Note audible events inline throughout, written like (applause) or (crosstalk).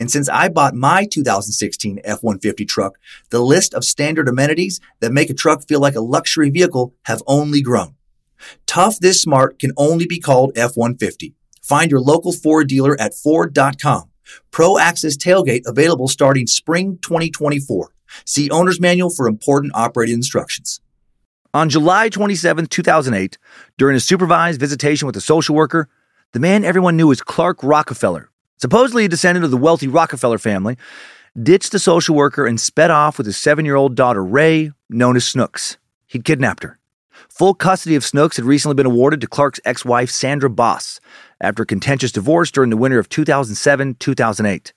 and since I bought my 2016 F-150 truck, the list of standard amenities that make a truck feel like a luxury vehicle have only grown. Tough this smart can only be called F-150. Find your local Ford dealer at Ford.com. Pro Access tailgate available starting spring 2024. See owner's manual for important operating instructions. On July 27, 2008, during a supervised visitation with a social worker, the man everyone knew as Clark Rockefeller supposedly a descendant of the wealthy Rockefeller family, ditched the social worker and sped off with his seven year old daughter, Reigh, known as Snooks. He'd kidnapped her. Full custody of Snooks had recently been awarded to Clark's ex wife, Sandra Boss, after a contentious divorce during the winter of 2007 2008.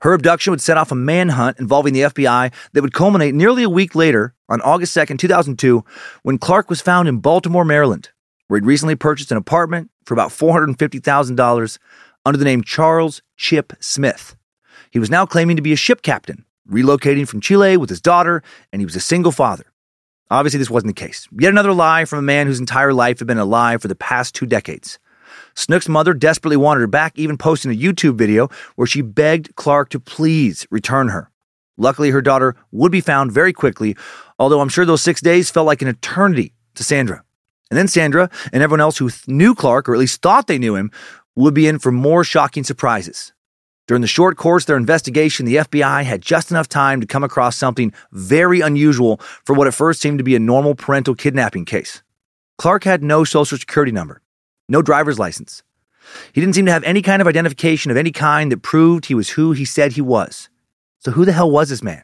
Her abduction would set off a manhunt involving the FBI that would culminate nearly a week later, on August 2, 2002, when Clark was found in Baltimore, Maryland, where he'd recently purchased an apartment for about $450,000 under the name Charles Chip Smith. He was now claiming to be a ship captain, relocating from Chile with his daughter, and he was a single father. Obviously, this wasn't the case. Yet another lie from a man whose entire life had been a lie for the past two decades. Snook's mother desperately wanted her back, even posting a YouTube video where she begged Clark to please return her. Luckily, her daughter would be found very quickly, although I'm sure those six days felt like an eternity to Sandra. And then Sandra and everyone else who knew Clark, or at least thought they knew him, would be in for more shocking surprises. During the short course of their investigation, the FBI had just enough time to come across something very unusual for what at first seemed to be a normal parental kidnapping case. Clark had no social security number, no driver's license. He didn't seem to have any kind of identification of any kind that proved he was who he said he was. So, who the hell was this man?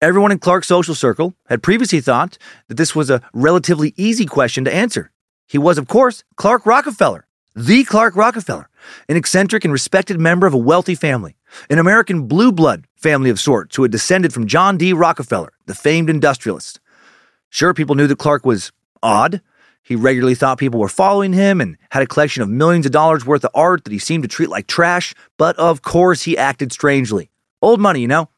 Everyone in Clark's social circle had previously thought that this was a relatively easy question to answer. He was, of course, Clark Rockefeller, the Clark Rockefeller, an eccentric and respected member of a wealthy family, an American blue blood family of sorts who had descended from John D. Rockefeller, the famed industrialist. Sure, people knew that Clark was odd. He regularly thought people were following him and had a collection of millions of dollars worth of art that he seemed to treat like trash, but of course he acted strangely. Old money, you know?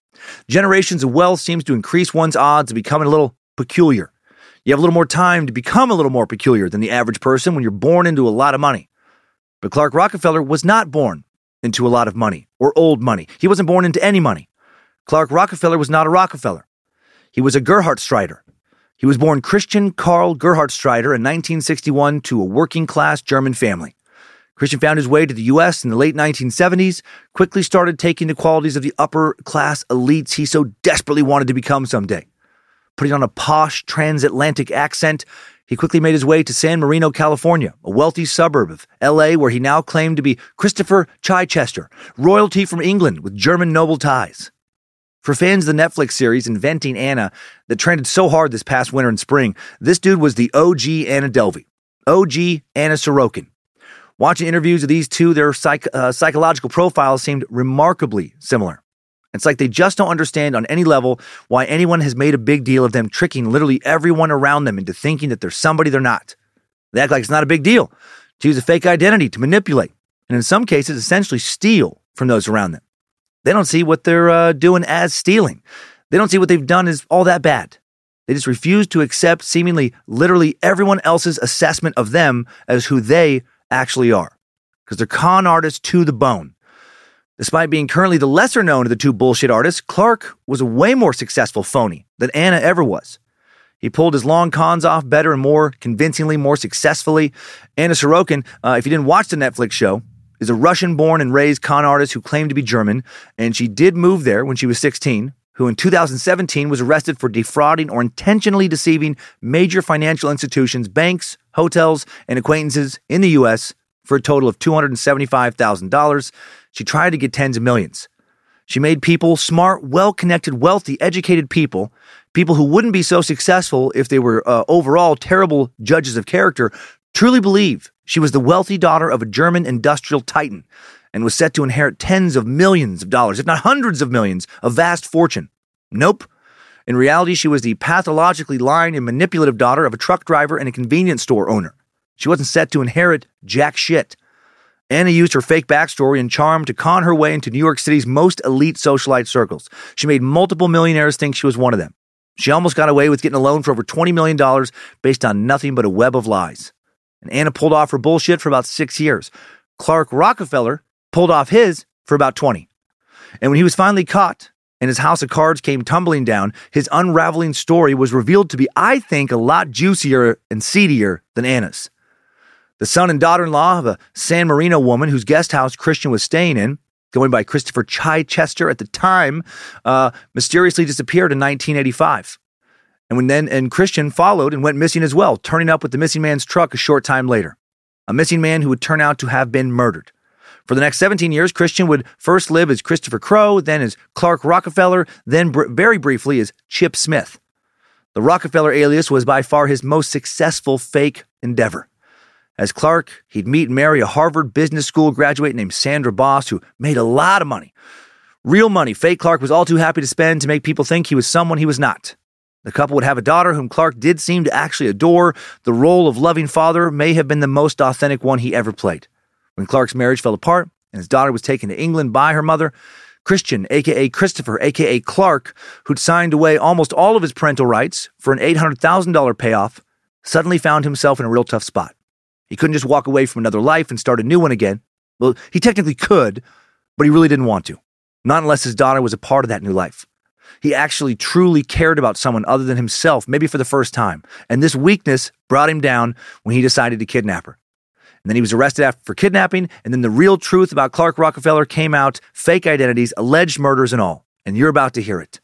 Generations of wealth seems to increase one's odds of becoming a little peculiar. You have a little more time to become a little more peculiar than the average person when you're born into a lot of money. But Clark Rockefeller was not born into a lot of money or old money. He wasn't born into any money. Clark Rockefeller was not a Rockefeller. He was a Gerhartsreiter. He was born Christian Karl Gerhartsreiter in 1961 to a working class German family. Christian found his way to the U.S. in the late 1970s, quickly started taking the qualities of the upper class elites he so desperately wanted to become someday. Putting on a posh transatlantic accent, he quickly made his way to San Marino, California, a wealthy suburb of LA where he now claimed to be Christopher Chichester, royalty from England with German noble ties. For fans of the Netflix series Inventing Anna that trended so hard this past winter and spring, this dude was the OG Anna Delvey, OG Anna Sorokin. Watching interviews of these two, their psych- uh, psychological profiles seemed remarkably similar. It's like they just don't understand on any level why anyone has made a big deal of them tricking literally everyone around them into thinking that they're somebody they're not. They act like it's not a big deal to use a fake identity to manipulate, and in some cases, essentially steal from those around them. They don't see what they're uh, doing as stealing. They don't see what they've done as all that bad. They just refuse to accept seemingly literally everyone else's assessment of them as who they actually are. Because they're con artists to the bone. Despite being currently the lesser known of the two bullshit artists, Clark was a way more successful phony than Anna ever was. He pulled his long cons off better and more convincingly, more successfully. Anna Sorokin, uh, if you didn't watch the Netflix show, is a Russian born and raised con artist who claimed to be German, and she did move there when she was 16, who in 2017 was arrested for defrauding or intentionally deceiving major financial institutions, banks, hotels, and acquaintances in the U.S. for a total of $275,000. She tried to get tens of millions. She made people smart, well connected, wealthy, educated people, people who wouldn't be so successful if they were uh, overall terrible judges of character, truly believe she was the wealthy daughter of a German industrial titan and was set to inherit tens of millions of dollars, if not hundreds of millions, of vast fortune. Nope. In reality, she was the pathologically lying and manipulative daughter of a truck driver and a convenience store owner. She wasn't set to inherit jack shit. Anna used her fake backstory and charm to con her way into New York City's most elite socialite circles. She made multiple millionaires think she was one of them. She almost got away with getting a loan for over $20 million based on nothing but a web of lies. And Anna pulled off her bullshit for about six years. Clark Rockefeller pulled off his for about 20. And when he was finally caught and his house of cards came tumbling down, his unraveling story was revealed to be, I think, a lot juicier and seedier than Anna's. The son and daughter in law of a San Marino woman whose guest house Christian was staying in, going by Christopher Chichester at the time, uh, mysteriously disappeared in 1985. And when then and Christian followed and went missing as well, turning up with the missing man's truck a short time later. A missing man who would turn out to have been murdered. For the next 17 years, Christian would first live as Christopher Crowe, then as Clark Rockefeller, then br- very briefly as Chip Smith. The Rockefeller alias was by far his most successful fake endeavor. As Clark, he'd meet and marry a Harvard Business School graduate named Sandra Boss, who made a lot of money. Real money fake Clark was all too happy to spend to make people think he was someone he was not. The couple would have a daughter whom Clark did seem to actually adore. The role of loving father may have been the most authentic one he ever played. When Clark's marriage fell apart and his daughter was taken to England by her mother, Christian, aka Christopher, aka Clark, who'd signed away almost all of his parental rights for an $800,000 payoff, suddenly found himself in a real tough spot. He couldn't just walk away from another life and start a new one again. Well, he technically could, but he really didn't want to. Not unless his daughter was a part of that new life. He actually truly cared about someone other than himself, maybe for the first time. And this weakness brought him down when he decided to kidnap her. And then he was arrested after, for kidnapping, and then the real truth about Clark Rockefeller came out fake identities, alleged murders, and all. And you're about to hear it.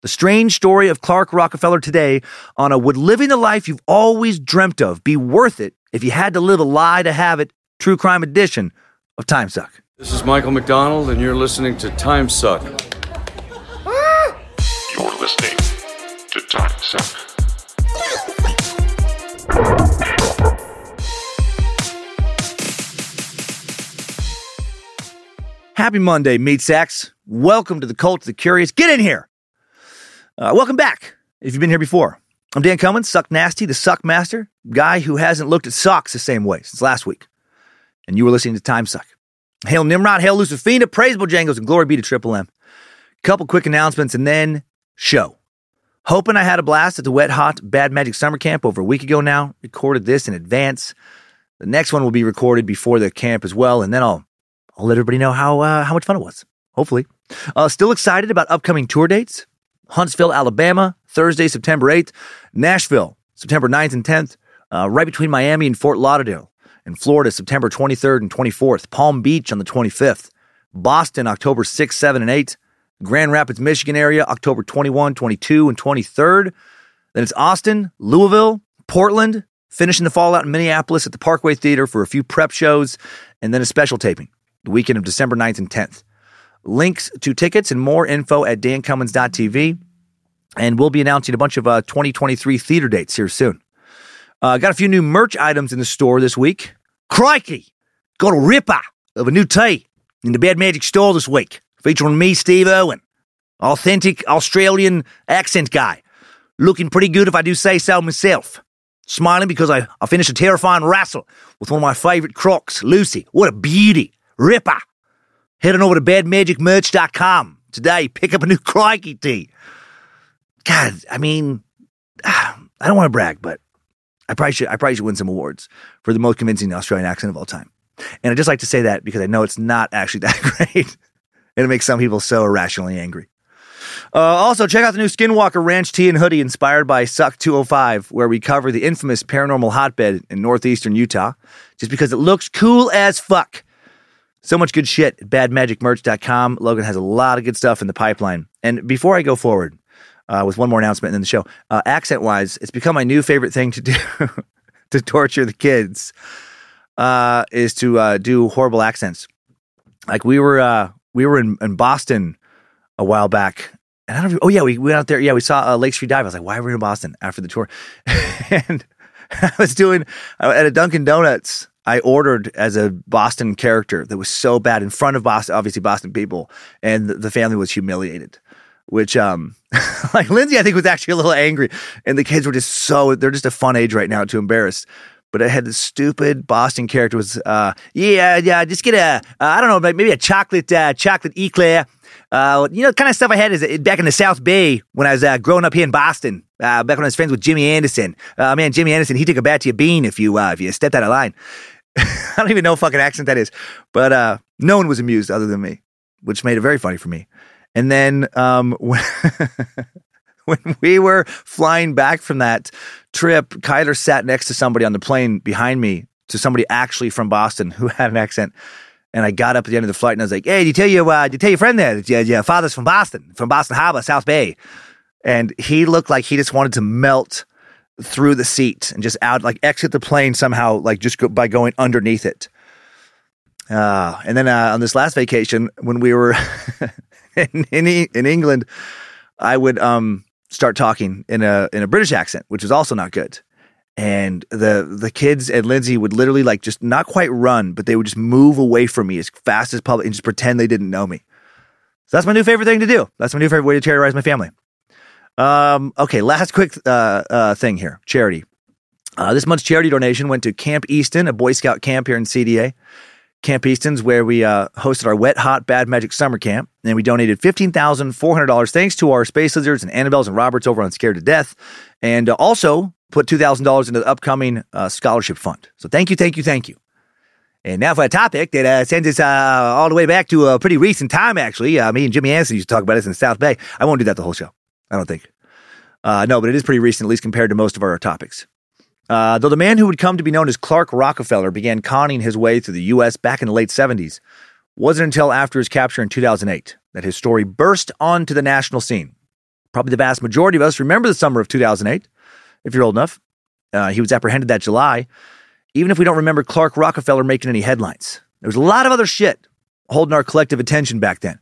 The strange story of Clark Rockefeller today on a Would Living the Life You've Always Dreamt of Be Worth It if you had to live a lie to have it, true crime edition of Time Suck. This is Michael McDonald, and you're listening to Time Suck. (gasps) You're listening to Time Suck. Happy Monday, meat sacks. Welcome to the Cult of the Curious. Get in here. Uh, welcome back if you've been here before. I'm Dan Cummins, Suck Nasty, the Suck Master, guy who hasn't looked at socks the same way since last week. And you were listening to Time Suck. Hail Nimrod, hail Lucifina, praise Bojangles, and glory be to Triple M. Couple quick announcements and then show. Hoping I had a blast at the Wet Hot Bad Magic Summer Camp over a week ago now. Recorded this in advance. The next one will be recorded before the camp as well, and then I'll I'll let everybody know how uh, how much fun it was. Hopefully, uh, still excited about upcoming tour dates. Huntsville, Alabama, Thursday, September 8th. Nashville, September 9th and 10th, uh, right between Miami and Fort Lauderdale. In Florida, September 23rd and 24th. Palm Beach on the 25th. Boston, October 6th, 7, and 8. Grand Rapids, Michigan area, October 21, 22, and 23rd. Then it's Austin, Louisville, Portland, finishing the fallout in Minneapolis at the Parkway Theater for a few prep shows, and then a special taping the weekend of December 9th and 10th. Links to tickets and more info at dancummins.tv. And we'll be announcing a bunch of uh, 2023 theater dates here soon. Uh, got a few new merch items in the store this week. Crikey! Got a ripper of a new tee in the Bad Magic store this week, featuring me, Steve Owen, authentic Australian accent guy. Looking pretty good if I do say so myself. Smiling because I, I finished a terrifying wrestle with one of my favorite crocs, Lucy. What a beauty. Ripper. Head on over to badmagicmerch.com today. Pick up a new (laughs) crikey tee. God, I mean, (sighs) I don't want to brag, but I probably should I probably should win some awards for the most convincing Australian accent of all time. And I just like to say that because I know it's not actually (laughs) that great. and it makes some people so irrationally angry. Uh, also, check out the new Skinwalker Ranch tee and hoodie inspired by Suck 205, where we cover the infamous paranormal hotbed in northeastern Utah, just because it looks cool as fuck. So much good shit at badmagicmerch.com. Logan has a lot of good stuff in the pipeline. And before I go forward uh, with one more announcement in the show, uh, accent wise, it's become my new favorite thing to do (laughs) to torture the kids uh, is to uh, do horrible accents. Like we were uh, we were in, in Boston a while back. And I don't. Oh yeah, we went out there. Yeah, we saw uh, Lake Street Dive. I was like, why are we in Boston after the tour? (laughs) and (laughs) I was doing at a Dunkin' Donuts. I ordered as a Boston character that was so bad in front of Boston, obviously Boston people, and the family was humiliated. Which, um, (laughs) like Lindsay, I think was actually a little angry, and the kids were just so they're just a fun age right now to embarrass but I had this stupid Boston character was, uh, yeah, yeah, just get a, uh, I don't know, maybe a chocolate, uh, chocolate eclair. Uh, you know, the kind of stuff I had is uh, back in the South Bay when I was uh, growing up here in Boston. Uh, back when I was friends with Jimmy Anderson. Uh, man, Jimmy Anderson, he took a bat to your bean if you uh, if you stepped out of line. (laughs) I don't even know what fucking accent that is, but uh, no one was amused other than me, which made it very funny for me. And then um, (laughs) when, when we were flying back from that trip, Kyler sat next to somebody on the plane behind me, to somebody actually from Boston who (laughs) had an accent. And I got up at the end of the flight and I was like, "Hey, did you tell your uh, did you tell your friend there that your, your father's from Boston, from Boston Harbor, South Bay?" And he looked like he just wanted to melt through the seat and just out, like exit the plane somehow, like just go, by going underneath it. Uh, and then uh, on this last vacation, when we were (laughs) in, in in England, I would um start talking in a in a British accent, which is also not good. And the the kids and Lindsay would literally like just not quite run, but they would just move away from me as fast as possible and just pretend they didn't know me. So that's my new favorite thing to do. That's my new favorite way to terrorize my family. Um, okay, last quick uh, uh, thing here: charity. Uh, this month's charity donation went to Camp Easton, a Boy Scout camp here in CDA. Camp Easton's where we uh, hosted our Wet Hot Bad Magic Summer Camp, and we donated $15,400 thanks to our Space Lizards and Annabelles and Roberts over on Scared to Death, and uh, also put $2,000 into the upcoming uh, scholarship fund. So thank you, thank you, thank you. And now for a topic that uh, sends us uh, all the way back to a pretty recent time, actually. Uh, me and Jimmy Anderson used to talk about this in South Bay. I won't do that the whole show. I don't think. no, but it is pretty recent, at least compared to most of our topics. Uh, though the man who would come to be known as Clark Rockefeller began conning his way through the U.S. back in the late 70s, wasn't until after his capture in 2008 that his story burst onto the national scene. Probably the vast majority of us remember the summer of 2008, if you're old enough. Uh, he was apprehended that July, even if we don't remember Clark Rockefeller making any headlines. There was a lot of other shit holding our collective attention back then.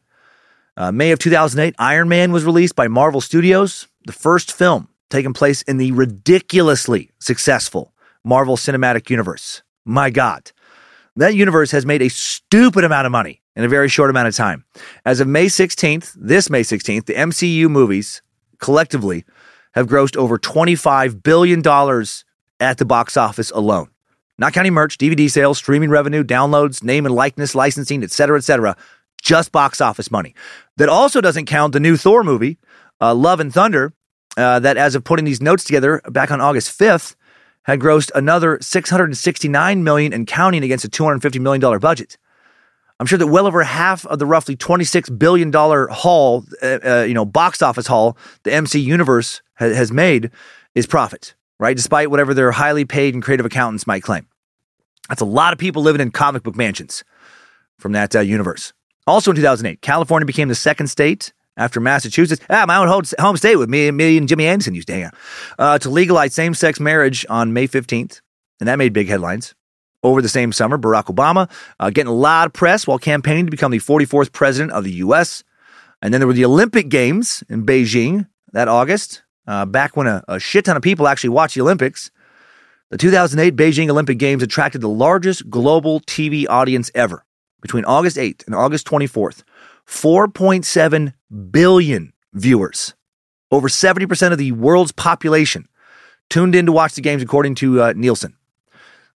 Uh, May of 2008, Iron Man was released by Marvel Studios, the first film taking place in the ridiculously successful Marvel Cinematic Universe. My God. That universe has made a stupid amount of money in a very short amount of time. As of May 16th, this May 16th, the MCU movies collectively have grossed over $25 billion at the box office alone. Not counting merch, DVD sales, streaming revenue, downloads, name and likeness, licensing, etc., etc. Just box office money. That also doesn't count the new Thor movie, uh, Love and Thunder, uh, that as of putting these notes together back on August 5th, had grossed another 669 million and counting against a 250 million dollar budget. I'm sure that well over half of the roughly 26 billion dollar haul, uh, uh, you know, box office haul the MC Universe ha- has made is profit, right? Despite whatever their highly paid and creative accountants might claim. That's a lot of people living in comic book mansions from that uh, universe. Also in 2008, California became the second state after Massachusetts, ah, my own home state with me, me and Jimmy Anderson used to hang out, uh, to legalize same sex marriage on May 15th. And that made big headlines. Over the same summer, Barack Obama uh, getting a lot of press while campaigning to become the 44th president of the U.S. And then there were the Olympic Games in Beijing that August, uh, back when a, a shit ton of people actually watched the Olympics. The 2008 Beijing Olympic Games attracted the largest global TV audience ever. Between August 8th and August 24th, 4.7 billion viewers. Over 70% of the world's population tuned in to watch the games, according to uh, Nielsen.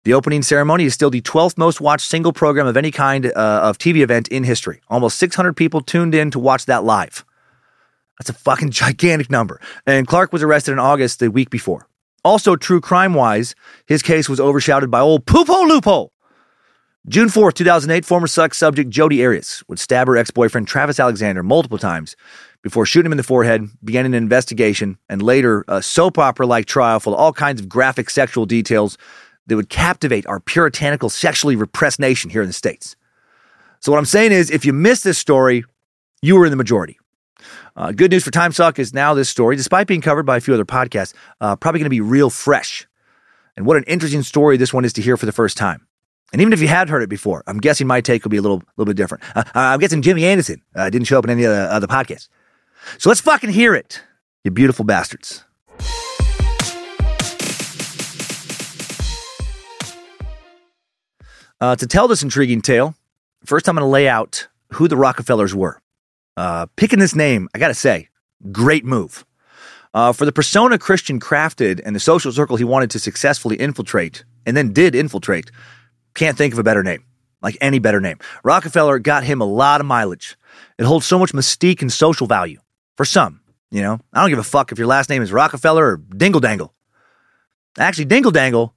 The opening ceremony is still the 12th most watched single program of any kind uh, of TV event in history. Almost 600 people tuned in to watch that live. That's a fucking (laughs) gigantic number. And Clark was arrested in August the week before. Also, true crime wise, his case was overshadowed by old Poopo Loophole. June 4th, 2008, former sex subject Jodi Arias would stab her ex boyfriend Travis Alexander multiple times before shooting him in the forehead, beginning an investigation, and later a soap opera like trial full of all kinds of graphic sexual details that would captivate our puritanical, sexually repressed nation here in the States. So, what I'm saying is, if you missed this story, you were in the majority. Uh, good news for Time Suck is now this story, despite being covered by a few other podcasts, uh, probably going to be real fresh. And what an interesting story this one is to hear for the first time. And even if you had heard it before, I'm guessing my take will be a little, little bit different. Uh, I'm guessing Jimmy Anderson uh, didn't show up in any of the other podcasts. So let's fucking hear it, you beautiful bastards. Uh, to tell this intriguing tale, first I'm going to lay out who the Rockefellers were. Uh, picking this name, I got to say, great move. Uh, for the persona Christian crafted and the social circle he wanted to successfully infiltrate, and then did infiltrate, can't think of a better name, like any better name. Rockefeller got him a lot of mileage. It holds so much mystique and social value. For some, you know, I don't give a fuck if your last name is Rockefeller or Dingle Dangle. Actually, Dingle Dangle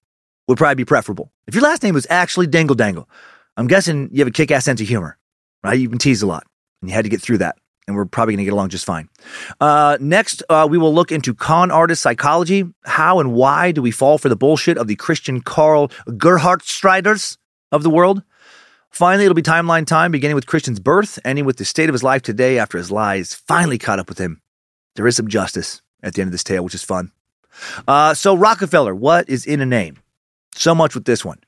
would probably be preferable. If your last name was actually Dingle Dangle, I'm guessing you have a kick ass sense of humor, right? You've been teased a lot and you had to get through that. And we're probably going to get along just fine. Uh, next, uh, we will look into con artist psychology. How and why do we fall for the bullshit of the Christian Karl Gerhartsreiters of the world? Finally, it'll be timeline time, beginning with Christian's birth, ending with the state of his life today after his lies finally caught up with him. There is some justice at the end of this tale, which is fun. Uh, so, Rockefeller, what is in a name? So much with this one.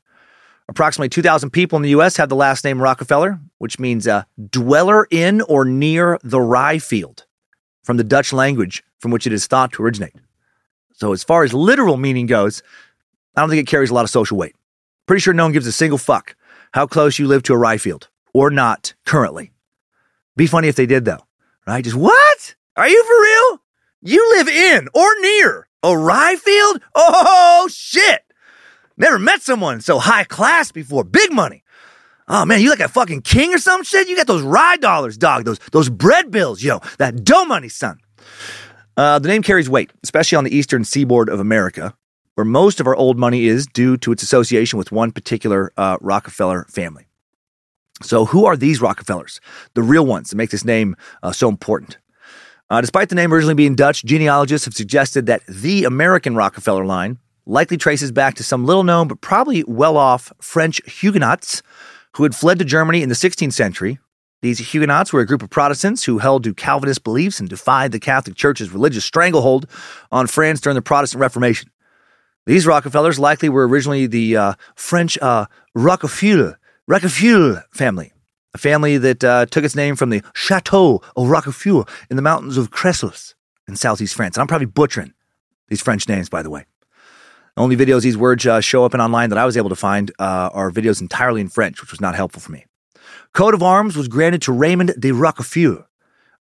Approximately 2,000 people in the U.S. have the last name Rockefeller, which means a dweller in or near the rye field, from the Dutch language from which it is thought to originate. So, as far as literal meaning goes, I don't think it carries a lot of social weight. Pretty sure no one gives a single fuck how close you live to a rye field or not currently. Be funny if they did, though, right? Just what? Are you for real? You live in or near a rye field? Oh, shit. Never met someone so high class before. Big money. Oh man, you like a fucking king or some shit? You got those rye dollars, dog. Those those bread bills, yo. That dough money, son. Uh, the name carries weight, especially on the eastern seaboard of America, where most of our old money is due to its association with one particular uh, Rockefeller family. So, who are these Rockefellers? The real ones that make this name uh, so important. Uh, despite the name originally being Dutch, genealogists have suggested that the American Rockefeller line likely traces back to some little known but probably well off French Huguenots who had fled to Germany in the 16th century. These Huguenots were a group of Protestants who held to Calvinist beliefs and defied the Catholic Church's religious stranglehold on France during the Protestant Reformation. These Rockefellers likely were originally the uh, French uh, family, a family that uh, took its name from the Chateau of Roquefeuille in the mountains of Cressos in southeast France. And I'm probably butchering these French names, by the way. Only videos these words uh, show up in online that I was able to find uh, are videos entirely in French, which was not helpful for me. Coat of arms was granted to Raymond de Roquefeuille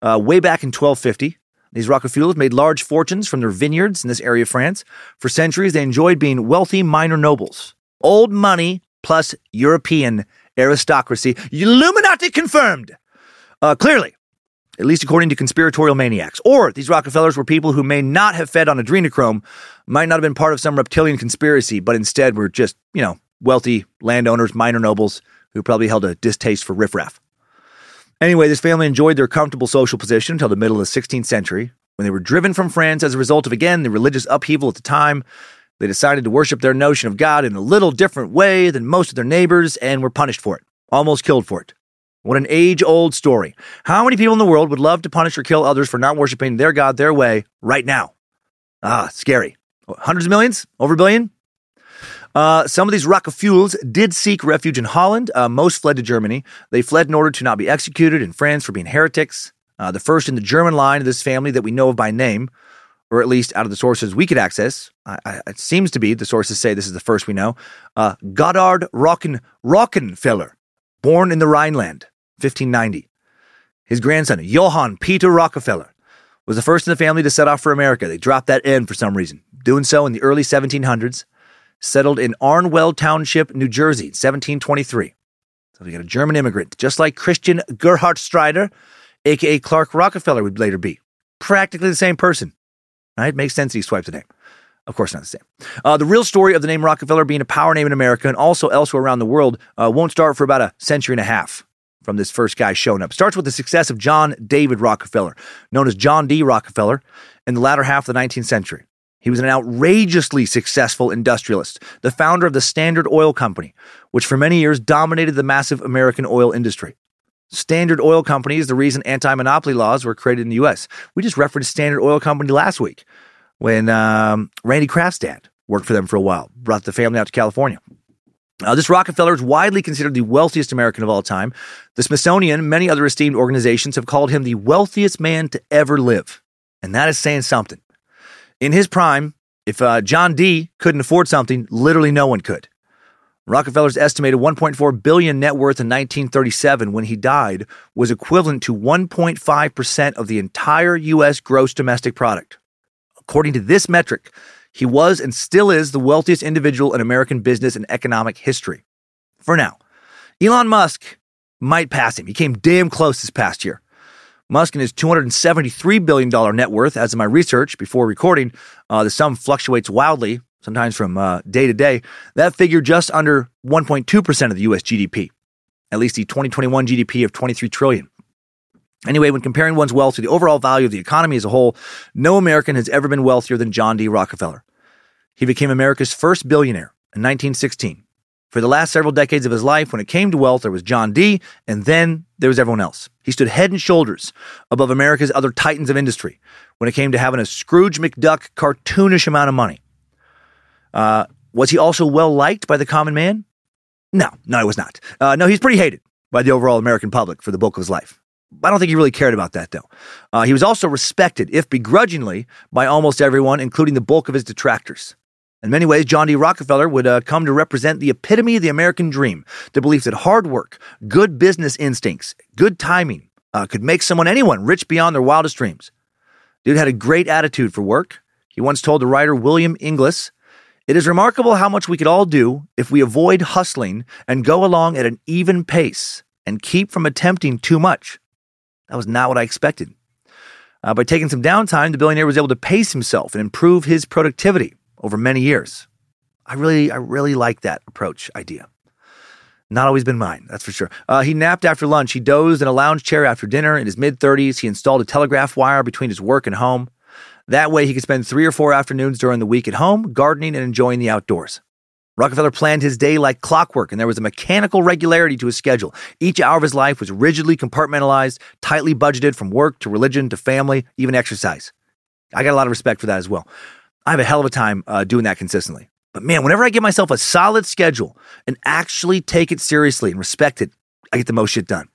uh, way back in 1250. These Roquefeuilles made large fortunes from their vineyards in this area of France. For centuries, they enjoyed being wealthy minor nobles. Old money plus European aristocracy. Illuminati confirmed. Uh, clearly, at least according to conspiratorial maniacs. Or these Rockefellers were people who may not have fed on adrenochrome, might not have been part of some reptilian conspiracy, but instead were just, you know, wealthy landowners, minor nobles who probably held a distaste for riffraff. Anyway, this family enjoyed their comfortable social position until the middle of the 16th century, when they were driven from France as a result of, again, the religious upheaval at the time. They decided to worship their notion of God in a little different way than most of their neighbors and were punished for it, almost killed for it. What an age old story. How many people in the world would love to punish or kill others for not worshiping their God their way right now? Ah, scary. Hundreds of millions? Over a billion? Uh, some of these Roquefeuilles did seek refuge in Holland. Uh, most fled to Germany. They fled in order to not be executed in France for being heretics. Uh, the first in the German line of this family that we know of by name, or at least out of the sources we could access, I, I, it seems to be the sources say this is the first we know. Uh, Goddard Rocken, Rockenfeller, born in the Rhineland. 1590. His grandson, Johann Peter Rockefeller, was the first in the family to set off for America. They dropped that N for some reason. Doing so in the early 1700s, settled in Amwell Township, New Jersey, 1723. So we got a German immigrant, just like Christian Gerhartsreiter, aka Clark Rockefeller, would later be. Practically the same person. Right? Makes sense he swiped the name. Of course, not the same. Uh, the real story of the name Rockefeller being a power name in America and also elsewhere around the world uh, won't start for about a century and a half from this first guy showing up. Starts with the success of John David Rockefeller, known as John D. Rockefeller, in the latter half of the 19th century. He was an outrageously successful industrialist, the founder of the Standard Oil Company, which for many years dominated the massive American oil industry. Standard Oil Company is the reason anti monopoly laws were created in the U.S. We just referenced Standard Oil Company last week when um, Randy Kraft's dad worked for them for a while, brought the family out to California. Uh, this Rockefeller is widely considered the wealthiest American of all time. The Smithsonian many other esteemed organizations have called him the wealthiest man to ever live. And that is saying something. In his prime, if uh, John D couldn't afford something, literally no one could. Rockefeller's estimated 1.4 billion net worth in 1937 when he died was equivalent to 1.5% of the entire US gross domestic product. According to this metric, he was and still is the wealthiest individual in American business and economic history. For now, Elon Musk might pass him. He came damn close this past year. Musk and his $273 billion net worth, as of my research before recording, uh, the sum fluctuates wildly, sometimes from uh, day to day. That figure just under 1.2% of the US GDP, at least the 2021 GDP of 23 trillion. Anyway, when comparing one's wealth to the overall value of the economy as a whole, no American has ever been wealthier than John D. Rockefeller. He became America's first billionaire in 1916. For the last several decades of his life, when it came to wealth, there was John D., and then there was everyone else. He stood head and shoulders above America's other titans of industry when it came to having a Scrooge McDuck cartoonish amount of money. Uh, was he also well liked by the common man? No, no, he was not. Uh, no, he's pretty hated by the overall American public for the bulk of his life. I don't think he really cared about that, though. Uh, he was also respected, if begrudgingly, by almost everyone, including the bulk of his detractors. In many ways, John D. Rockefeller would uh, come to represent the epitome of the American dream the belief that hard work, good business instincts, good timing uh, could make someone, anyone, rich beyond their wildest dreams. Dude had a great attitude for work. He once told the writer William Inglis, It is remarkable how much we could all do if we avoid hustling and go along at an even pace and keep from attempting too much. That was not what I expected. Uh, by taking some downtime, the billionaire was able to pace himself and improve his productivity over many years. I really, I really like that approach idea. Not always been mine, that's for sure. Uh, he napped after lunch. He dozed in a lounge chair after dinner. In his mid 30s, he installed a telegraph wire between his work and home. That way, he could spend three or four afternoons during the week at home, gardening and enjoying the outdoors. Rockefeller planned his day like clockwork, and there was a mechanical regularity to his schedule. Each hour of his life was rigidly compartmentalized, tightly budgeted from work to religion to family, even exercise. I got a lot of respect for that as well. I have a hell of a time uh, doing that consistently. But man, whenever I give myself a solid schedule and actually take it seriously and respect it, I get the most shit done.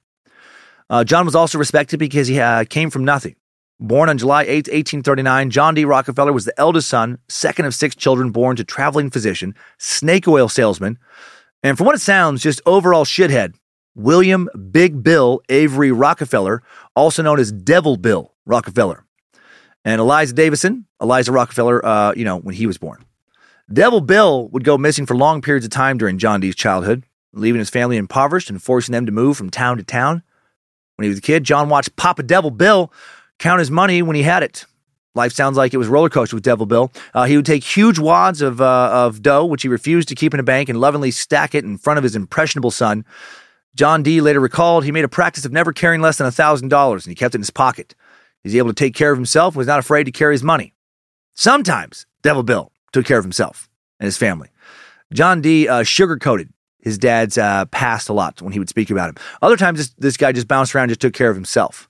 Uh, John was also respected because he uh, came from nothing. Born on July 8, 1839, John D. Rockefeller was the eldest son, second of six children born to traveling physician, snake oil salesman, and from what it sounds, just overall shithead, William Big Bill Avery Rockefeller, also known as Devil Bill Rockefeller. And Eliza Davison, Eliza Rockefeller, uh, you know, when he was born. Devil Bill would go missing for long periods of time during John D's childhood, leaving his family impoverished and forcing them to move from town to town. When he was a kid, John watched Papa Devil Bill count his money when he had it. Life sounds like it was roller coaster with Devil Bill. Uh, he would take huge wads of uh, of dough, which he refused to keep in a bank, and lovingly stack it in front of his impressionable son. John D. later recalled he made a practice of never carrying less than thousand dollars, and he kept it in his pocket. He's able to take care of himself, and was not afraid to carry his money. Sometimes Devil Bill took care of himself and his family. John D. Uh, sugarcoated his dad's uh, past a lot when he would speak about him. Other times, this, this guy just bounced around, and just took care of himself.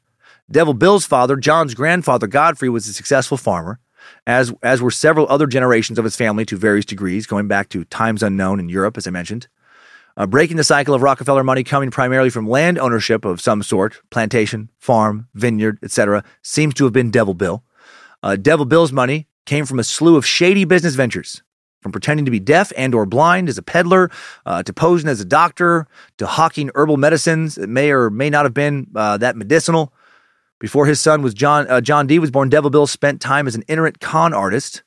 Devil Bill's father, John's grandfather, Godfrey, was a successful farmer, as, as were several other generations of his family to various degrees, going back to times unknown in Europe, as I mentioned. Uh, breaking the cycle of Rockefeller money coming primarily from land ownership of some sort, plantation, farm, vineyard, etc., seems to have been Devil Bill. Uh, Devil Bill's money came from a slew of shady business ventures, from pretending to be deaf and or blind as a peddler, uh, to posing as a doctor, to hawking herbal medicines that may or may not have been uh, that medicinal. Before his son was John, uh, John D was born, Devil Bill spent time as an itinerant con artist.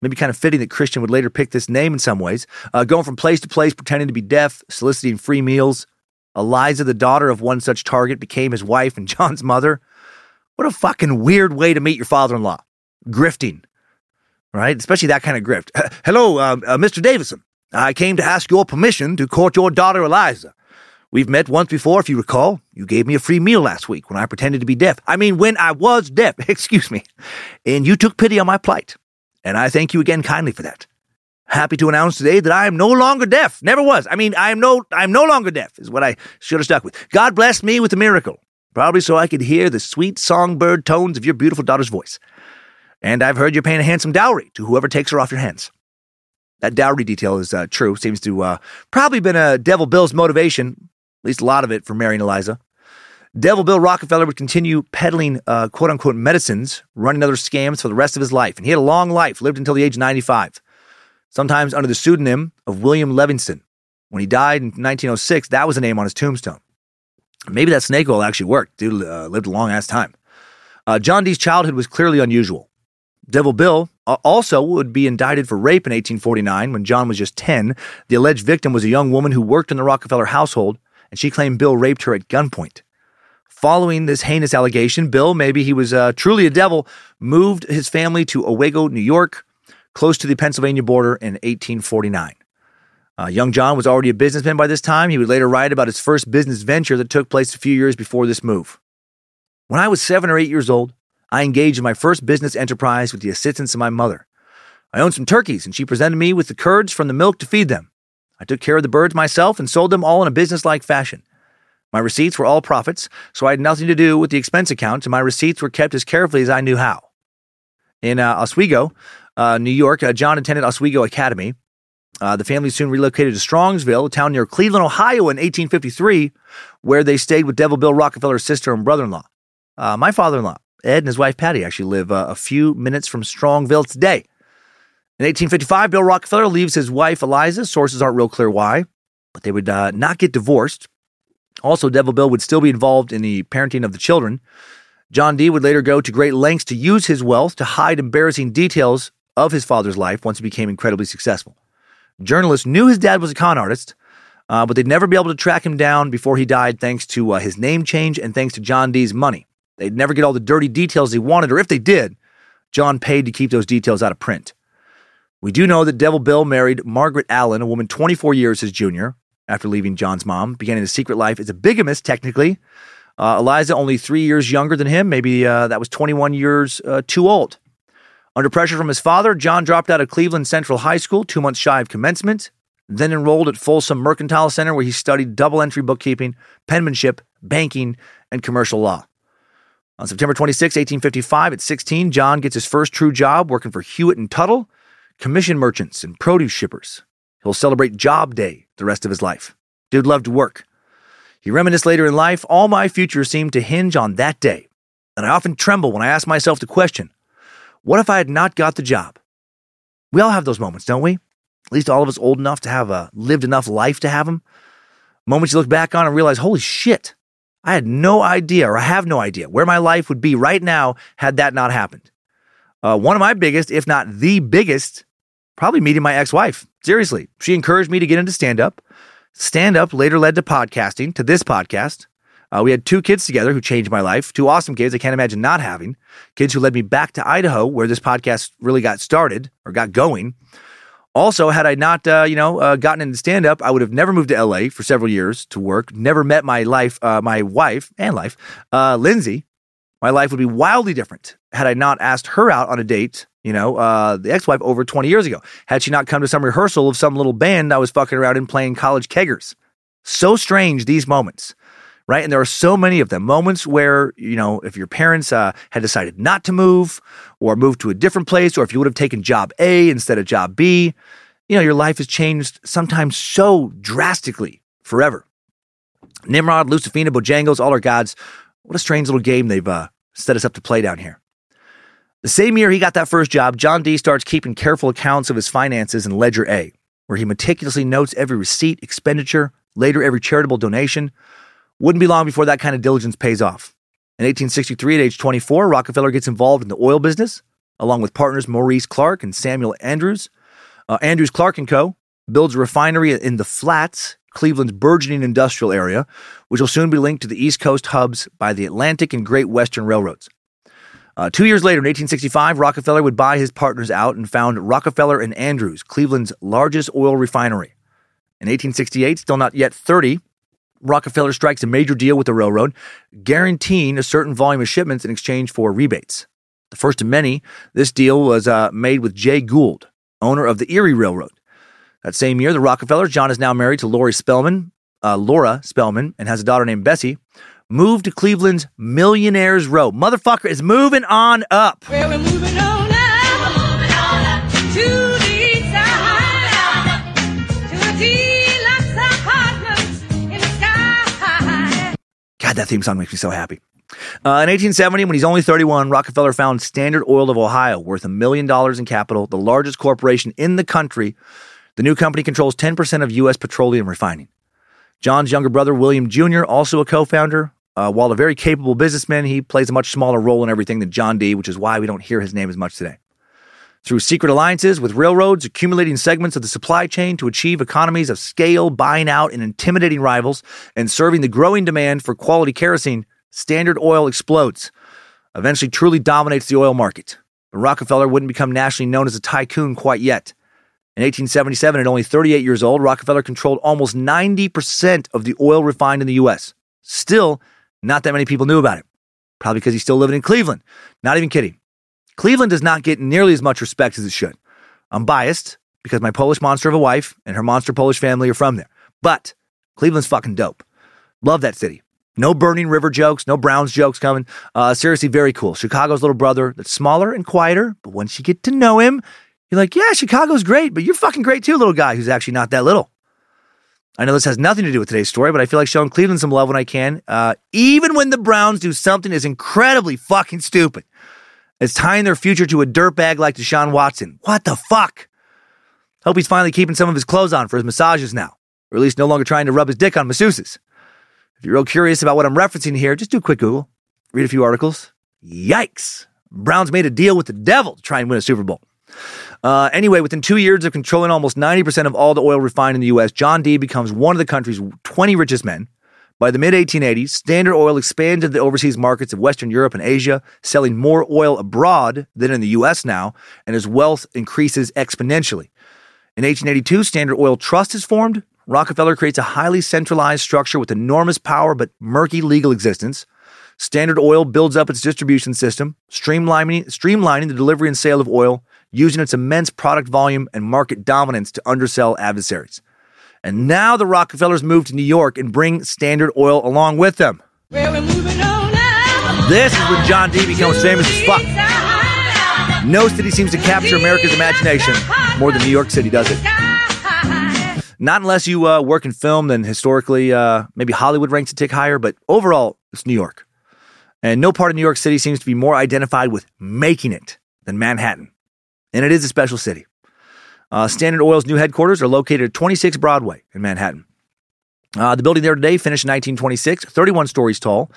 Maybe kind of fitting that Christian would later pick this name in some ways. Uh, going from place to place, pretending to be deaf, soliciting free meals. Eliza, the daughter of one such target, became his wife and (laughs) John's mother. What a fucking weird way to meet your father in law. Grifting. right? Especially that kind of grift. (laughs) Hello, uh, uh, Mr. Davison. I came to ask your permission to court your daughter Eliza. We've met once before, if you recall. You gave me a free meal last week when I pretended to be deaf. I mean, when I was deaf, (laughs) excuse me. And you took pity on my plight. And I thank you again kindly for that. Happy to announce today that I am no longer deaf. Never was. I mean, I am no, I'm no longer deaf, is what I should have stuck with. God blessed me with a miracle. Probably so I could hear the sweet songbird tones of your beautiful daughter's voice. And I've heard you're paying a handsome dowry to whoever takes her off your hands. That dowry detail is uh, true. Seems to uh, probably been a Devil Bill's motivation, at least a lot of it, for Mary and Eliza. Devil Bill Rockefeller would continue peddling uh, quote unquote medicines, running other scams for the rest of his life. And he had a long life, lived until the age of 95, sometimes under the pseudonym of William Livingston. When he died in 1906, that was the name on his tombstone. Maybe that snake oil actually worked. Dude uh, lived a long ass time. Uh, John D.'s childhood was clearly unusual. Devil Bill uh, also would be indicted for rape in 1849 when John was just 10. The alleged victim was a young woman who worked in the Rockefeller household, and she claimed Bill raped her at gunpoint. Following this heinous allegation, Bill, maybe he was uh, truly a devil, moved his family to Owego, New York, close to the Pennsylvania border in 1849. Uh, young John was already a businessman by this time. He would later write about his first business venture that took place a few years before this move. When I was seven or eight years old, I engaged in my first business enterprise with the assistance of my mother. I owned some turkeys, and she presented me with the curds from the milk to feed them. I took care of the birds myself and sold them all in a businesslike fashion. My receipts were all profits, so I had nothing to do with the expense accounts, and my receipts were kept as carefully as I knew how. In uh, Oswego, uh, New York, uh, John attended Oswego Academy. Uh, the family soon relocated to Strongsville, a town near Cleveland, Ohio, in 1853, where they stayed with Devil Bill Rockefeller's sister and brother in law. Uh, my father in law, Ed and his wife Patty actually live uh, a few minutes from Strongville today. In 1855, Bill Rockefeller leaves his wife Eliza. Sources aren't real clear why, but they would uh, not get divorced. Also, Devil Bill would still be involved in the parenting of the children. John D. would later go to great lengths to use his wealth to hide embarrassing details of his father's life once he became incredibly successful. Journalists knew his dad was a con artist, uh, but they'd never be able to track him down before he died thanks to uh, his name change and thanks to John D.'s money. They'd never get all the dirty details they wanted, or if they did, John paid to keep those details out of print. We do know that Devil Bill married Margaret Allen, a woman 24 years his junior, after leaving John's mom, beginning a secret life as a bigamist, technically. Uh, Eliza, only three years younger than him, maybe uh, that was 21 years uh, too old. Under pressure from his father, John dropped out of Cleveland Central High School two months shy of commencement, then enrolled at Folsom Mercantile Center, where he studied double entry bookkeeping, penmanship, banking, and commercial law. On September 26, 1855, at 16, John gets his first true job working for Hewitt and Tuttle, commission merchants and produce shippers. He'll celebrate Job Day the rest of his life. Dude loved to work. He reminisced later in life, all my future seemed to hinge on that day. And I often tremble when I ask myself the question, what if I had not got the job? We all have those moments, don't we? At least all of us old enough to have a lived enough life to have them. Moments you look back on and realize, holy shit, I had no idea, or I have no idea, where my life would be right now had that not happened. Uh, one of my biggest, if not the biggest, probably meeting my ex wife. Seriously, she encouraged me to get into stand up. Stand up later led to podcasting, to this podcast. Uh, we had two kids together who changed my life, two awesome kids I can't imagine not having, kids who led me back to Idaho, where this podcast really got started or got going. Also, had I not, uh, you know, uh, gotten into stand up, I would have never moved to LA for several years to work. Never met my life, uh, my wife and life, uh, Lindsay. My life would be wildly different had I not asked her out on a date. You know, uh, the ex-wife over 20 years ago. Had she not come to some rehearsal of some little band I was fucking around in playing college keggers. So strange these moments right? And there are so many of them. Moments where, you know, if your parents uh, had decided not to move or move to a different place, or if you would have taken job A instead of job B, you know, your life has changed sometimes so drastically forever. Nimrod, Lucifina, Bojangles, all our gods. What a strange little game they've uh, set us up to play down here. The same year he got that first job, John D starts keeping careful accounts of his finances in Ledger A, where he meticulously notes every receipt, expenditure, later every charitable donation, wouldn't be long before that kind of diligence pays off. In 1863, at age 24, Rockefeller gets involved in the oil business, along with partners Maurice Clark and Samuel Andrews. Uh, Andrews Clark and Co. builds a refinery in the Flats, Cleveland's burgeoning industrial area, which will soon be linked to the East Coast hubs by the Atlantic and Great Western Railroads. Uh, two years later, in 1865, Rockefeller would buy his partners out and found Rockefeller and Andrews, Cleveland's largest oil refinery. In 1868, still not yet 30, Rockefeller strikes a major deal with the railroad, guaranteeing a certain volume of shipments in exchange for rebates. The first of many, this deal was uh, made with Jay Gould, owner of the Erie Railroad. That same year, the Rockefellers, John is now married to Lori Spelman, uh, Laura Spelman, and has a daughter named Bessie, moved to Cleveland's Millionaires Row. Motherfucker is moving on up. Well, we're moving on up, moving on up to the side, to a deluxe apartments in the sky. God, that theme song makes me so happy. Uh, in 1870, when he's only 31, Rockefeller found Standard Oil of Ohio, worth a million dollars in capital, the largest corporation in the country. The new company controls 10% of U.S. petroleum refining. John's younger brother, William Jr., also a co founder. Uh, while a very capable businessman, he plays a much smaller role in everything than John D., which is why we don't hear his name as much today. Through secret alliances with railroads, accumulating segments of the supply chain to achieve economies of scale, buying out and intimidating rivals, and serving the growing demand for quality kerosene, Standard Oil explodes, eventually truly dominates the oil market. But Rockefeller wouldn't become nationally known as a tycoon quite yet. In 1877, at only 38 years old, Rockefeller controlled almost 90% of the oil refined in the U.S. Still, not that many people knew about it. Probably because he's still living in Cleveland. Not even kidding. Cleveland does not get nearly as much respect as it should. I'm biased because my Polish monster of a wife and her monster Polish family are from there. But Cleveland's fucking dope. Love that city. No burning river jokes, no Browns jokes coming. Uh, seriously, very cool. Chicago's little brother that's smaller and quieter, but once you get to know him, you're like, yeah, Chicago's great, but you're fucking great too, little guy who's actually not that little. I know this has nothing to do with today's story, but I feel like showing Cleveland some love when I can, uh, even when the Browns do something as incredibly fucking stupid as tying their future to a dirtbag like Deshaun Watson. What the fuck? Hope he's finally keeping some of his clothes on for his massages now, or at least no longer trying to rub his dick on masseuses. If you're real curious about what I'm referencing here, just do a quick Google, read a few articles. Yikes! Browns made a deal with the devil to try and win a Super Bowl. Uh, anyway, within two years of controlling almost 90% of all the oil refined in the U.S., John D. becomes one of the country's 20 richest men. By the mid 1880s, Standard Oil expanded the overseas markets of Western Europe and Asia, selling more oil abroad than in the U.S. now, and his wealth increases exponentially. In 1882, Standard Oil Trust is formed. Rockefeller creates a highly centralized structure with enormous power but murky legal existence. Standard Oil builds up its distribution system, streamlining, streamlining the delivery and sale of oil, using its immense product volume and market dominance to undersell adversaries. And now the Rockefellers move to New York and bring Standard Oil along with them. Well, we're moving on. This is when John D becomes famous as fuck. fuck. No city seems to capture America's imagination more than New York City does it. Not unless you uh, work in film, then historically, uh, maybe Hollywood ranks a tick higher, but overall, it's New York. And no part of New York City seems to be more identified with making it than Manhattan. And it is a special city. Uh, Standard Oil's new headquarters are located at 26 Broadway in Manhattan. Uh, the building there today finished in 1926, 31 stories tall,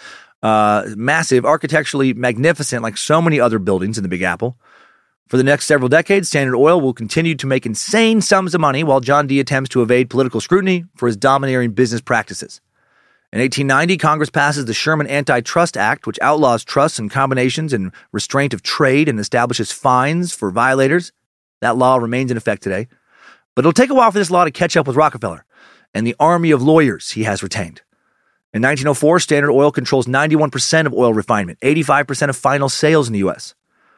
uh, massive, architecturally magnificent, like so many other buildings in the Big Apple. For the next several decades, Standard Oil will continue to make insane sums of money while John D attempts to evade political scrutiny for his domineering business practices. In 1890, Congress passes the Sherman Antitrust Act, which outlaws trusts and combinations and restraint of trade and establishes fines for violators. That law remains in effect today. But it'll take a while for this law to catch up with Rockefeller and the army of lawyers he has retained. In 1904, Standard Oil controls 91% of oil refinement, 85% of final sales in the U.S.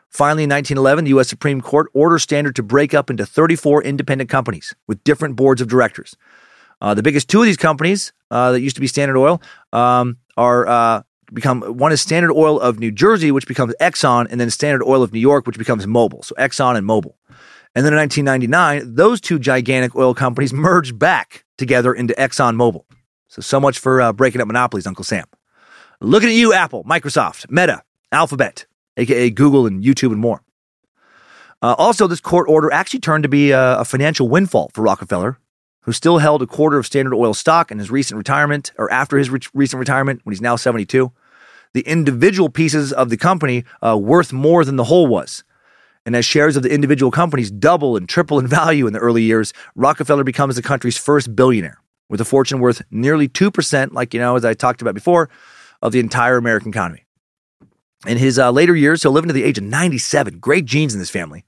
Finally, in 1911, the U.S. Supreme Court orders Standard to break up into 34 independent companies with different boards of directors. Uh, the biggest two of these companies uh, that used to be Standard Oil um, are uh, become one is Standard Oil of New Jersey, which becomes Exxon, and then Standard Oil of New York, which becomes Mobil. So Exxon and Mobil. And then in 1999, those two gigantic oil companies (laughs) merged back together into Exxon Mobil. So so much for uh, breaking up monopolies, Uncle Sam. Looking at you, Apple, Microsoft, Meta, Alphabet, aka Google and YouTube and more. Uh, also, this court order actually turned to be a, a financial windfall for Rockefeller, who still held a quarter of Standard Oil stock in his recent retirement, or after his re- recent retirement when he's now 72. The individual pieces of the company uh, worth more than the whole was. And as shares of the individual companies double and triple in value in the early years, Rockefeller becomes the country's first billionaire with a fortune worth nearly 2%, like, you know, as I talked about before, of the entire American economy. In his uh, later years, he'll live into the age of 97. Great genes in this family.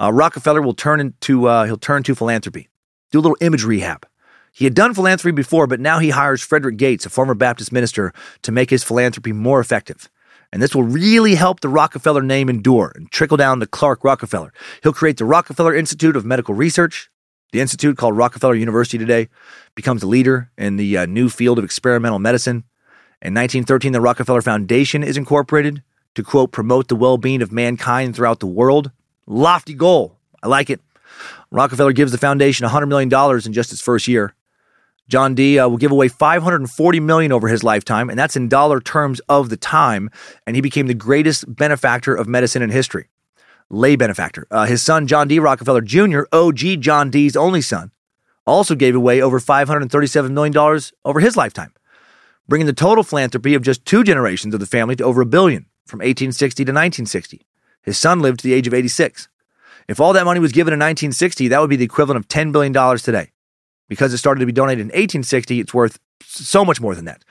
Uh, Rockefeller will turn into uh, he'll turn to philanthropy, do a little image rehab. He had done philanthropy before, but now he hires Frederick Gates, a former Baptist minister, to make his philanthropy more effective. And this will really help the Rockefeller name endure and trickle down to Clark Rockefeller. He'll create the Rockefeller Institute of Medical Research. The institute, called Rockefeller University today, becomes a leader in the uh, new field of experimental medicine. In 1913, the Rockefeller Foundation is incorporated to, quote, promote the well being of mankind throughout the world. Lofty goal. I like it. Rockefeller gives the foundation $100 million in just its first year. John D uh, will give away 540 million over his lifetime, and that's in dollar terms of the time. And he became the greatest benefactor of medicine in history, lay benefactor. Uh, his son John D. Rockefeller Jr., OG John D's only son, also gave away over 537 million dollars over his lifetime, bringing the total philanthropy of just two generations of the family to over a billion from 1860 to 1960. His son lived to the age of 86. If all that money was given in 1960, that would be the equivalent of $10 billion today. Because it started to be donated in 1860, it's worth so much more than that.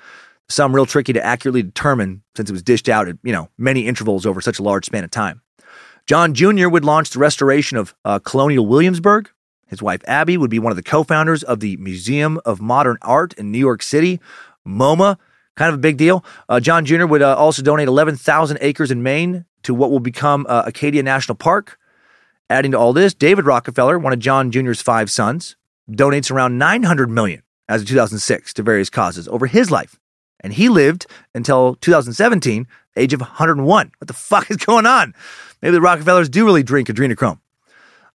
Some real tricky to accurately determine since it was dished out at, you know, many intervals over such a large span of time. John Jr. would launch the restoration of uh, Colonial Williamsburg. His wife Abby would be one of the co-founders of the Museum of Modern Art in New York City, MoMA. Kind of a big deal. Uh, John Jr. would uh, also donate 11,000 acres in Maine to what will become uh, Acadia National Park. Adding to all this, David Rockefeller, one of John Jr.'s five sons, donates around 900 million as of 2006 to various causes over his life. And he lived until 2017, age of 101. What the fuck is going on? Maybe the Rockefellers do really drink adrenochrome.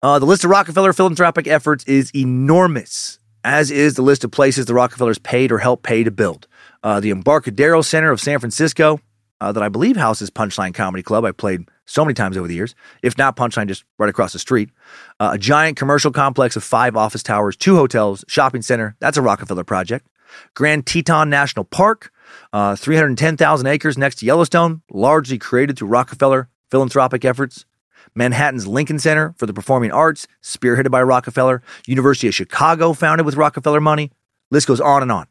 Uh, the list of Rockefeller philanthropic efforts is enormous, as is the list of places the Rockefellers paid or helped pay to build. Uh, the Embarcadero Center of San Francisco, uh, that I believe houses Punchline Comedy Club. I played so many times over the years. If not, Punchline just right across the street. Uh, a giant commercial complex of five office towers, two hotels, shopping center. That's a Rockefeller project. Grand Teton National Park, uh, 310,000 acres next to Yellowstone, largely created through Rockefeller philanthropic efforts. Manhattan's Lincoln Center for the Performing Arts, spearheaded by Rockefeller. University of Chicago, founded with Rockefeller money. List goes on and on.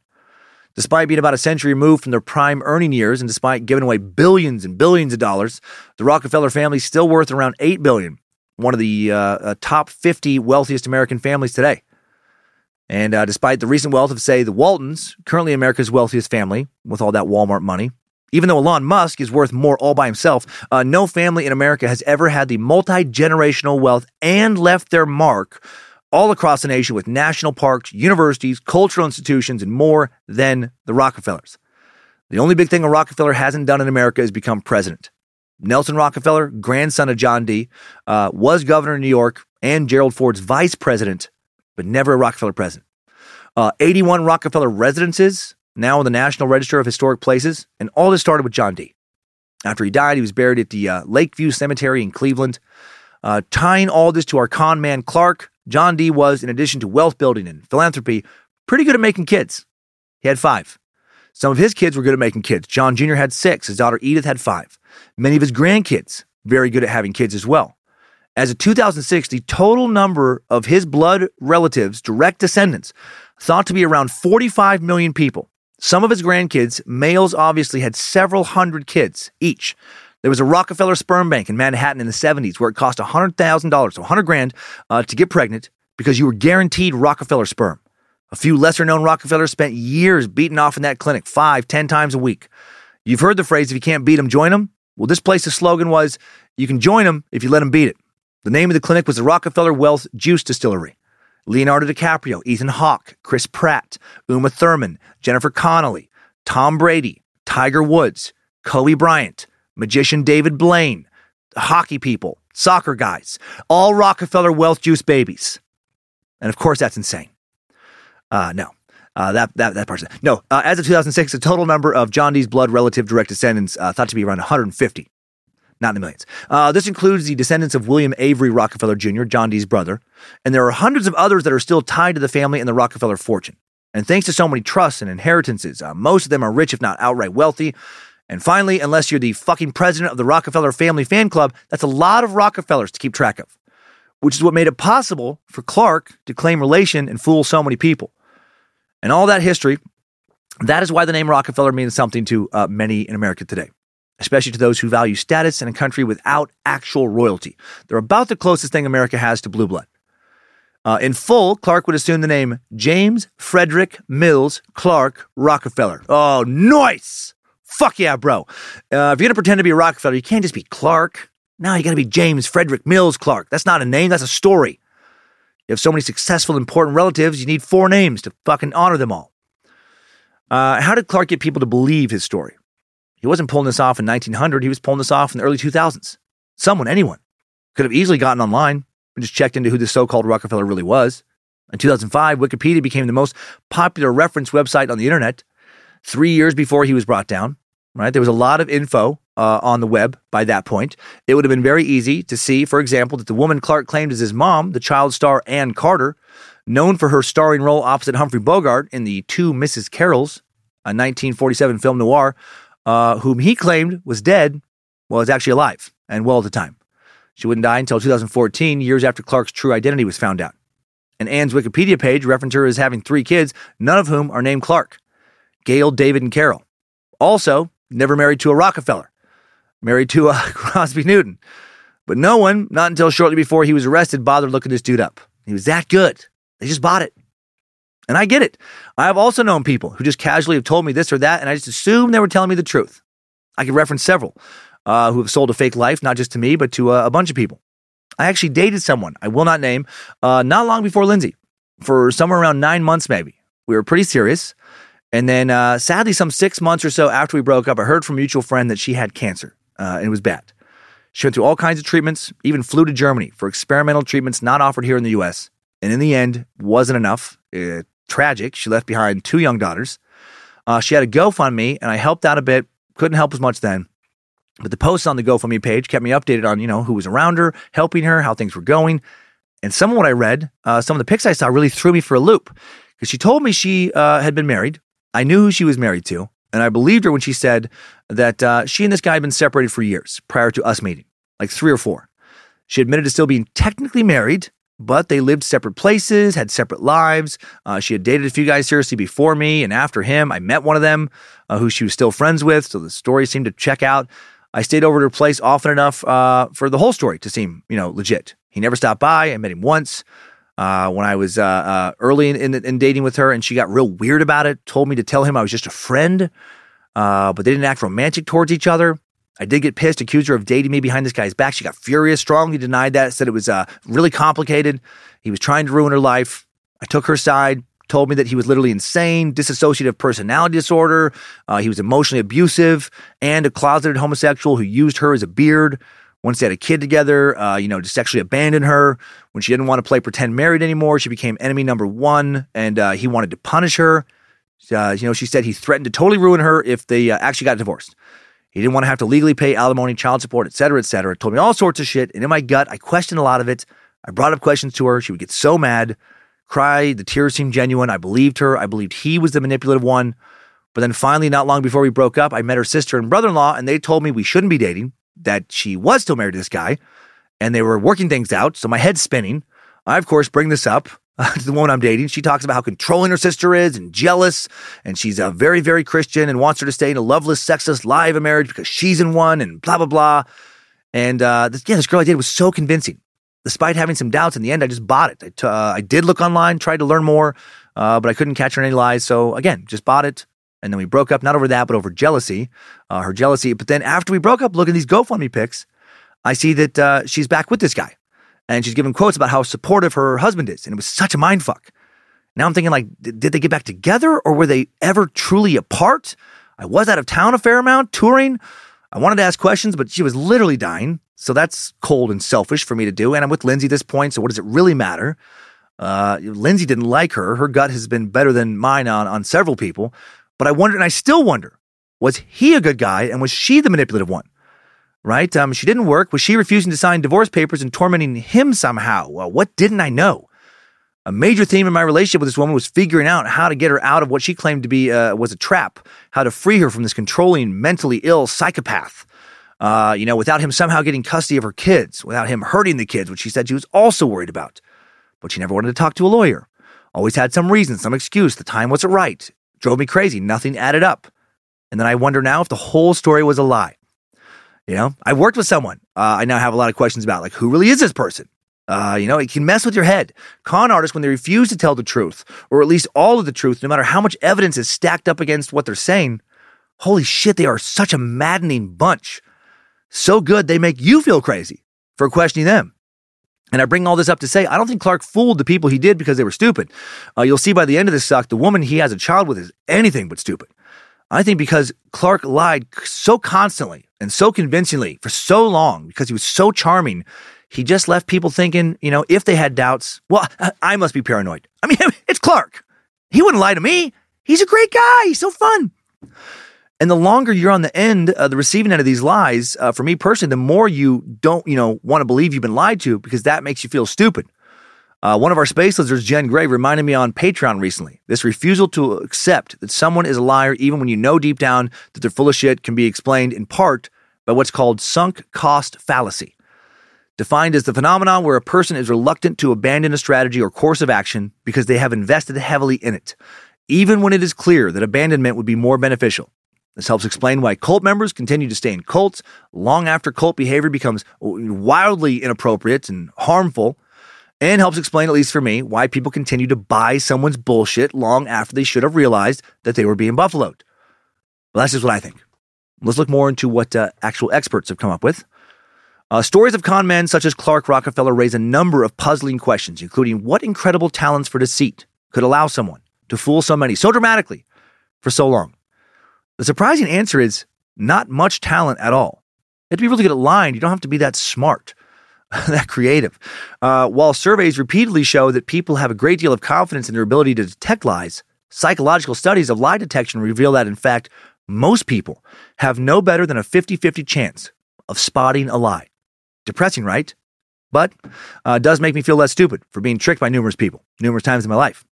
Despite being about a century removed from their prime earning years and despite giving away billions and billions of dollars, the Rockefeller family is still worth around 8 billion, one of the uh, uh, top 50 wealthiest American families today. And uh, despite the recent wealth of, say, the Waltons, currently America's wealthiest family with all that Walmart money, even though Elon Musk is worth more all by himself, uh, no family in America has ever had the multi generational wealth and left their mark all across the nation with national parks, universities, cultural institutions, and more than the Rockefellers. The only big thing a Rockefeller hasn't done in America is become president. Nelson Rockefeller, grandson of John D., uh, was governor of New York and Gerald Ford's vice president, but never a Rockefeller president. Uh, 81 Rockefeller residences, now in the National Register of Historic Places, and all this started with John D. After he died, he was buried at the uh, Lakeview Cemetery in Cleveland. Uh, tying all this to our con man Clark, John D was, in addition to wealth building and philanthropy, pretty good at making kids. He had five. Some of his kids were good at making kids. John Jr. had six. His daughter Edith had five. Many of his grandkids, very good at having kids as well. As of 2006, the total number of his blood relatives, direct descendants, thought to be around 45 million people. Some of his grandkids, males obviously, had several hundred kids each. There was a Rockefeller sperm bank in Manhattan in the 70s where it cost $100,000, so 100 grand, uh, to get pregnant because you were guaranteed Rockefeller sperm. A few lesser known Rockefellers spent years beating off in that clinic five, ten times a week. You've heard the phrase, if you can't beat them, join them. Well, this place's slogan was, you can join them if you let them beat it. The name of the clinic was the Rockefeller Wealth Juice Distillery. Leonardo DiCaprio, Ethan Hawke, Chris Pratt, Uma Thurman, Jennifer Connelly, Tom Brady, Tiger Woods, Kobe Bryant, magician David Blaine, hockey people, soccer guys, all Rockefeller wealth juice babies. And of course, that's insane. Uh, no. Uh, that that that part's no. Uh, as of 2006, the total number of John D's blood relative direct descendants uh, thought to be around 150, not in the millions. Uh, this includes the descendants of William Avery Rockefeller Jr., John D's brother, and there are hundreds of others that are still tied to the family and the Rockefeller fortune. And thanks to so many trusts and inheritances, uh, most of them are rich, if not outright wealthy. And finally, unless you're the fucking president of the Rockefeller Family Fan Club, that's a lot of Rockefellers to keep track of, which is what made it possible for Clark to claim relation and fool so many people. And all that history, that is why the name Rockefeller means something to uh, many in America today. especially to those who value status in a country without actual royalty. They're about the closest thing America has to blue blood. Uh, in full, Clark would assume the name James Frederick Mills Clark Rockefeller. Oh, nice! Fuck yeah, bro. Uh, if you're gonna pretend to be Rockefeller, you can't just be Clark. No, you gotta be James Frederick Mills Clark. That's not a name, that's a story. You have so many successful, important relatives, you need four names to fucking honor them all. Uh, how did Clark get people to believe his story? He wasn't pulling this off in 1900, he was pulling this off in the early 2000s. Someone, anyone, could have easily gotten online and just checked into who the so called Rockefeller really was. In 2005, Wikipedia became the most popular reference website on the internet. Three years before he was brought down, right? There was a lot of info uh, on the web by that point. It would have been very easy to see, for example, that the woman Clark claimed as his mom, the child star Ann Carter, known for her starring role opposite Humphrey Bogart in the Two Mrs. Carrolls, a 1947 film noir, uh, whom he claimed was dead, is actually alive and well at the time. She wouldn't die until 2014, years after Clark's true identity was found out. And Ann's Wikipedia page referenced her as having three kids, none of whom are named Clark Gail, David, and Carol. Also, never married to a Rockefeller, married to a (laughs) Crosby Newton. But no one, not until shortly before he was arrested, bothered looking this dude up. He was that good. They just bought it. And I get it. I have also known people who just casually have told me this or that, and I just assumed they were telling me the truth. I could reference several uh, who have sold a fake life, not just to me, but to uh, a bunch of people. I actually dated someone, I will not name, uh, not long before Lindsay, for somewhere around nine months maybe. We were pretty serious. And then, uh, sadly, some six months or so after we broke up, I heard from a mutual friend that she had cancer, uh, and it was bad. She went through all kinds of treatments, even flew to Germany for experimental treatments not offered here in the US. And in the end, wasn't enough. Uh, tragic. She left behind two young daughters. Uh, she had a GoFundMe, and I helped out a bit. Couldn't help as much then. But the posts on the GoFundMe page kept me updated on, you know, who was around her, helping her, how things were going. And some of what I read, uh, some of the pics I saw really threw me for a loop because she told me she uh, had been married. I knew who she was married to. And I believed her when she said that uh, she and this guy had been separated for years prior to us meeting, like three or four. She admitted to still being technically married, but they lived separate places, had separate lives. Uh, she had dated a few guys seriously before me and after him. I met one of them uh, who she was still friends with, so the story seemed to check out. I stayed over at her place often enough uh, for the whole story to seem, you know, legit. He never stopped by. I met him once uh, when I was uh, uh, early in, in, in, dating with her, and she got real weird about it. Told me to tell him I was just a friend, uh, but they didn't act romantic towards each other. I did get pissed, accused her of dating me behind this guy's back. She got furious, strongly denied that, said it was uh, really complicated. He was trying to ruin her life. I took her side, told me that he was literally insane, dissociative personality disorder. Uh, he was emotionally abusive and a closeted homosexual who used her as a beard. Once they had a kid together, uh, you know, just sexually abandoned her. When she didn't want to play pretend married anymore, she became enemy number one, and uh, he wanted to punish her. Uh, you know, she said he threatened to totally ruin her if they uh, actually got divorced. He didn't want to have to legally pay alimony, child support, et cetera, et cetera. Told me all sorts of shit. And in my gut, I questioned a lot of it. I brought up questions to her. She would get so mad cry. The tears seemed genuine. I believed her. I believed he was the manipulative one. But then finally, not long before we broke up, I met her sister and brother in law, and they told me we shouldn't be dating, that she was still married to this guy, and they were working things out. So my head's spinning. I, of course, bring this up (laughs) to the woman I'm dating. She talks about how controlling her sister is and jealous, and she's a very, very Christian and wants her to stay in a loveless, sexless, live marriage because she's in one, and blah, blah, blah. And uh, this, yeah, this girl I dated was so convincing despite having some doubts in the end, I just bought it. I, t- uh, I did look online, tried to learn more, uh, but I couldn't catch her in any lies. So again, just bought it. And then we broke up, not over that, but over jealousy, uh, her jealousy. But then after we broke up, looking at these GoFundMe pics, I see that uh, she's back with this guy. And she's giving quotes about how supportive her husband is. And it was such a mind fuck. Now I'm thinking, like, did they get back together or were they ever truly apart? I was out of town a fair amount, touring. I wanted to ask questions, but she was literally dying. So that's cold and selfish for me to do. And I'm with Lindsay at this point. So what does it really matter? Uh, Lindsay didn't like her. Her gut has been better than mine on, on several people. But I wonder, and I still wonder, was he a good guy and was she the manipulative one? Right? Um, she didn't work. Was she refusing to sign divorce papers and tormenting him somehow? Well, what didn't I know? A major theme in my relationship with this woman was figuring out how to get her out of what she claimed to be uh, was a trap, how to free her from this controlling, mentally ill psychopath uh, you know, without him somehow getting custody of her kids, without him hurting the kids, which she said she was also worried about. But she never wanted to talk to a lawyer. Always had some reason, some excuse. The time wasn't right. Drove me crazy. Nothing added up. And then I wonder now if the whole story was a lie. You know, I worked with someone. Uh, I now have a lot of questions about like who really is this person. Uh, you know, it can mess with your head. Con artists, when they refuse to tell the truth, or at least all of the truth, no matter how much evidence is stacked up against what they're saying, holy shit, they are such a maddening bunch. So good, they make you feel crazy for questioning them. And I bring all this up to say, I don't think Clark fooled the people he did because they were stupid. Uh, you'll see by the end of this suck, the woman he has a child with is anything but stupid. I think because Clark lied so constantly and so convincingly for so long, because he was so charming, he just left people thinking, you know, if they had doubts, well, I must be paranoid. I mean, (laughs) it's Clark. He wouldn't lie to me. He's a great guy. He's so fun. And the longer you're on the end, uh, the receiving end of these lies, uh, for me personally, the more you don't, you know, want to believe you've been lied to because that makes you feel stupid. Uh, one of our space lizards, Jen Gray, reminded me on Patreon recently. This refusal to accept that someone is a liar, even when you know deep down that they're full of shit, can be explained in part by what's called sunk cost fallacy. Defined as the phenomenon where a person is reluctant to abandon a strategy or course of action because they have invested heavily in it, even when it is clear that abandonment would be more beneficial. This helps explain why cult members continue to stay in cults long after cult behavior becomes wildly inappropriate and harmful, and helps explain, at least for me, why people continue to buy someone's bullshit long after they should have realized that they were being buffaloed. Well, that's just what I think. Let's look more into what uh, actual experts have come up with. Uh, stories of con men such as Clark Rockefeller raise a number of puzzling questions, including what incredible talents for deceit could allow someone to fool so many so dramatically for so long. The surprising answer is not much talent at all. You have to be really good at lying. You don't have to be that smart, (laughs) that creative. Uh, while surveys repeatedly show that people have a great deal of confidence in their ability to detect lies, psychological studies of lie detection reveal that, in fact, most people have no better than a 50 50 chance of spotting a lie. Depressing, right? But uh, does make me feel less stupid for being tricked by numerous people, numerous times in my life.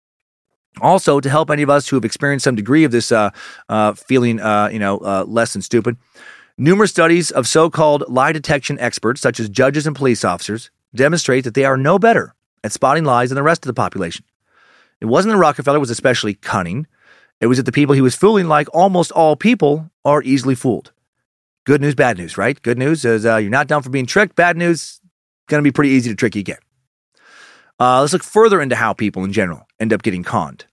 Also, to help any of us who have experienced some degree of this uh, uh, feeling, uh, you know, uh, less than stupid, numerous studies of so-called lie detection experts, such as judges and police officers, demonstrate that they are no better at spotting lies than the rest of the population. It wasn't that Rockefeller was especially cunning; it was that the people he was fooling, like almost all people, are easily fooled. Good news, bad news, right? Good news is uh, you're not done for being tricked. Bad news, going to be pretty easy to trick you again. Uh, let's look further into how people in general end up getting conned. It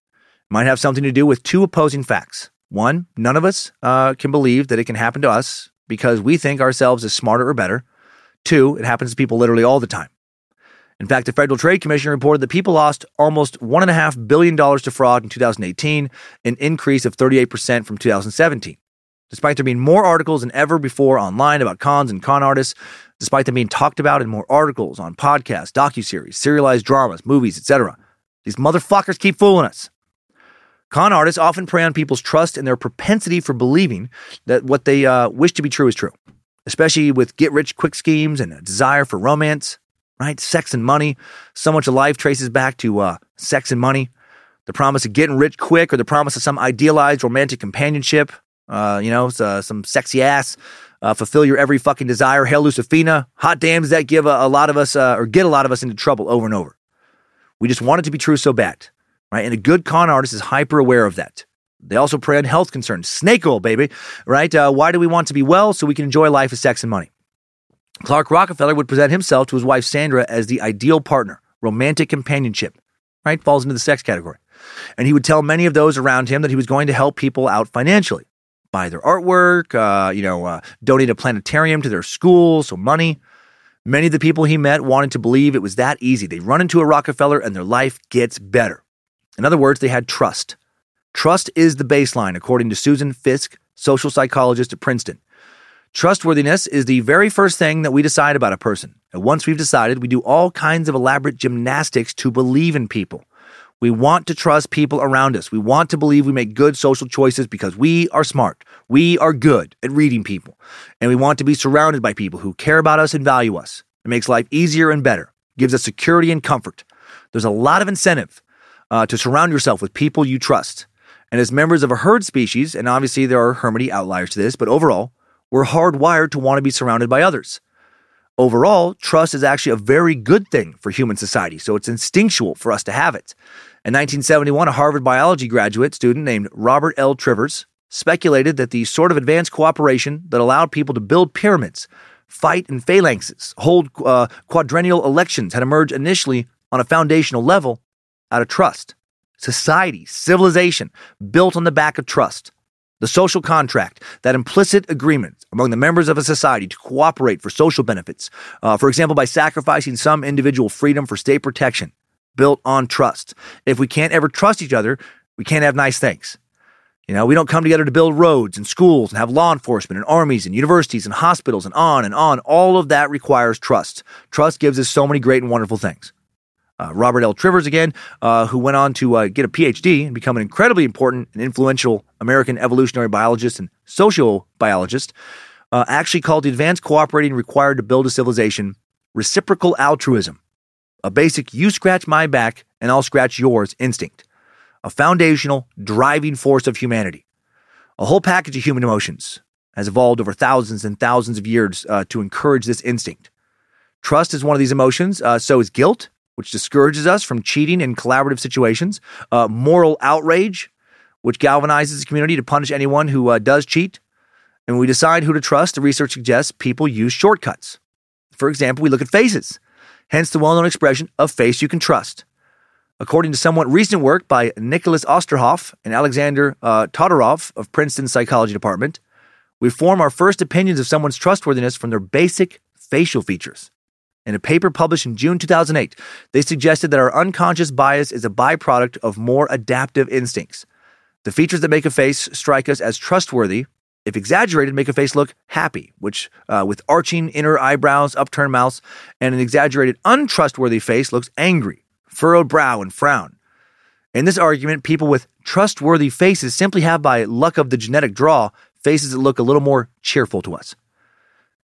might have something to do with two opposing facts. One, none of us uh, can believe that it can happen to us because we think ourselves as smarter or better. Two, it happens to people literally all the time. In fact, the Federal Trade Commission reported that people lost almost $1.5 billion to fraud in 2018, an increase of 38% from 2017. Despite there being more articles than ever before online about cons and con artists, despite them being talked about in more articles on podcasts, docuseries, serialized dramas, movies, etc. These motherfuckers keep fooling us. Con artists often prey on people's trust and their propensity for believing that what they uh, wish to be true is true, especially with get rich quick schemes and a desire for romance, right? Sex and money. So much of life traces back to uh, sex and money. The promise of getting rich quick or the promise of some idealized romantic companionship, uh, you know, uh, some sexy ass, uh, fulfill your every fucking desire. Hail Lucifina. Hot damn, does that give a, a lot of us, uh, or get a lot of us into trouble over and over. We just want it to be true so bad, right? And a good con artist is hyper aware of that. They also prey on health concerns. Snake oil, baby, right? Uh, why do we want to be well? So we can enjoy life as sex and money. Clark Rockefeller would present himself to his wife Sandra as the ideal partner, romantic companionship, right? Falls into the sex category. And he would tell many of those around him that he was going to help people out financially buy their artwork, uh, you know, uh, donate a planetarium to their school, so money. Many of the people he met wanted to believe it was that easy. They run into a Rockefeller and their life gets better. In other words, they had trust. Trust is the baseline, according to Susan Fiske, social psychologist at Princeton. Trustworthiness is the very first thing that we decide about a person. And once we've decided, we do all kinds of elaborate gymnastics to believe in people. We want to trust people around us. We want to believe we make good social choices because we are smart. We are good at reading people. And we want to be surrounded by people who care about us and value us. It makes life easier and better, gives us security and comfort. There's a lot of incentive uh, to surround yourself with people you trust. And as members of a herd species, and obviously there are hermity outliers to this, but overall, we're hardwired to want to be surrounded by others. Overall, trust is actually a very good thing for human society, so it's instinctual for us to have it. In 1971, a Harvard biology graduate student named Robert L. Trivers speculated that the sort of advanced cooperation that allowed people to build pyramids, fight in phalanxes, hold uh, quadrennial elections had emerged initially on a foundational level out of trust. Society, civilization, built on the back of trust. The social contract, that implicit agreement among the members of a society to cooperate for social benefits, uh, for example, by sacrificing some individual freedom for state protection, built on trust. If we can't ever trust each other, we can't have nice things. You know, we don't come together to build roads and schools and have law enforcement and armies and universities and hospitals and on and on. All of that requires trust. Trust gives us so many great and wonderful things. Uh, Robert L. Trivers, again, uh, who went on to uh, get a PhD and become an incredibly important and influential American evolutionary biologist and sociobiologist, uh, actually called the advanced cooperating required to build a civilization reciprocal altruism, a basic you scratch my back and I'll scratch yours instinct, a foundational driving force of humanity. A whole package of human emotions has evolved over thousands and thousands of years uh, to encourage this instinct. Trust is one of these emotions, uh, so is guilt which discourages us from cheating in collaborative situations, uh, moral outrage, which galvanizes the community to punish anyone who uh, does cheat. And when we decide who to trust, the research suggests people use shortcuts. For example, we look at faces, hence the well known expression, a face you can trust. According to somewhat recent work by Nicholas Oosterhof and Alexander uh, Todorov of Princeton's psychology department, we form our first opinions of someone's trustworthiness from their basic facial features. In a paper published in June 2008, they suggested that our unconscious bias is a byproduct of more adaptive instincts. The features that make a face strike us as trustworthy, if exaggerated, make a face look happy, which, uh, with arching inner eyebrows, upturned mouth, and an exaggerated untrustworthy face looks angry, furrowed brow, and frown. In this argument, people with trustworthy faces simply have, by luck of the genetic draw, faces that look a little more cheerful to us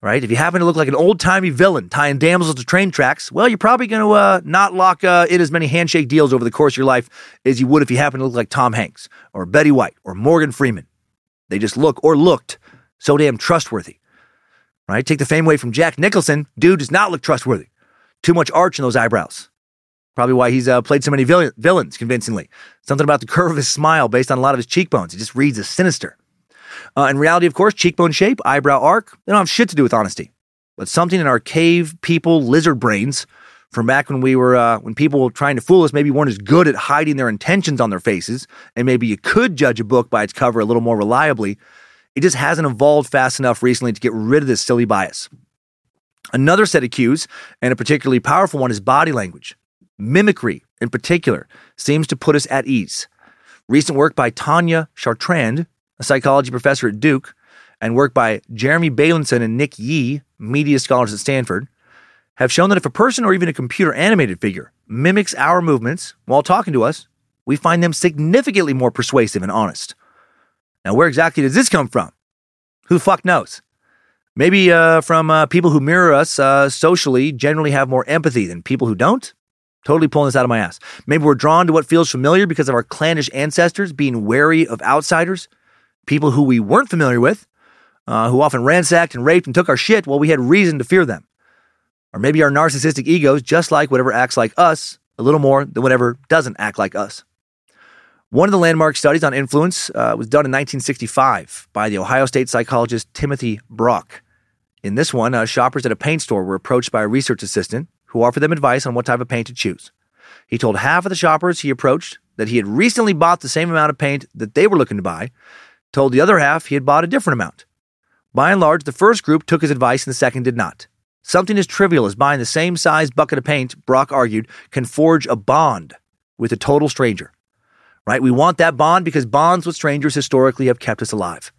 right? If you happen to look like an old timey villain tying damsels to train tracks, well, you're probably going to uh, not lock uh, in as many handshake deals over the course of your life as you would if you happen to look like Tom Hanks or Betty White or Morgan Freeman. They just look or looked so damn trustworthy, right? Take the fame away from Jack Nicholson. Dude does not look trustworthy. Too much arch in those eyebrows. Probably why he's uh, played so many villain- villains convincingly. Something about the curve of his smile based on a lot of his cheekbones. It just reads as sinister. Uh, in reality, of course, cheekbone shape, eyebrow arc, they don't have shit to do with honesty. But something in our cave people lizard brains from back when we were, uh, when people were trying to fool us maybe weren't as good at hiding their intentions on their faces, and maybe you could judge a book by its cover a little more reliably. It just hasn't evolved fast enough recently to get rid of this silly bias. Another set of cues, and a particularly powerful one, is body language. Mimicry, in particular, seems to put us at ease. Recent work by Tanya Chartrand a psychology professor at Duke, and work by Jeremy Bailenson and Nick Yee, media scholars at Stanford, have shown that if a person or even a computer animated figure mimics our movements while talking to us, we find them significantly more persuasive and honest. Now, where exactly does this come from? Who the fuck knows? Maybe uh, from uh, people who mirror us uh, socially generally have more empathy than people who don't? Totally pulling this out of my ass. Maybe we're drawn to what feels familiar because of our clannish ancestors being wary of outsiders people who we weren't familiar with, uh, who often ransacked and raped and took our shit, well, we had reason to fear them. Or maybe our narcissistic egos just like whatever acts like us a little more than whatever doesn't act like us. One of the landmark studies on influence uh, was done in 1965 by the Ohio State psychologist Timothy Brock. In this one, uh, shoppers at a paint store were approached by a research assistant who offered them advice on what type of paint to choose. He told half of the shoppers he approached that he had recently bought the same amount of paint that they were looking to buy, told the other half he had bought a different amount. By and large, the first group took his advice and the second did not. Something as trivial as buying the same size bucket of paint, Brock argued, can forge a bond with a total stranger. Right? We want that bond because bonds with strangers historically have kept us alive.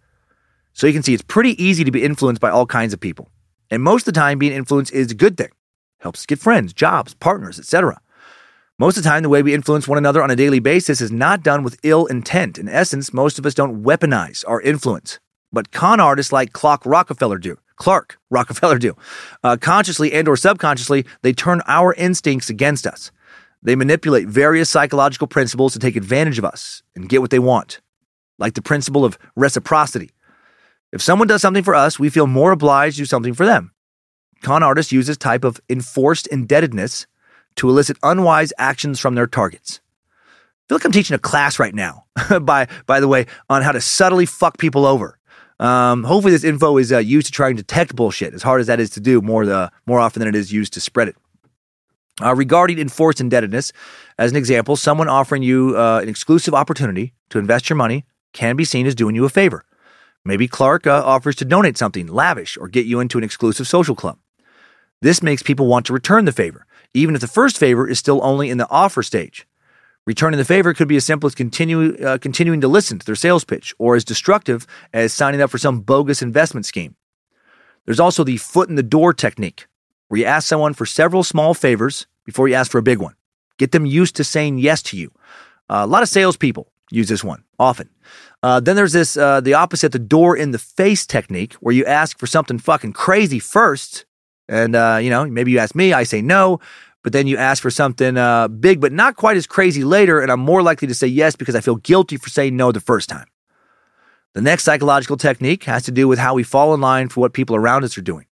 So you can see it's pretty easy to be influenced by all kinds of people. And most of the time, being influenced is a good thing. Helps us get friends, jobs, partners, etc. Most of the time, the way we influence one another on a daily basis is not done with ill intent. In essence, most of us don't weaponize our influence. But con artists like Clark Rockefeller do. Clark Rockefeller do. Uh, consciously and or subconsciously, they turn our instincts against us. They manipulate various psychological principles to take advantage of us and get what they want, like the principle of reciprocity. If someone does something for us, we feel more obliged to do something for them. Con artists use this type of enforced indebtedness to elicit unwise actions from their targets. feel like I'm teaching a class right now, (laughs) by, by the way, on how to subtly fuck people over. Um, hopefully, this info is uh, used to try and detect bullshit, as hard as that is to do, more, the, more often than it is used to spread it. Uh, regarding enforced indebtedness, as an example, someone offering you uh, an exclusive opportunity to invest your money can be seen as doing you a favor. Maybe Clark uh, offers to donate something lavish or get you into an exclusive social club. This makes people want to return the favor, even if the first favor is still only in the offer stage. Returning the favor could be as simple as continue, uh, continuing to listen to their sales pitch, or as destructive as signing up for some bogus investment scheme. There's also the foot in the door technique, where you ask someone for several small favors before you ask for a big one. Get them used to saying yes to you. Uh, a lot of salespeople use this one often. Uh, then there's this uh, the opposite, the door in the face technique, where you ask for something fucking crazy first, and uh, you know maybe you ask me, I say no, but then you ask for something uh, big but not quite as crazy later, and I'm more likely to say yes because I feel guilty for saying no the first time. The next psychological technique has to do with how we fall in line for what people around us are doing.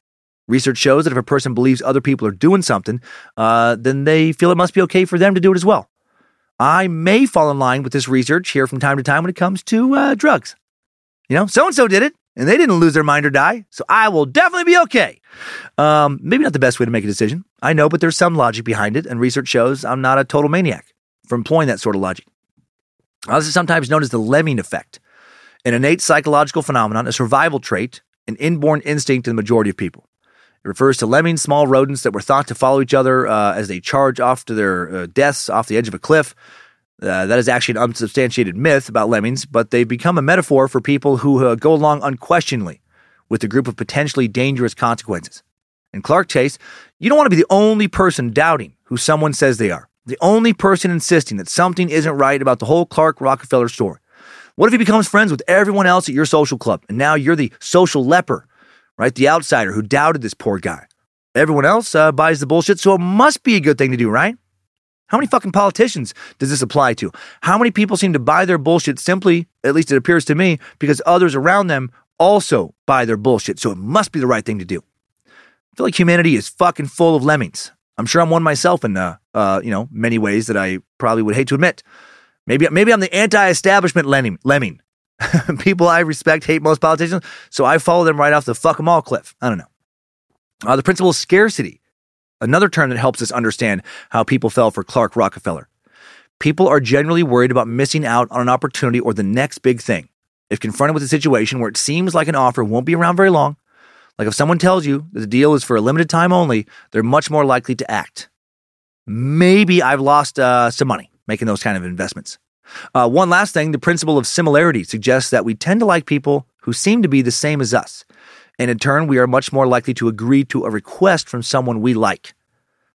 Research shows that if a person believes other people are doing something, uh, then they feel it must be okay for them to do it as well. I may fall in line with this research here from time to time when it comes to uh, drugs. You know, so and so did it, and they didn't lose their mind or die, so I will definitely be okay. Um, maybe not the best way to make a decision. I know, but there's some logic behind it, and research shows I'm not a total maniac for employing that sort of logic. This is sometimes known as the lemming effect, an innate psychological phenomenon, a survival trait, an inborn instinct in the majority of people. It refers to lemmings, small rodents that were thought to follow each other uh, as they charge off to their uh, deaths off the edge of a cliff. Uh, that is actually an unsubstantiated myth about lemmings, but they become a metaphor for people who uh, go along unquestioningly with a group of potentially dangerous consequences. In Clark Chase, you don't want to be the only person doubting who someone says they are, the only person insisting that something isn't right about the whole Clark Rockefeller story. What if he becomes friends with everyone else at your social club, and now you're the social leper right? The outsider who doubted this poor guy. Everyone else uh, buys the bullshit, so it must be a good thing to do, right? How many fucking politicians does this apply to? How many people seem to buy their bullshit simply, at least it appears to me, because others around them also buy their bullshit, so it must be the right thing to do? I feel like humanity is fucking full of lemmings. I'm sure I'm one myself in, uh, uh, you know, many ways that I probably would hate to admit. Maybe, maybe I'm the anti-establishment lemming. lemming. (laughs) people I respect hate most politicians, so I follow them right off the fuck them all cliff. I don't know. Uh, the principle of scarcity, another term that helps us understand how people fell for Clark Rockefeller. People are generally worried about missing out on an opportunity or the next big thing. If confronted with a situation where it seems like an offer won't be around very long, like if someone tells you that the deal is for a limited time only, they're much more likely to act. Maybe I've lost uh, some money making those kind of investments. Uh, one last thing the principle of similarity suggests that we tend to like people who seem to be the same as us. And in turn, we are much more likely to agree to a request from someone we like.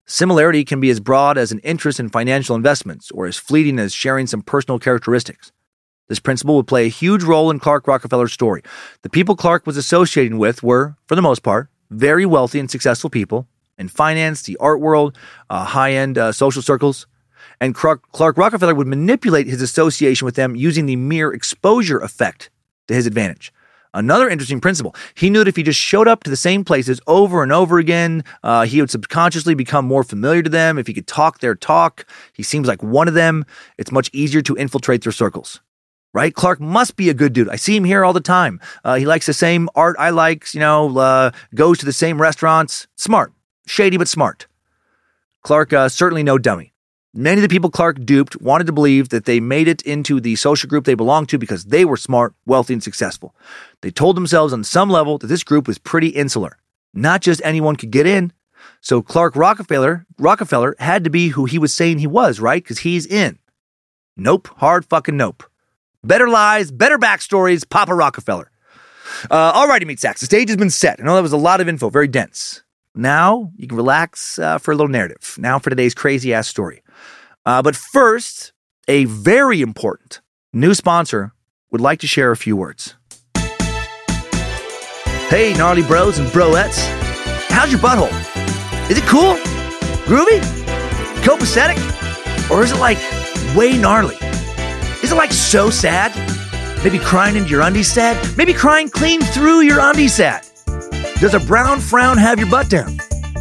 Similarity can be as broad as an interest in financial investments or as fleeting as sharing some personal characteristics. This principle would play a huge role in Clark Rockefeller's story. The people Clark was associating with were, for the most part, very wealthy and successful people in finance, the art world, uh, high end uh, social circles. And Clark, Clark Rockefeller would manipulate his association with them using the mere exposure effect to his advantage. Another interesting principle. He knew that if he just showed up to the same places over and over again, uh, he would subconsciously become more familiar to them. If he could talk their talk, he seems like one of them. It's much easier to infiltrate their circles. Right? Clark must be a good dude. I see him here all the time. Uh, he likes the same art I like, you know, uh, goes to the same restaurants. Smart. Shady, but smart. Clark, uh, certainly no dummy. Many of the people Clark duped wanted to believe that they made it into the social group they belonged to because they were smart, wealthy, and successful. They told themselves on some level that this group was pretty insular. Not just anyone could get in. So Clark Rockefeller, Rockefeller had to be who he was saying he was, right? Because he's in. Nope, hard fucking nope. Better lies, better backstories, Papa Rockefeller. Uh, alrighty, meat sacks. The stage has been set. I know that was a lot of info, very dense. Now you can relax uh, for a little narrative. Now for today's crazy ass story. Uh, but first, a very important new sponsor would like to share a few words. Hey, gnarly bros and broettes. How's your butthole? Is it cool? Groovy? Copacetic? Or is it like way gnarly? Is it like so sad? Maybe crying into your undies sad? Maybe crying clean through your undies sad? Does a brown frown have your butt down?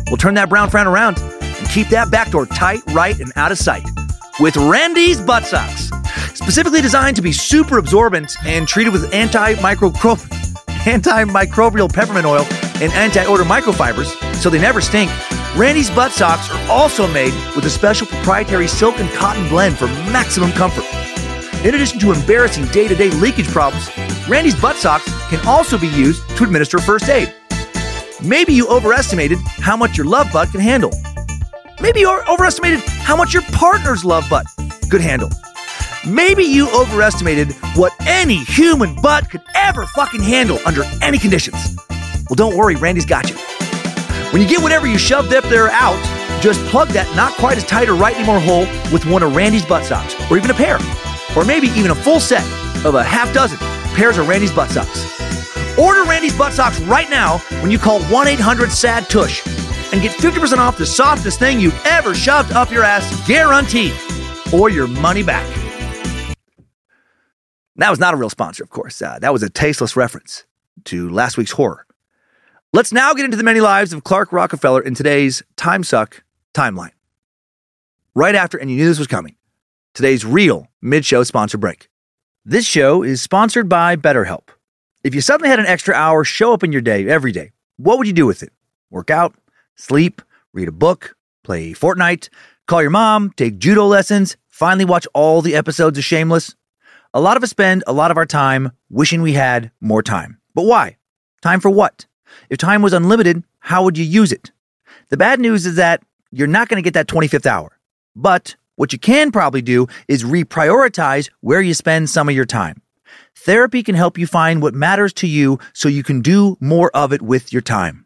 We'll turn that brown frown around keep that back door tight, right, and out of sight with Randy's Butt Socks. specifically designed to be super absorbent and treated with antimicrobial (laughs) antimicrobial peppermint oil and anti-odor microfibers so they never stink. Randy's butt socks are also made with a special proprietary silk and cotton blend for maximum comfort. In addition to embarrassing day-to-day leakage problems, Randy's butt socks can also be used to administer first aid. Maybe you overestimated how much your love butt can handle. Maybe you overestimated how much your partner's love butt could handle. Maybe you overestimated what any human butt could ever fucking handle under any conditions. Well, don't worry, Randy's got you. When you get whatever you shoved up there out, just plug that not quite as tight or right anymore hole with one of Randy's butt socks, or even a pair, or maybe even a full set of a half dozen pairs of Randy's butt socks. Order Randy's butt socks right now when you call 1 800 SAD TUSH and get 50% off the softest thing you've ever shoved up your ass, guaranteed, or your money back. That was not a real sponsor, of course. Uh, that was a tasteless reference to last week's horror. Let's now get into the many lives of Clark Rockefeller in today's Time Suck timeline. Right after, and you knew this was coming, today's real mid show sponsor break. This show is sponsored by BetterHelp. If you suddenly had an extra hour show up in your day every day, what would you do with it? Work out, sleep, read a book, play Fortnite, call your mom, take judo lessons, finally watch all the episodes of Shameless? A lot of us spend a lot of our time wishing we had more time. But why? Time for what? If time was unlimited, how would you use it? The bad news is that you're not going to get that 25th hour. But what you can probably do is reprioritize where you spend some of your time. Therapy can help you find what matters to you so you can do more of it with your time.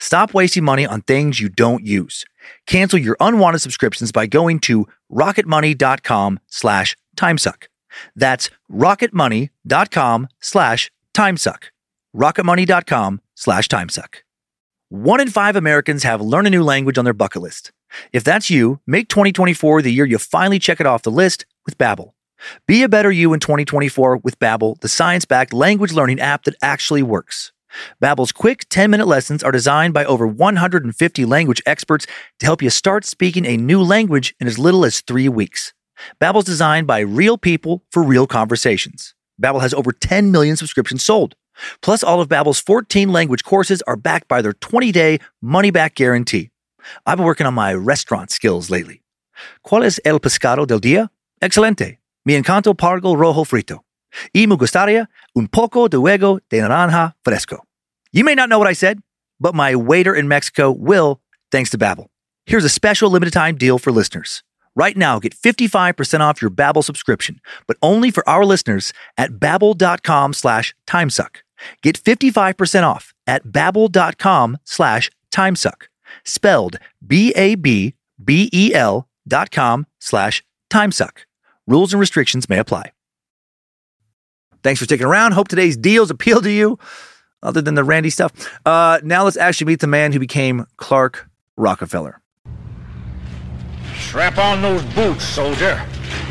Stop wasting money on things you don't use. Cancel your unwanted subscriptions by going to rocketmoney.com slash timesuck. That's rocketmoney.com slash timesuck. rocketmoney.com slash timesuck. One in five Americans have learn a new language on their bucket list. If that's you, make 2024 the year you finally check it off the list with Babbel. Be a better you in 2024 with Babbel, the science-backed language learning app that actually works. Babbel's quick 10-minute lessons are designed by over 150 language experts to help you start speaking a new language in as little as 3 weeks. Babbel's designed by real people for real conversations. Babbel has over 10 million subscriptions sold. Plus, all of Babbel's 14 language courses are backed by their 20-day money-back guarantee. I've been working on my restaurant skills lately. ¿Cuál es el pescado del día? Excelente. Mi encanto pargo rojo frito. Y me gustaría un poco de huevo de naranja fresco. You may not know what I said, but my waiter in Mexico will, thanks to Babbel. Here's a special limited time deal for listeners. Right now, get 55% off your Babbel subscription, but only for our listeners at babbel.com slash timesuck. Get 55% off at babbel.com slash timesuck. Spelled B-A-B-B-E-L dot com slash timesuck. Rules and restrictions may apply. Thanks for sticking around. Hope today's deals appeal to you, other than the Randy stuff. Uh, now let's actually meet the man who became Clark Rockefeller. Strap on those boots, soldier.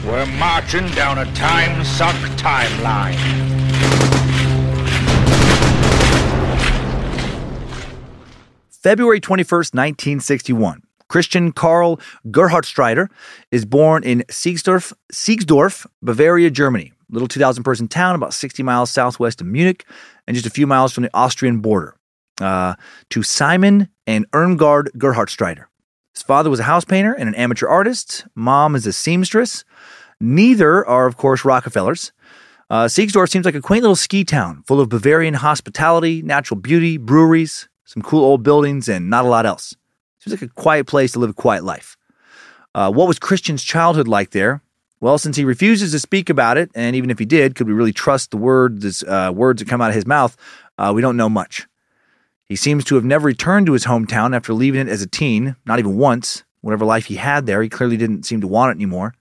We're marching down a time suck timeline. February 21st, 1961. Christian Karl Gerhartsreiter is born in Siegsdorf, Siegsdorf, Bavaria, Germany. Little 2,000 person town about 60 miles southwest of Munich and just a few miles from the Austrian border. Uh, to Simon and Irmgard Gerhartsreiter. His father was a house painter and an amateur artist. Mom is a seamstress. Neither are, of course, Rockefellers. Uh, Siegsdorf seems like a quaint little ski town full of Bavarian hospitality, natural beauty, breweries, some cool old buildings, and not a lot else. Seems like a quiet place to live a quiet life. Uh, what was Christian's childhood like there? Well, since he refuses to speak about it, and even if he did, could we really trust the words, uh, words that come out of his mouth? Uh, we don't know much. He seems to have never returned to his hometown after leaving it as a teen, not even once. Whatever life he had there, he clearly didn't seem to want it anymore.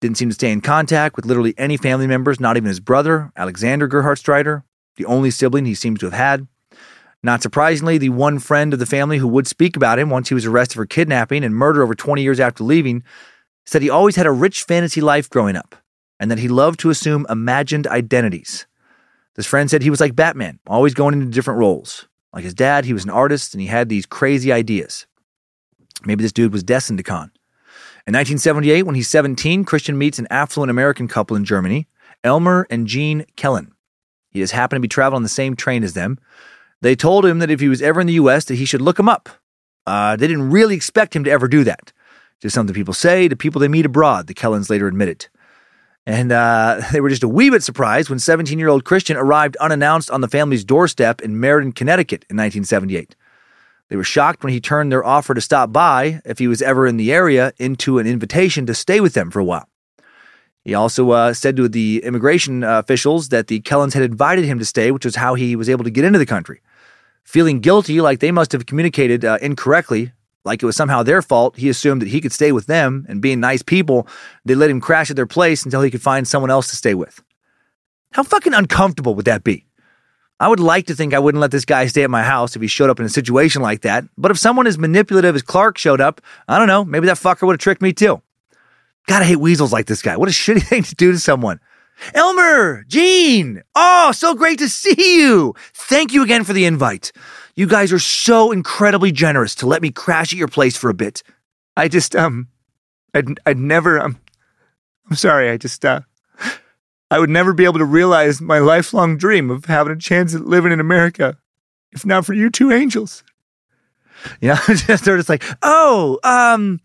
Didn't seem to stay in contact with literally any family members, not even his brother, Alexander Gerhartsreiter, the only sibling he seems to have had. Not surprisingly, the one friend of the family who would speak about him once he was arrested for kidnapping and murder over 20 years after leaving said he always had a rich fantasy life growing up and that he loved to assume imagined identities. This friend said he was like Batman, always going into different roles. Like his dad, he was an artist and he had these crazy ideas. Maybe this dude was destined to con. In 1978, when he's 17, Christian meets an affluent American couple in Germany, Elmer and Jean Kellen. He just happened to be traveling on the same train as them. They told him that if he was ever in the U.S., that he should look him up. Uh, they didn't really expect him to ever do that. Just something people say to people they meet abroad, the Kellens later admitted. And uh, (laughs) they were just a wee bit surprised when 17 year old Christian arrived unannounced on the family's doorstep in Meriden, Connecticut in 1978. They were shocked when he turned their offer to stop by, if he was ever in the area, into an invitation to stay with them for a while. He also uh, said to the immigration officials that the Kellens had invited him to stay, which was how he was able to get into the country. Feeling guilty, like they must have communicated uh, incorrectly, like it was somehow their fault, he assumed that he could stay with them, and being nice people, they let him crash at their place until he could find someone else to stay with. How fucking uncomfortable would that be? I would like to think I wouldn't let this guy stay at my house if he showed up in a situation like that, but if someone as manipulative as Clark showed up, I don't know, maybe that fucker would have tricked me too. Gotta hate weasels like this guy. What a (laughs) shitty thing to do to someone. Elmer, Gene, oh, so great to see you. Thank you again for the invite. You guys are so incredibly generous to let me crash at your place for a bit. I just, um, I'd, I'd never, um, I'm sorry, I just, uh, I would never be able to realize my lifelong dream of having a chance at living in America if not for you two angels. You (laughs) Yeah, just they're just like, oh, um,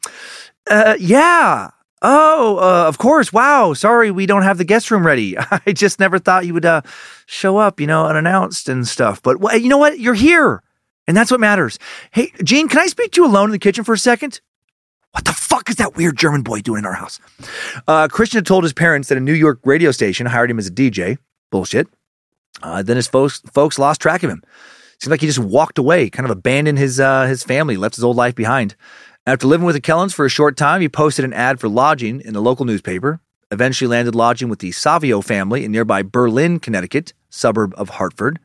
uh, yeah, oh, uh, of course. Wow, sorry, we don't have the guest room ready. (laughs) I just never thought you would uh, show up, you know, unannounced and stuff. But you know what? You're here, and that's what matters. Hey, Gene, can I speak to you alone in the kitchen for a second? What the fuck is that weird German boy doing in our house? Uh, Christian had told his parents that a New York radio station hired him as a DJ. Bullshit. Uh, then his folks, folks lost track of him. Seems like he just walked away, kind of abandoned his uh, his family, left his old life behind. After living with the Kellens for a short time, he posted an ad for lodging in the local newspaper. Eventually landed lodging with the Savio family in nearby Berlin, Connecticut, suburb of Hartford.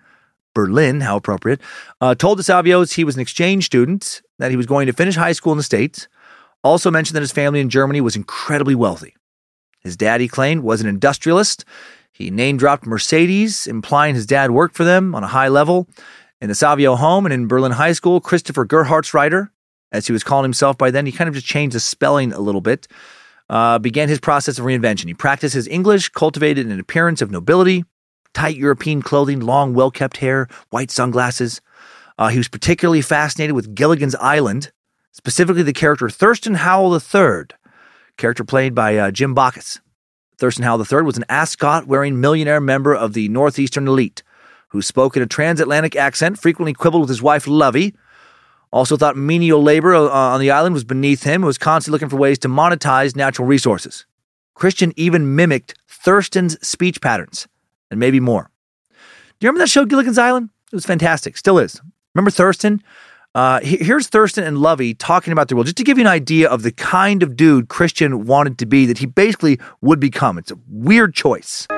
Berlin, how appropriate, uh, told the Savios he was an exchange student, that he was going to finish high school in the States. Also mentioned that his family in Germany was incredibly wealthy. His dad, he claimed, was an industrialist. He name dropped Mercedes, implying his dad worked for them on a high level. In the Savio home and in Berlin High School, Christopher Gerhartsreiter, as he was calling himself by then, he kind of just changed the spelling a little bit, uh, began his process of reinvention. He practiced his English, cultivated an appearance of nobility, tight European clothing, long, well kept hair, white sunglasses. Uh, he was particularly fascinated with Gilligan's Island, specifically the character Thurston Howell III, character played by uh, Jim Backus. Thurston Howell III was an ascot wearing millionaire member of the Northeastern elite who spoke in a transatlantic accent, frequently quibbled with his wife Lovey. Also thought menial labor uh, on the island was beneath him and was constantly looking for ways to monetize natural resources. Christian even mimicked Thurston's speech patterns and maybe more. Do you remember that show, Gilligan's Island? It was fantastic, still is. Remember Thurston? Uh, here's Thurston and Lovey talking about the world, just to give you an idea of the kind of dude Christian wanted to be that he basically would become. It's a weird choice.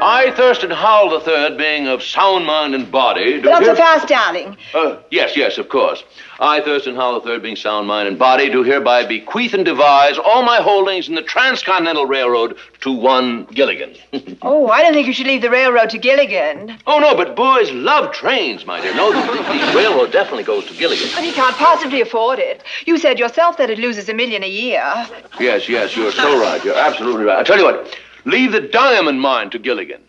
I, Thurston Howell III, being of sound mind and body. do Not so fast, darling. Uh, yes, yes, of course. I, Thurston Howell III, being sound mind and body, do hereby bequeath and devise all my holdings in the Transcontinental Railroad to one Gilligan. (laughs) Oh, I don't think you should leave the railroad to Gilligan. oh, no, but boys love trains, my dear. No, the, the, the railroad definitely goes to Gilligan. But he can't possibly afford it. You said yourself that it loses a million a year. Yes, yes, you're so right. You're absolutely right. I tell you what, leave the diamond mine to Gilligan.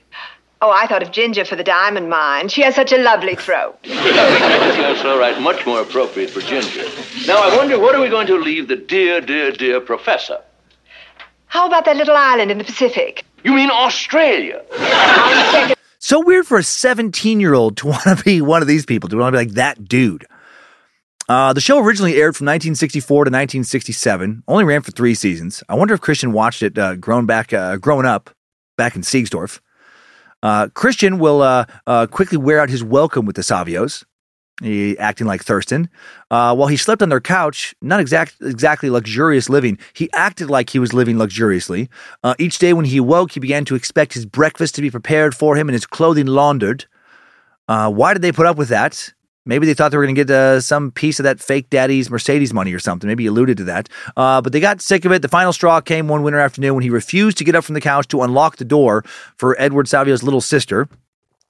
Oh, I thought of Ginger for the diamond mine. She has such a lovely throat. (laughs) You're so right. Much more appropriate for Ginger. Now, I wonder, what are we going to leave the dear, dear, dear professor? How about that little island in the Pacific? You mean Australia? So weird for a 17 year old to want to be one of these people, to want to be like that dude. Uh, the show originally aired from 1964 to 1967, only ran for three seasons. I wonder if Christian watched it uh, grown back, uh, growing up back in Siegsdorf. Uh, Christian will uh, uh, quickly wear out his welcome with the Savios, he, acting like Thurston. While he slept on their couch, not exact, exactly luxurious living, he acted like he was living luxuriously. Each day when he awoke, he began to expect his breakfast to be prepared for him and his clothing laundered. Why did they put up with that? Maybe they thought they were going to get uh, some piece of that fake daddy's Mercedes money or something. Maybe he alluded to that. Uh, but they got sick of it. The final straw came one winter afternoon when he refused to get up from the couch to unlock the door for Edward Savio's little sister.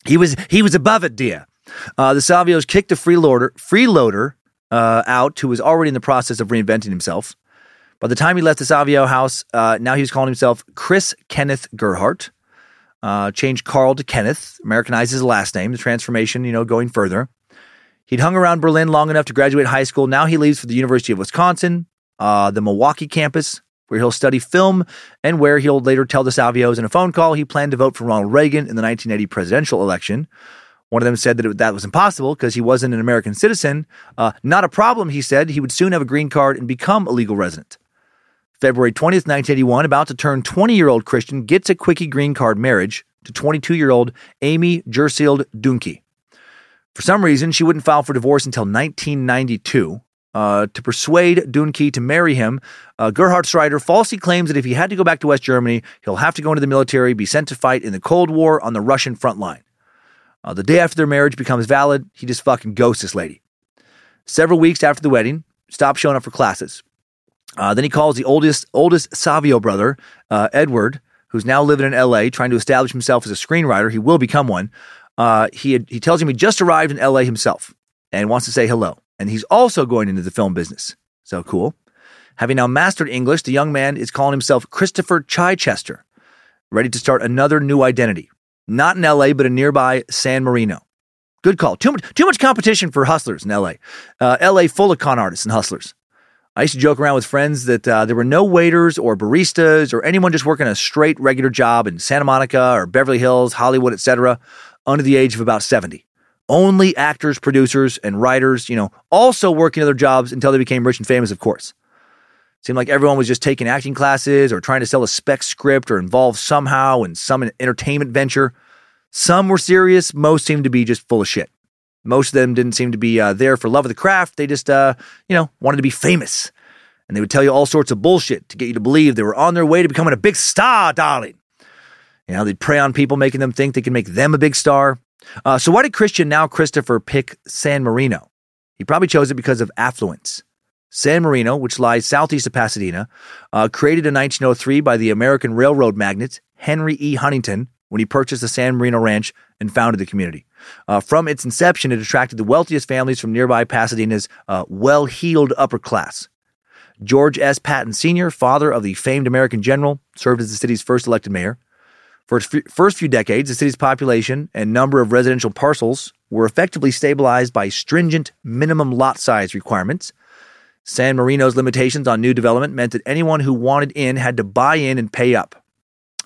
He was he was above it, dear. Uh, the Savios kicked a freeloader freeloader uh, out who was already in the process of reinventing himself. By the time he left the Savio house, uh, now he was calling himself Chris Kenneth Gerhardt. Uh, changed Carl to Kenneth, Americanized his last name. The transformation, you know, going further. He'd hung around Berlin long enough to graduate high school. Now he leaves for the University of Wisconsin, uh, the Milwaukee campus, where he'll study film and where he'll later tell the Savios in a phone call he planned to vote for Ronald Reagan in the 1980 presidential election. One of them said that it, that was impossible because he wasn't an American citizen. Uh, not a problem, he said. He would soon have a green card and become a legal resident. February 20th, 1981, about to turn 20 year old Christian gets a quickie green card marriage to 22 year old Amy Jersild Dunke. For some reason, she wouldn't file for divorce until 1992. Uh, to persuade Dunke to marry him, uh, Gerhartsreiter falsely claims that if he had to go back to West Germany, he'll have to go into the military, be sent to fight in the Cold War on the Russian front line. Uh, the day after their marriage becomes valid, he just fucking ghosts this lady. Several weeks after the wedding, stops showing up for classes. Uh, then he calls the oldest oldest Savio brother, uh, Edward, who's now living in L.A., trying to establish himself as a screenwriter. He will become one. Uh, he had, he tells him he just arrived in L.A. himself and wants to say hello. And he's also going into the film business. So cool. Having now mastered English, the young man is calling himself Christopher Chichester, ready to start another new identity. Not in LA, but in nearby San Marino. Good call. Too much, too much competition for hustlers in LA. Uh, LA full of con artists and hustlers. I used to joke around with friends that uh, there were no waiters or baristas or anyone just working a straight regular job in Santa Monica or Beverly Hills, Hollywood, etc., under the age of about 70. Only actors, producers, and writers, you know, also working other jobs until they became rich and famous, of course. Seemed like everyone was just taking acting classes or trying to sell a spec script or involved somehow in some entertainment venture. Some were serious, most seemed to be just full of shit. Most of them didn't seem to be uh, there for love of the craft. They just, uh, you know, wanted to be famous. And they would tell you all sorts of bullshit to get you to believe they were on their way to becoming a big star, darling. You know, they'd prey on people, making them think they could make them a big star. Uh, so why did Christian, now Christopher, pick San Marino? He probably chose it because of affluence. San Marino, which lies southeast of Pasadena, uh, created in 1903 by the American railroad magnate Henry E. Huntington when he purchased the San Marino Ranch and founded the community. Uh, from its inception, it attracted the wealthiest families from nearby Pasadena's uh, well heeled upper class. George S. Patton Sr., father of the famed American general, served as the city's first elected mayor. For its f- first few decades, the city's population and number of residential parcels were effectively stabilized by stringent minimum lot size requirements. San Marino's limitations on new development meant that anyone who wanted in had to buy in and pay up.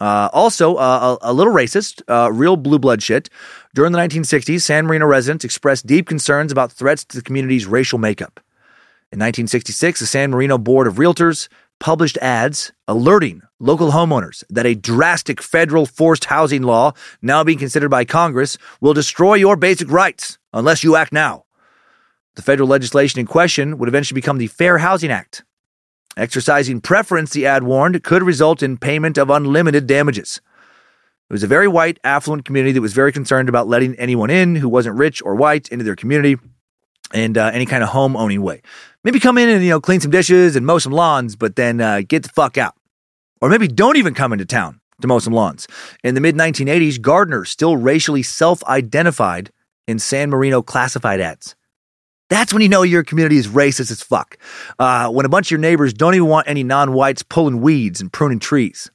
Uh, also, uh, a, a, little racist, uh, real blue blood shit. During the 1960s, San Marino residents expressed deep concerns about threats to the community's racial makeup. In 1966, the San Marino Board of Realtors published ads alerting local homeowners that a drastic federal forced housing law, now being considered by Congress, will destroy your basic rights unless you act now. The federal legislation in question would eventually become the Fair Housing Act. Exercising preference, the ad warned, could result in payment of unlimited damages. It was a very white, affluent community that was very concerned about letting anyone in who wasn't rich or white into their community in uh, any kind of home owning way. Maybe come in and you know clean some dishes and mow some lawns, but then uh, get the fuck out. Or maybe don't even come into town to mow some lawns. In the mid 1980s, gardeners still racially self identified in San Marino classified ads. That's when you know your community is racist as fuck. Uh, when a bunch of your neighbors don't even want any non whites pulling weeds and pruning trees.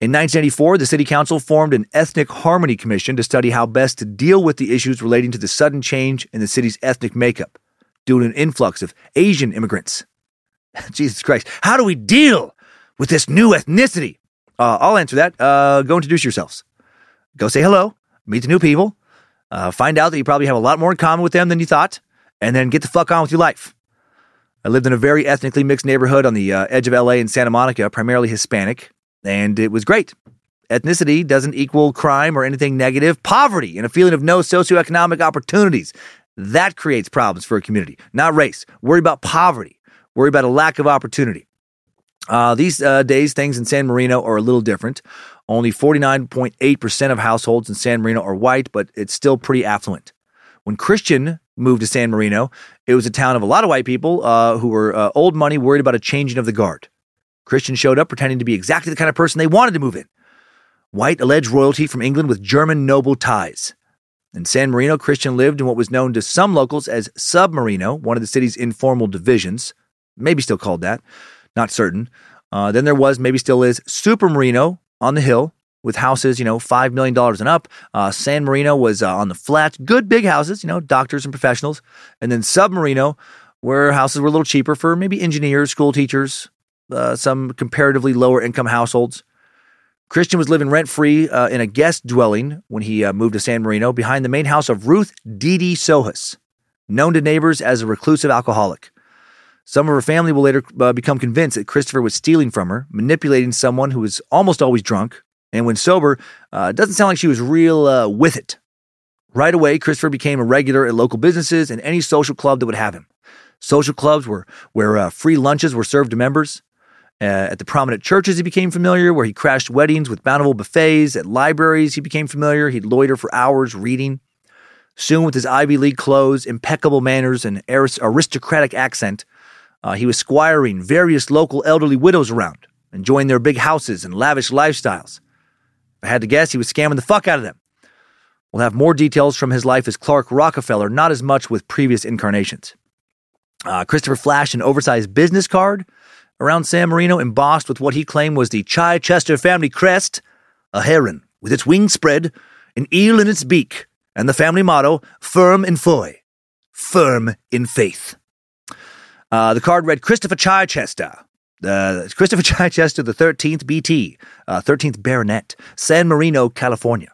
In 1984, the City Council formed an Ethnic Harmony Commission to study how best to deal with the issues relating to the sudden change in the city's ethnic makeup due to an influx of Asian immigrants. (laughs) Jesus Christ, how do we deal with this new ethnicity? Uh, I'll answer that. Uh, go introduce yourselves. Go say hello, meet the new people, uh, find out that you probably have a lot more in common with them than you thought, and then get the fuck on with your life. I lived in a very ethnically mixed neighborhood on the uh, edge of LA in Santa Monica, primarily Hispanic, and it was great. Ethnicity doesn't equal crime or anything negative. Poverty and a feeling of no socioeconomic opportunities. That creates problems for a community, not race. Worry about poverty. Worry about a lack of opportunity. Uh, these uh, days, things in San Marino are a little different. Only 49.8% of households in San Marino are white, but it's still pretty affluent. When Christian moved to San Marino, it was a town of a lot of white people uh, who were uh, old money, worried about a changing of the guard. Christian showed up pretending to be exactly the kind of person they wanted to move in. White alleged royalty from England with German noble ties. In San Marino, Christian lived in what was known to some locals as Submarino, one of the city's informal divisions, maybe still called that, not certain. Uh, then there was, maybe still is, Super Marino on the hill with houses, you know, $5 million and up. Uh, San Marino was uh, on the flats, good big houses, you know, doctors and professionals. And then Submarino, where houses were a little cheaper for maybe engineers, school teachers, uh, some comparatively lower income households. Christian was living rent free uh, in a guest dwelling when he uh, moved to San Marino behind the main house of Ruth Didi Sohus, known to neighbors as a reclusive alcoholic. Some of her family will later uh, become convinced that Christopher was stealing from her, manipulating someone who was almost always drunk, and when sober, uh, doesn't sound like she was real uh, with it. Right away, Christopher became a regular at local businesses and any social club that would have him. Social clubs were where uh, free lunches were served to members. Uh, at the prominent churches, he became familiar, where he crashed weddings with bountiful buffets. At libraries, he became familiar. He'd loiter for hours reading. Soon, with his Ivy League clothes, impeccable manners, and aristocratic accent, uh, he was squiring various local elderly widows around, enjoying their big houses and lavish lifestyles. If I had to guess, he was scamming the fuck out of them. We'll have more details from his life as Clark Rockefeller, not as much with previous incarnations. Uh, Christopher flashed an oversized business card around San Marino embossed with what he claimed was the Chichester family crest a heron with its wings spread, an eel in its beak, and the family motto, firm in foi, firm in faith. Uh, the card read Christopher Chichester, uh, Christopher (laughs) Chichester, the 13th BT, uh, 13th Baronet, San Marino, California.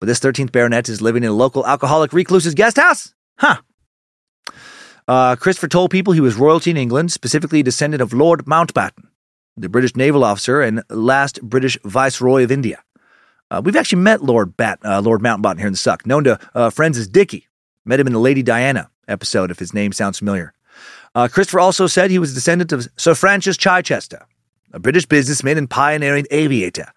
But this 13th Baronet is living in a local alcoholic recluse's guest house. Huh. Uh, Christopher told people he was royalty in England, specifically a descendant of Lord Mountbatten, the British naval officer and last British Viceroy of India. Uh, we've actually met Lord Bat, uh, Lord Mountbatten here in the Suck, known to uh, friends as Dickie. Met him in the Lady Diana episode, if his name sounds familiar. Uh, Christopher also said he was a descendant of Sir Francis Chichester, a British businessman and pioneering aviator,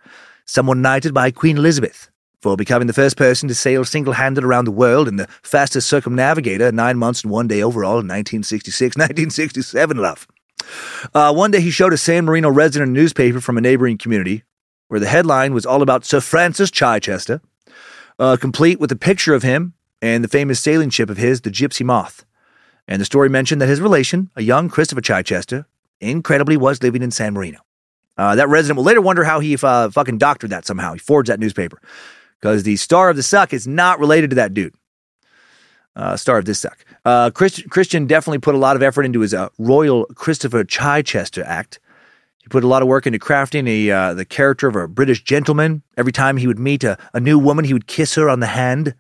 someone knighted by Queen Elizabeth. For becoming the first person to sail single handed around the world and the fastest circumnavigator, nine months and one day overall in 1966, 1967, (laughs) love. Uh, one day he showed a San Marino resident newspaper from a neighboring community where the headline was all about Sir Francis Chichester, uh, complete with a picture of him and the famous sailing ship of his, the Gypsy Moth. And the story mentioned that his relation, a young Christopher Chichester, incredibly was living in San Marino. Uh, that resident will later wonder how he uh, fucking doctored that somehow. He forged that newspaper because the star of the suck is not related to that dude. Uh, star of this suck. Uh, Christ- Christian definitely put a lot of effort into his uh, Royal Christopher Chichester act. He put a lot of work into crafting a uh, the character of a British gentleman. Every time he would meet a, a new woman, he would kiss her on the hand.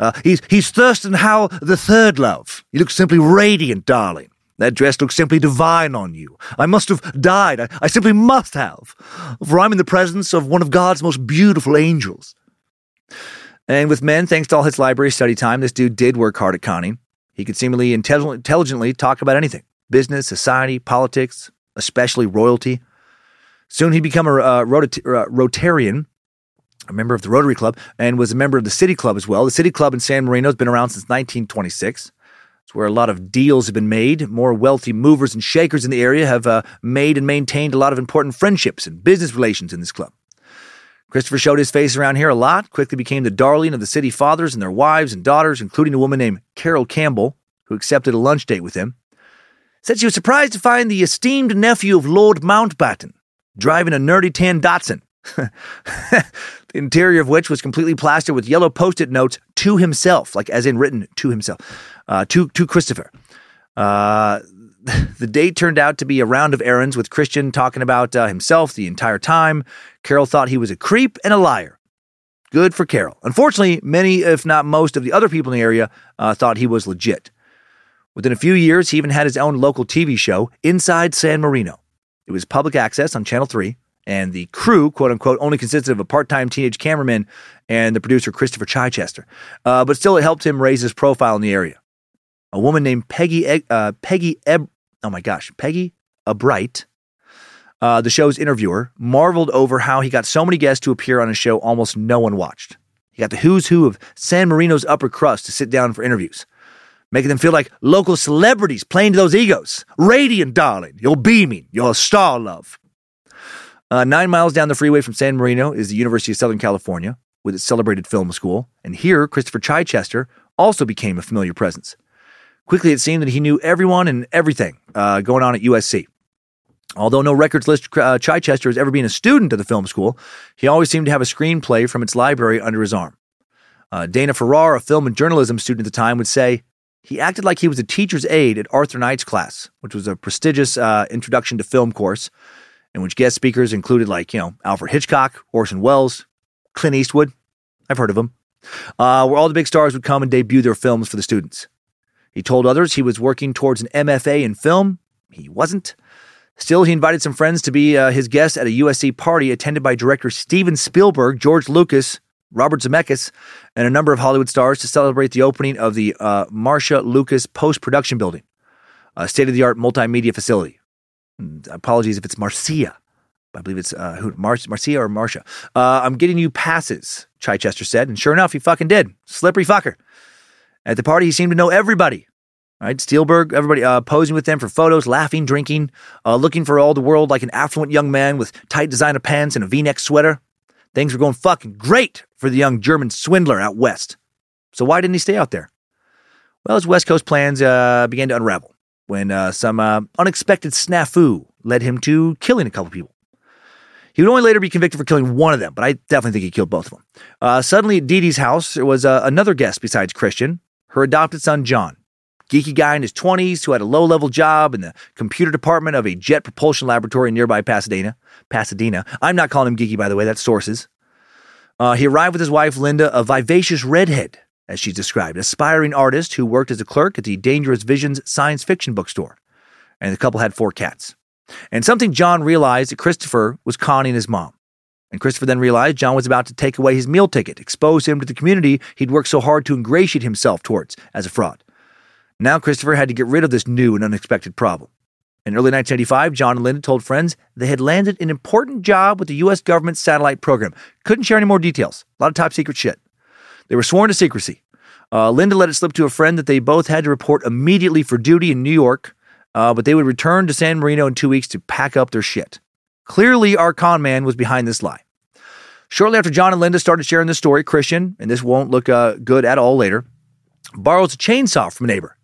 Uh, he's he's Thurston Howell the third, love. You look simply radiant, darling. That dress looks simply divine on you. I must have died. I, I simply must have, for I'm in the presence of one of God's most beautiful angels. And with men, thanks to all his library study time, this dude did work hard at conning. He could seemingly intelli- intelligently talk about anything business, society, politics, especially royalty. Soon he'd become a uh, uh, Rotarian, a member of the Rotary Club, and was a member of the City Club as well. The City Club in San Marino has been around since 1926. It's where a lot of deals have been made. More wealthy movers and shakers in the area have uh, made and maintained a lot of important friendships and business relations in this club. Christopher showed his face around here a lot, quickly became the darling of the city fathers and their wives and daughters, including a woman named Carol Campbell, who accepted a lunch date with him. Said she was surprised to find the esteemed nephew of Lord Mountbatten driving a nerdy tan Datsun, (laughs) the interior of which was completely plastered with yellow post-it notes to himself, like as in written to himself, uh, to to Christopher. Uh, (laughs) the date turned out to be a round of errands with Christian talking about uh, himself the entire time. Carol thought he was a creep and a liar. Good for Carol. Unfortunately, many, if not most, of the other people in the area uh, thought he was legit. Within a few years, he even had his own local TV show, Inside San Marino. It was public access on Channel 3, and the crew, quote unquote, only consisted of a part time teenage cameraman and the producer, Christopher Chichester. Uh, but still, it helped him raise his profile in the area. A woman named Peggy, Eg- uh, Peggy Eb- oh my gosh, Peggy Abright, uh, the show's interviewer, marveled over how he got so many guests to appear on a show almost no one watched. He got the who's who of San Marino's upper crust to sit down for interviews, making them feel like local celebrities playing to those egos. Radiant, darling, you're beaming, you're a star, love. Uh, nine miles down the freeway from San Marino is the University of Southern California, with its celebrated film school, and here Christopher Chichester also became a familiar presence. Quickly, it seemed that he knew everyone and everything uh, going on at USC. Although no records list uh, Chichester as ever being a student of the film school, he always seemed to have a screenplay from its library under his arm. Uh, Dana Farrar, a film and journalism student at the time, would say he acted like he was a teacher's aide at Arthur Knight's class, which was a prestigious uh, introduction to film course, in which guest speakers included like you know Alfred Hitchcock, Orson Welles, Clint Eastwood. I've heard of him. Uh, where all the big stars would come and debut their films for the students. He told others he was working towards an MFA in film. He wasn't. Still, he invited some friends to be uh, his guests at a USC party attended by director Steven Spielberg, George Lucas, Robert Zemeckis, and a number of Hollywood stars to celebrate the opening of the uh, Marcia Lucas Post Production Building, a state of the art multimedia facility. And apologies if it's Marcia. I believe it's uh, who, Mar- Marcia or Marcia. Uh, I'm getting you passes, Chichester said, and sure enough, he fucking did. Slippery fucker. At the party, he seemed to know everybody. Right, Spielberg, everybody uh, posing with them for photos, laughing, drinking, uh, looking for all the world like an affluent young man with tight designer pants and a V-neck sweater. Things were going fucking great for the young German swindler out west. So why didn't he stay out there? Well, his West Coast plans uh, began to unravel when uh, some uh, unexpected snafu led him to killing a couple people. He would only later be convicted for killing one of them, but I definitely think he killed both of them. Uh, suddenly, at Dee Dee's house, there was uh, another guest besides Christian, her adopted son, John. Geeky guy in his 20s who had a low level job in the computer department of a jet propulsion laboratory in nearby Pasadena. Pasadena. I'm not calling him geeky, by the way, that's sources. Uh, he arrived with his wife, Linda, a vivacious redhead, as she's described, aspiring artist who worked as a clerk at the Dangerous Visions science fiction bookstore. And the couple had four cats. And something John realized that Christopher was conning his mom. And Christopher then realized John was about to take away his meal ticket, expose him to the community he'd worked so hard to ingratiate himself towards as a fraud. Now Christopher had to get rid of this new and unexpected problem. In early 1985, John and Linda told friends they had landed an important job with the U.S. government satellite program. Couldn't share any more details. A lot of top secret shit. They were sworn to secrecy. Uh, Linda let it slip to a friend that they both had to report immediately for duty in New York, uh, but they would return to San Marino in two weeks to pack up their shit. Clearly, our con man was behind this lie. Shortly after John and Linda started sharing this story, Christian, and this won't look uh, good at all later, borrows a chainsaw from a neighbor.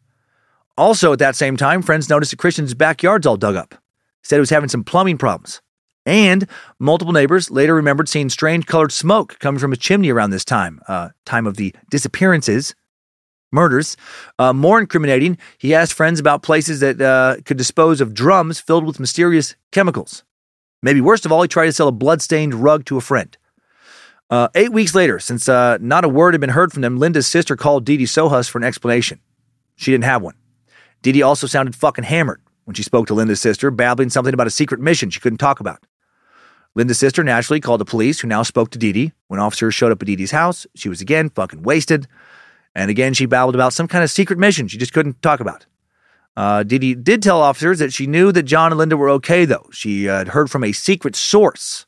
Also, at that same time, friends noticed that Christian's backyard's all dug up. Said he was having some plumbing problems. And multiple neighbors later remembered seeing strange colored smoke coming from a chimney around this time, uh, time of the disappearances, murders. Uh, more incriminating, he asked friends about places that uh, could dispose of drums filled with mysterious chemicals. Maybe worst of all, he tried to sell a blood-stained rug to a friend. Uh, eight weeks later, since uh, not a word had been heard from them, Linda's sister called Didi Sohus for an explanation. She didn't have one. Dee also sounded fucking hammered when she spoke to Linda's sister, babbling something about a secret mission she couldn't talk about. Linda's sister naturally called the police, who now spoke to Dee. When officers showed up at Didi's house, she was again fucking wasted. And again, she babbled about some kind of secret mission she just couldn't talk about. Uh, Dee did tell officers that she knew that John and Linda were okay, though. She had heard from a secret source.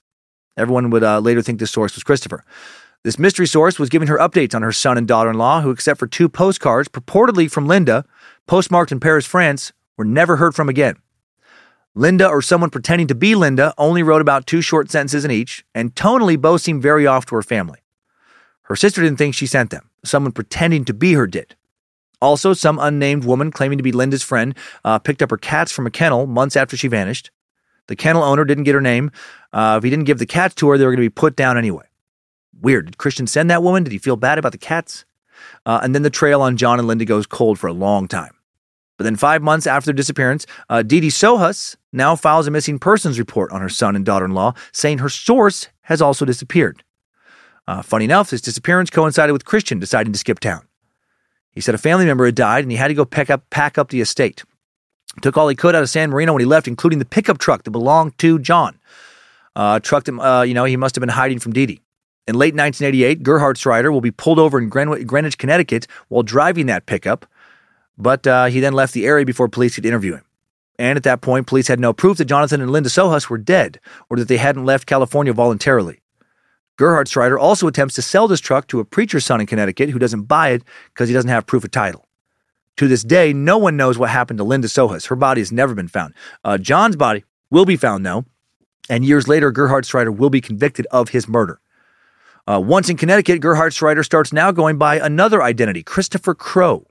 Everyone would uh, later think this source was Christopher. This mystery source was giving her updates on her son and daughter in law, who, except for two postcards purportedly from Linda, postmarked in Paris, France, were never heard from again. Linda or someone pretending to be Linda only wrote about two short sentences in each, and tonally both seemed very off to her family. Her sister didn't think she sent them. Someone pretending to be her did. Also, some unnamed woman claiming to be Linda's friend uh, picked up her cats from a kennel months after she vanished. The kennel owner didn't get her name. Uh, if he didn't give the cats to her, they were going to be put down anyway. Weird. Did Christian send that woman? Did he feel bad about the cats? Uh, and then the trail on John and Linda goes cold for a long time. But then, five months after their disappearance, uh, Dee Sohus now files a missing persons report on her son and daughter in law, saying her source has also disappeared. Uh, funny enough, this disappearance coincided with Christian deciding to skip town. He said a family member had died and he had to go pack up, pack up the estate. Took all he could out of San Marino when he left, including the pickup truck that belonged to John. Uh, truck that, uh, you know, he must have been hiding from Dee. In late 1988, Gerhartsreiter will be pulled over in Greenwich, Connecticut while driving that pickup, but uh, he then left the area before police could interview him. And at that point, police had no proof that Jonathan and Linda Sohus were dead or that they hadn't left California voluntarily. Gerhartsreiter also attempts to sell this truck to a preacher's son in Connecticut who doesn't buy it because he doesn't have proof of title. To this day, no one knows what happened to Linda Sohus. Her body has never been found. Uh, John's body will be found, though, and years later, Gerhartsreiter will be convicted of his murder. Uh, once in Connecticut, Gerhartsreiter starts now going by another identity, Christopher Crowe,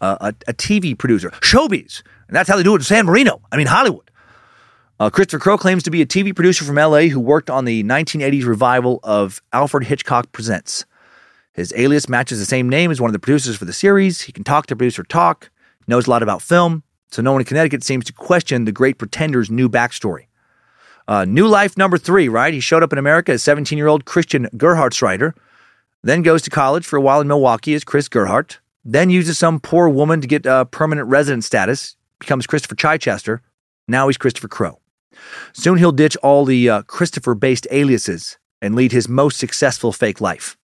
uh, a, a, TV producer, showbiz. And that's how they do it in San Marino. I mean, Hollywood. Uh, Christopher Crowe claims to be a TV producer from LA who worked on the 1980s revival of Alfred Hitchcock Presents. His alias matches the same name as one of the producers for the series. He can talk to producer talk, knows a lot about film, so no one in Connecticut seems to question the great pretender's new backstory. Uh, new life number three, right? He showed up in America as 17 year old Christian Gerhartsreiter, then goes to college for a while in Milwaukee as Chris Gerhardt, then uses some poor woman to get uh, permanent resident status, becomes Christopher Chichester. Now he's Christopher Crowe. Soon he'll ditch all the uh, Christopher based aliases and lead his most successful fake life.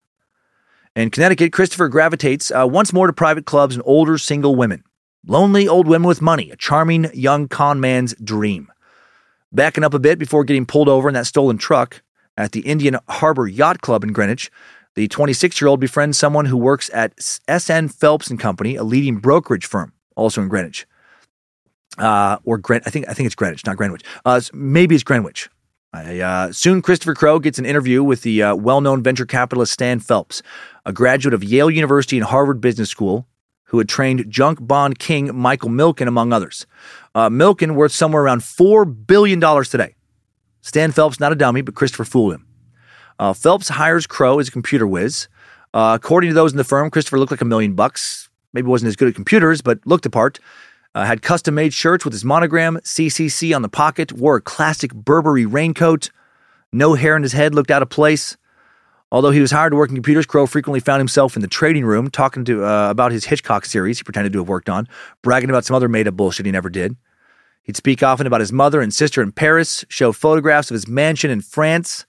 In Connecticut, Christopher gravitates uh, once more to private clubs and older single women. Lonely old women with money, a charming young con man's dream. Backing up a bit before getting pulled over in that stolen truck at the Indian Harbor Yacht Club in Greenwich, the 26 year old befriends someone who works at S.N. Phelps and Company, a leading brokerage firm, also in Greenwich. Uh, or Greenwich, I think I think it's Greenwich, not Greenwich. Uh, maybe it's Greenwich. Uh, soon, Christopher Crowe gets an interview with the uh, well-known venture capitalist Stan Phelps, a graduate of Yale University and Harvard Business School, who had trained junk bond king Michael Milken, among others. Uh, Milken worth somewhere around $4 billion today. Stan Phelps, not a dummy, but Christopher fooled him. Uh, Phelps hires Crowe as a computer whiz. Uh, according to those in the firm, Christopher looked like a million bucks. Maybe wasn't as good at computers, but looked the part. Uh, had custom made shirts with his monogram, CCC on the pocket, wore a classic Burberry raincoat. No hair in his head looked out of place. Although he was hired to work in computers, Crowe frequently found himself in the trading room talking to uh, about his Hitchcock series he pretended to have worked on, bragging about some other made up bullshit he never did. He'd speak often about his mother and sister in Paris, show photographs of his mansion in France,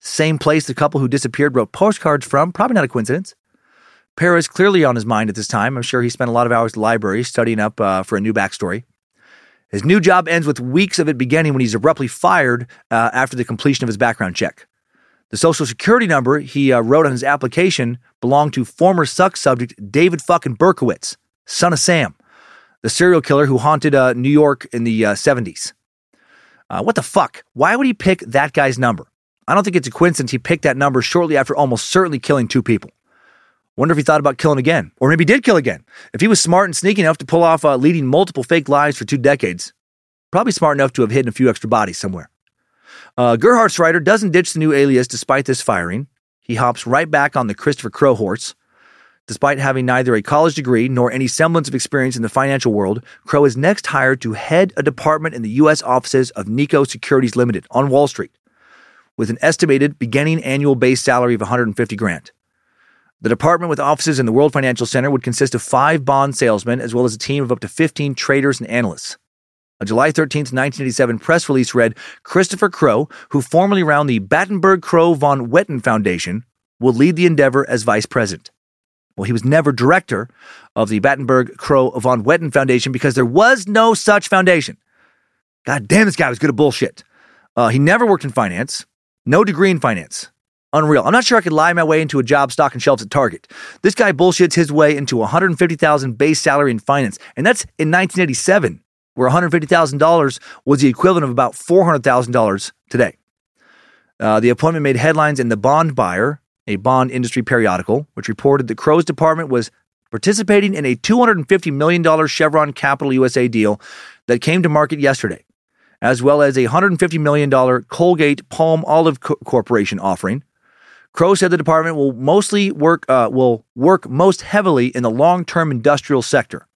same place the couple who disappeared wrote postcards from, probably not a coincidence. Paris clearly on his mind at this time. I'm sure he spent a lot of hours at the library studying up uh, for a new backstory. His new job ends with weeks of it beginning when he's abruptly fired uh, after the completion of his background check. The social security number he uh, wrote on his application belonged to former suck subject David fucking Berkowitz, son of Sam, the serial killer who haunted uh, New York in the uh, 70s. Uh, what the fuck? Why would he pick that guy's number? I don't think it's a coincidence he picked that number shortly after almost certainly killing two people. Wonder if he thought about killing again, or maybe did kill again. If he was smart and sneaky enough to pull off uh, leading multiple fake lives for two decades, probably smart enough to have hidden a few extra bodies somewhere. Uh, Gerhartsreiter doesn't ditch the new alias despite this firing. He hops right back on the Christopher Crowe horse. Despite having neither a college degree nor any semblance of experience in the financial world, Crowe is next hired to head a department in the U.S. offices of Nikko Securities Limited on Wall Street, with an estimated beginning annual base salary of 150 grand. The department with offices in the World Financial Center would consist of five bond salesmen as well as a team of up to 15 traders and analysts. A July 13, 1987 press release read Christopher Crowe, who formerly ran the Battenberg Crowe von Wetten Foundation, will lead the endeavor as vice president. Well, he was never director of the Battenberg Crowe von Wetten Foundation because there was no such foundation. God damn, this guy was good at bullshit. Uh, he never worked in finance, no degree in finance. Unreal. I'm not sure I could lie my way into a job stocking shelves at Target. This guy bullshits his way into 150,000 base salary in finance, and that's in 1987, where 150,000 dollars was the equivalent of about 400,000 dollars today. Uh, the appointment made headlines in the Bond Buyer, a bond industry periodical, which reported that Crowe's department was participating in a $250 million Chevron Capital USA deal that came to market yesterday, as well as a $150 million Colgate-Palmolive Co- Corporation offering. Crowe said the department will mostly work uh, will work most heavily in the long-term industrial sector.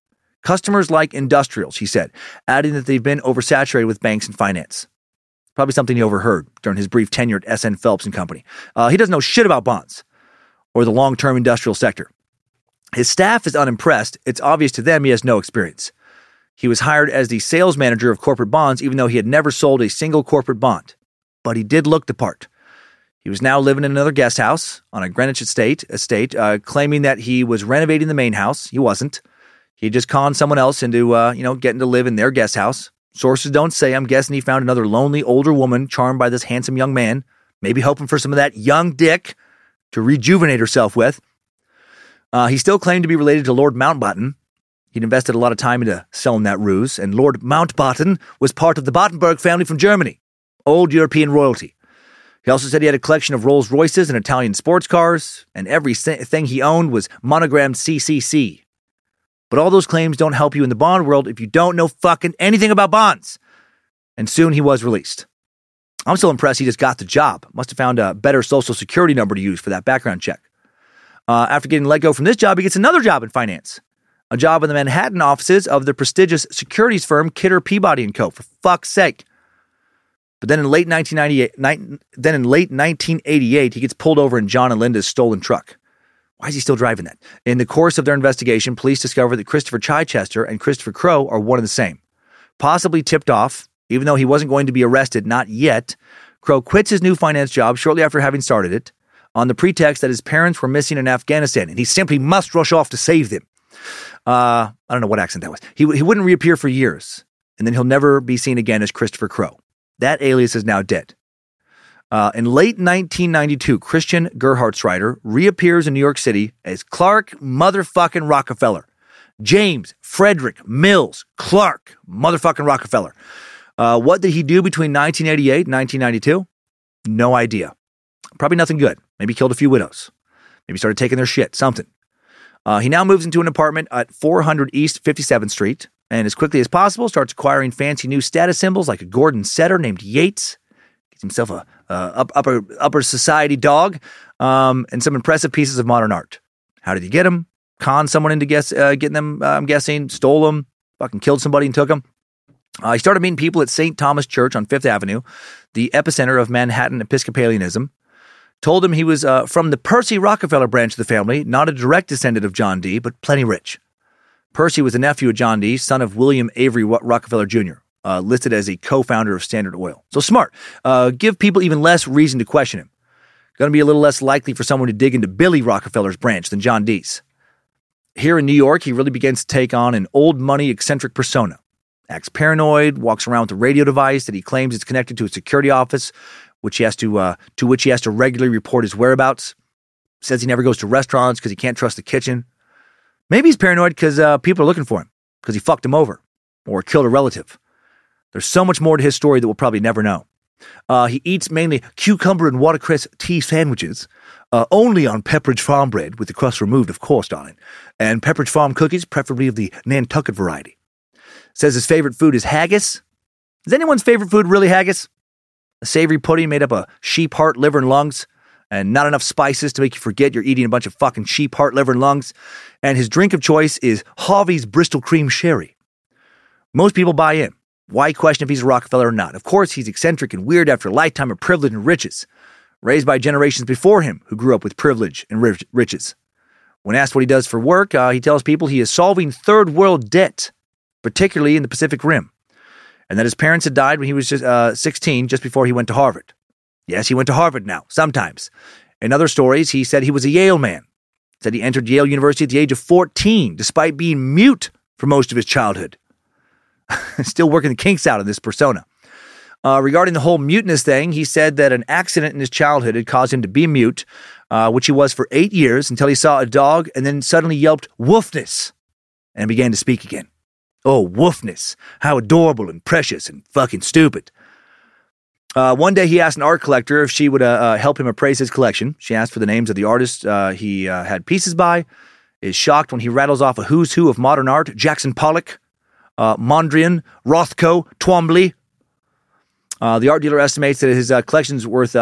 Customers like industrials, he said, adding that they've been oversaturated with banks and finance. Probably something he overheard during his brief tenure at SN Phelps and Company. Uh, he doesn't know shit about bonds or the long term industrial sector. His staff is unimpressed. It's obvious to them he has no experience. He was hired as the sales manager of corporate bonds, even though he had never sold a single corporate bond. But he did look the part. He was now living in another guest house on a Greenwich estate, estate uh, claiming that he was renovating the main house. He wasn't. He just conned someone else into, uh, you know, getting to live in their guest house. Sources don't say. I'm guessing he found another lonely older woman charmed by this handsome young man, maybe hoping for some of that young dick to rejuvenate herself with. Uh, he still claimed to be related to Lord Mountbatten. He'd invested a lot of time into selling that ruse, and Lord Mountbatten was part of the Battenberg family from Germany, old European royalty. He also said he had a collection of Rolls Royces and Italian sports cars, and every thing he owned was monogrammed CCC, but all those claims don't help you in the bond world if you don't know fucking anything about bonds. And soon he was released. I'm still impressed he just got the job. Must have found a better social security number to use for that background check. Uh, after getting let go from this job, he gets another job in finance, a job in the Manhattan offices of the prestigious securities firm Kidder Peabody and Co. For fuck's sake. But then in late 1998, then in late 1988, he gets pulled over in John and Linda's stolen truck. Why is he still driving that? In the course of their investigation, police discover that Christopher Chichester and Christopher Crowe are one and the same. Possibly tipped off, even though he wasn't going to be arrested, not yet, Crowe quits his new finance job shortly after having started it on the pretext that his parents were missing in Afghanistan and he simply must rush off to save them. Uh, I don't know what accent that was. He, he wouldn't reappear for years, and then he'll never be seen again as Christopher Crowe. That alias is now dead. Uh, in late 1992, Christian Gerhartsreiter reappears in New York City as Clark motherfucking Rockefeller. James Frederick Mills Clark motherfucking Rockefeller. Uh, what did he do between 1988 and 1992? No idea. Probably nothing good. Maybe killed a few widows. Maybe started taking their shit. Something. Uh, he now moves into an apartment at 400 East 57th Street and as quickly as possible starts acquiring fancy new status symbols like a Gordon setter named Yates gets himself a uh, upper upper society dog, um, and some impressive pieces of modern art. How did he get them? Con someone into guess uh, getting them. Uh, I'm guessing stole them, fucking killed somebody and took them. Uh, he started meeting people at St. Thomas Church on Fifth Avenue, the epicenter of Manhattan Episcopalianism. Told him he was uh, from the Percy Rockefeller branch of the family, not a direct descendant of John D, but plenty rich. Percy was a nephew of John D, son of William Avery Rockefeller Jr uh, listed as a co-founder of Standard Oil. So smart. Uh, give people even less reason to question him. Going to be a little less likely for someone to dig into Billy Rockefeller's branch than John D.'s. Here in New York, he really begins to take on an old money eccentric persona. acts paranoid, walks around with a radio device that he claims is connected to a security office, which he has to uh, to which he has to regularly report his whereabouts. Says he never goes to restaurants because he can't trust the kitchen. Maybe he's paranoid because uh, people are looking for him because he fucked him over or killed a relative. There's so much more to his story that we'll probably never know. Uh, he eats mainly cucumber and watercress tea sandwiches, uh, only on Pepperidge Farm bread, with the crust removed, of course, darling, and Pepperidge Farm cookies, preferably of the Nantucket variety. Says his favorite food is haggis. Is anyone's favorite food really haggis? A savory pudding made up of sheep heart, liver, and lungs, and not enough spices to make you forget you're eating a bunch of fucking sheep heart, liver, and lungs. And his drink of choice is Harvey's Bristol Cream Sherry. Most people buy in. Why question if he's a Rockefeller or not? Of course, he's eccentric and weird after a lifetime of privilege and riches, raised by generations before him who grew up with privilege and riches. When asked what he does for work, uh, he tells people he is solving third world debt, particularly in the Pacific Rim, and that his parents had died when he was just uh, 16, just before he went to Harvard. Yes, he went to Harvard now, sometimes. In other stories, he said he was a Yale man, said he entered Yale University at the age of 14, despite being mute for most of his childhood. (laughs) Still working the kinks out of this persona. Uh, regarding the whole muteness thing, he said that an accident in his childhood had caused him to be mute, uh, which he was for eight years until he saw a dog and then suddenly yelped woofness and began to speak again. Oh, woofness. How adorable and precious and fucking stupid. Uh, one day he asked an art collector if she would uh, uh, help him appraise his collection. She asked for the names of the artists uh, he uh, had pieces by, is shocked when he rattles off a who's who of modern art Jackson Pollock, uh, Mondrian, Rothko, Twombly. The art dealer estimates that his collection's worth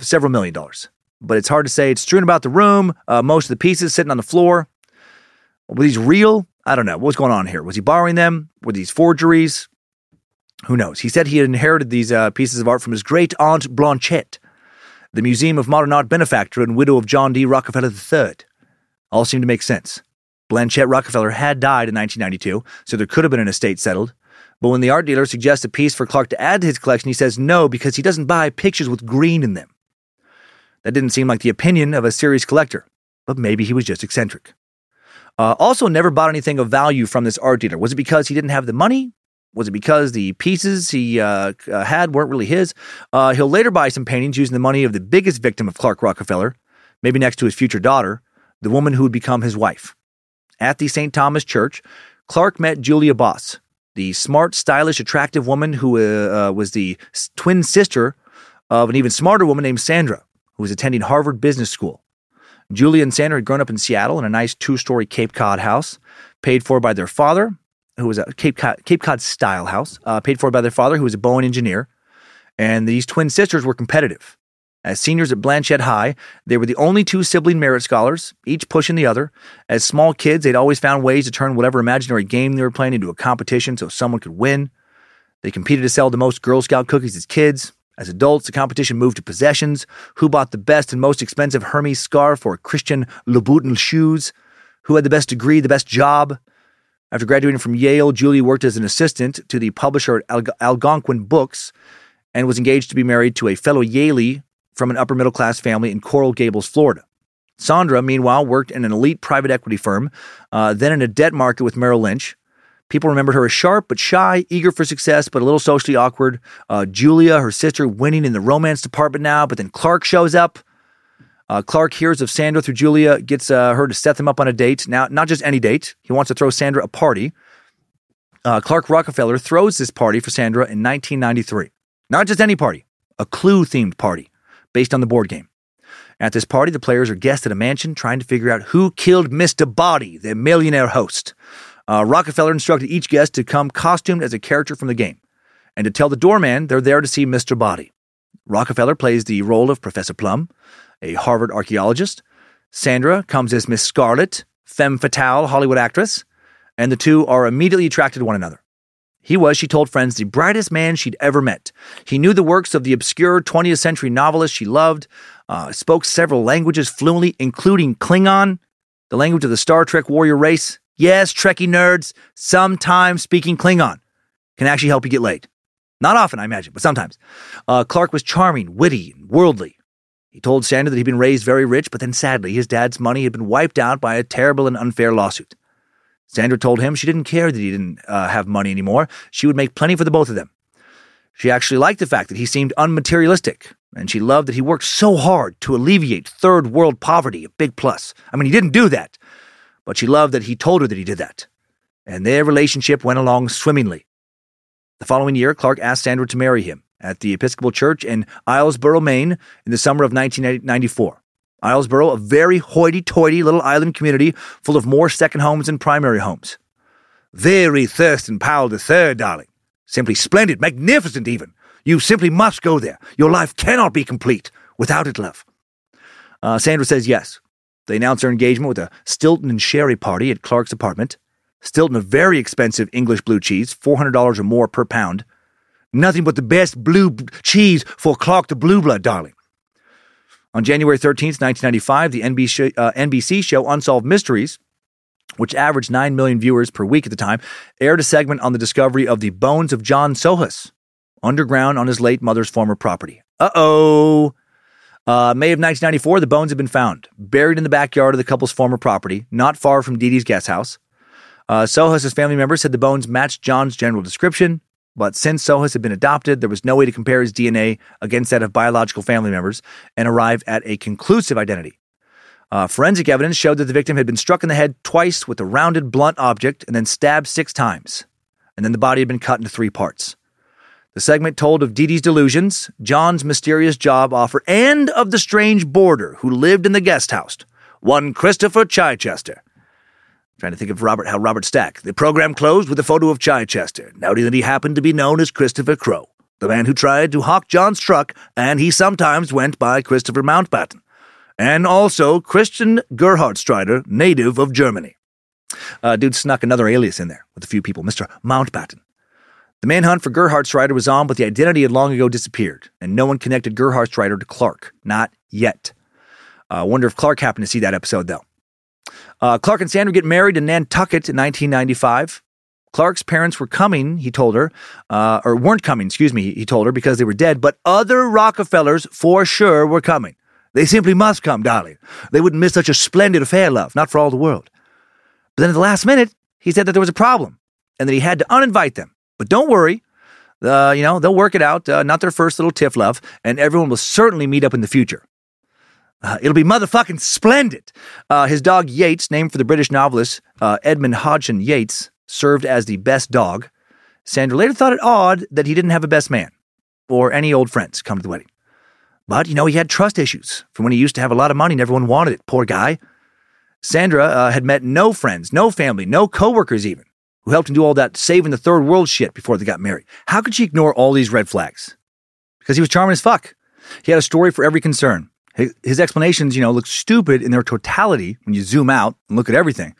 several million dollars. But it's hard to say. It's strewn about the room. Most of the pieces sitting on the floor. Were these real? I don't know. What was going on here? Was he borrowing them? Were these forgeries? Who knows? He said he had inherited these uh, pieces of art from his great aunt Blanchette, the Museum of Modern Art benefactor and widow of John D. Rockefeller III. All seemed to make sense. Blanchette Rockefeller had died in 1992, so there could have been an estate settled. But when the art dealer suggests a piece for Clark to add to his collection, he says no because he doesn't buy pictures with green in them. That didn't seem like the opinion of a serious collector, but maybe he was just eccentric. Uh, also, never bought anything of value from this art dealer. Was it because he didn't have the money? Was it because the pieces he uh, uh, had weren't really his? Uh, he'll later buy some paintings using the money of the biggest victim of Clark Rockefeller, maybe next to his future daughter, the woman who would become his wife. At the St. Thomas Church, Clark met Julia Boss, the smart, stylish, attractive woman who uh, uh, was the twin sister of an even smarter woman named Sandra, who was attending Harvard Business School. Julia and Sandra had grown up in Seattle in a nice two story Cape Cod house, paid for by their father, who was a Cape Cod, Cape Cod style house, uh, paid for by their father, who was a Boeing engineer. And these twin sisters were competitive. As seniors at Blanchet High, they were the only two sibling merit scholars, each pushing the other. As small kids, they'd always found ways to turn whatever imaginary game they were playing into a competition so someone could win. They competed to sell the most Girl Scout cookies as kids. As adults, the competition moved to possessions. Who bought the best and most expensive Hermes scarf or Christian Louboutin shoes? Who had the best degree, the best job? After graduating from Yale, Julie worked as an assistant to the publisher at Algonquin Books and was engaged to be married to a fellow Yalie from an upper middle class family in Coral Gables, Florida. Sandra, meanwhile, worked in an elite private equity firm, uh, then in a debt market with Merrill Lynch. People remembered her as sharp but shy, eager for success, but a little socially awkward. Uh, Julia, her sister, winning in the romance department now, but then Clark shows up. Uh, Clark hears of Sandra through Julia, gets uh, her to set them up on a date. Now, not just any date, he wants to throw Sandra a party. Uh, Clark Rockefeller throws this party for Sandra in 1993. Not just any party, a clue themed party based on the board game. At this party, the players are guests at a mansion trying to figure out who killed Mr. Body, the millionaire host. Uh, Rockefeller instructed each guest to come costumed as a character from the game and to tell the doorman they're there to see Mr. Body. Rockefeller plays the role of Professor Plum, a Harvard archaeologist. Sandra comes as Miss Scarlet, femme fatale Hollywood actress, and the two are immediately attracted to one another. He was, she told friends, the brightest man she'd ever met. He knew the works of the obscure 20th century novelists she loved, uh, spoke several languages fluently, including Klingon, the language of the Star Trek warrior race. Yes, Trekkie nerds, sometimes speaking Klingon can actually help you get laid. Not often, I imagine, but sometimes. Uh, Clark was charming, witty, and worldly. He told Sandra that he'd been raised very rich, but then sadly, his dad's money had been wiped out by a terrible and unfair lawsuit. Sandra told him she didn't care that he didn't uh, have money anymore. She would make plenty for the both of them. She actually liked the fact that he seemed unmaterialistic, and she loved that he worked so hard to alleviate third world poverty, a big plus. I mean, he didn't do that, but she loved that he told her that he did that. And their relationship went along swimmingly. The following year, Clark asked Sandra to marry him at the Episcopal Church in Islesboro, Maine, in the summer of 1994. Islesboro, a very hoity toity little island community full of more second homes than primary homes. Very Thurston Howell III, darling. Simply splendid, magnificent even. You simply must go there. Your life cannot be complete without it, love. Uh, Sandra says yes. They announce their engagement with a Stilton and Sherry party at Clark's apartment. Stilton, a very expensive English blue cheese, $400 or more per pound. Nothing but the best blue cheese for Clark the Blue Blood, darling. On January 13th, 1995, the NBC, uh, NBC show Unsolved Mysteries, which averaged 9 million viewers per week at the time, aired a segment on the discovery of the bones of John Sohus underground on his late mother's former property. Uh oh. Uh, May of 1994, the bones had been found, buried in the backyard of the couple's former property, not far from Dee Dee's guest house. Uh, Sohus's family members said the bones matched John's general description, but since Sohus had been adopted, there was no way to compare his DNA against that of biological family members and arrive at a conclusive identity. Uh, forensic evidence showed that the victim had been struck in the head twice with a rounded, blunt object and then stabbed six times. And then the body had been cut into three parts. The segment told of Dee Dee's delusions, John's mysterious job offer, and of the strange boarder who lived in the guest house, one Christopher Chichester. Trying to think of Robert how Robert Stack. The program closed with a photo of Chichester, noting that he happened to be known as Christopher Crow, the man who tried to hawk John's truck, and he sometimes went by Christopher Mountbatten, and also Christian Gerhartsreiter, native of Germany. Uh, dude snuck another alias in there with a few people, Mr. Mountbatten. The manhunt for Gerhartsreiter was on, but the identity had long ago disappeared, and no one connected Gerhartsreiter to Clark. Not yet. I uh, wonder if Clark happened to see that episode, though. Uh, Clark and Sandra get married in Nantucket in 1995. Clark's parents were coming, he told her, uh, or weren't coming, excuse me, he told her, because they were dead, but other Rockefellers for sure were coming. They simply must come, darling. They wouldn't miss such a splendid affair, love, not for all the world. But then at the last minute, he said that there was a problem and that he had to uninvite them. But don't worry, uh, you know, they'll work it out, uh, not their first little tiff love, and everyone will certainly meet up in the future. Uh, it'll be motherfucking splendid. Uh, his dog Yates, named for the British novelist uh, Edmund Hodgson Yates, served as the best dog. Sandra later thought it odd that he didn't have a best man or any old friends come to the wedding. But, you know, he had trust issues from when he used to have a lot of money and everyone wanted it. Poor guy. Sandra uh, had met no friends, no family, no coworkers even, who helped him do all that saving the third world shit before they got married. How could she ignore all these red flags? Because he was charming as fuck. He had a story for every concern. His, explanations, you know, look stupid in their totality when you zoom out and look at everything.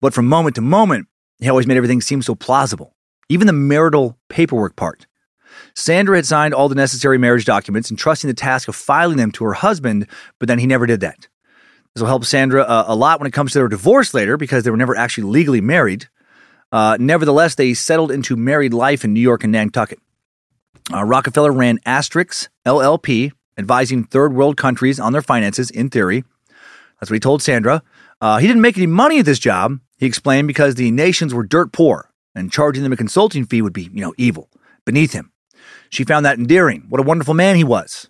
But from moment to moment, he always made everything seem so plausible. Even the marital paperwork part. Sandra had signed all the necessary marriage documents, entrusting the task of filing them to her husband, but then he never did that. This will help Sandra uh, a lot when it comes to their divorce later because they were never actually legally married. Uh, nevertheless, they settled into married life in New York and Nantucket. Uh, Rockefeller ran Asterix LLP, advising third world countries on their finances in theory. That's what he told Sandra. Uh, he didn't make any money at this job, he explained, because the nations were dirt poor and charging them a consulting fee would be, you know, evil, beneath him. She found that endearing. What a wonderful man he was.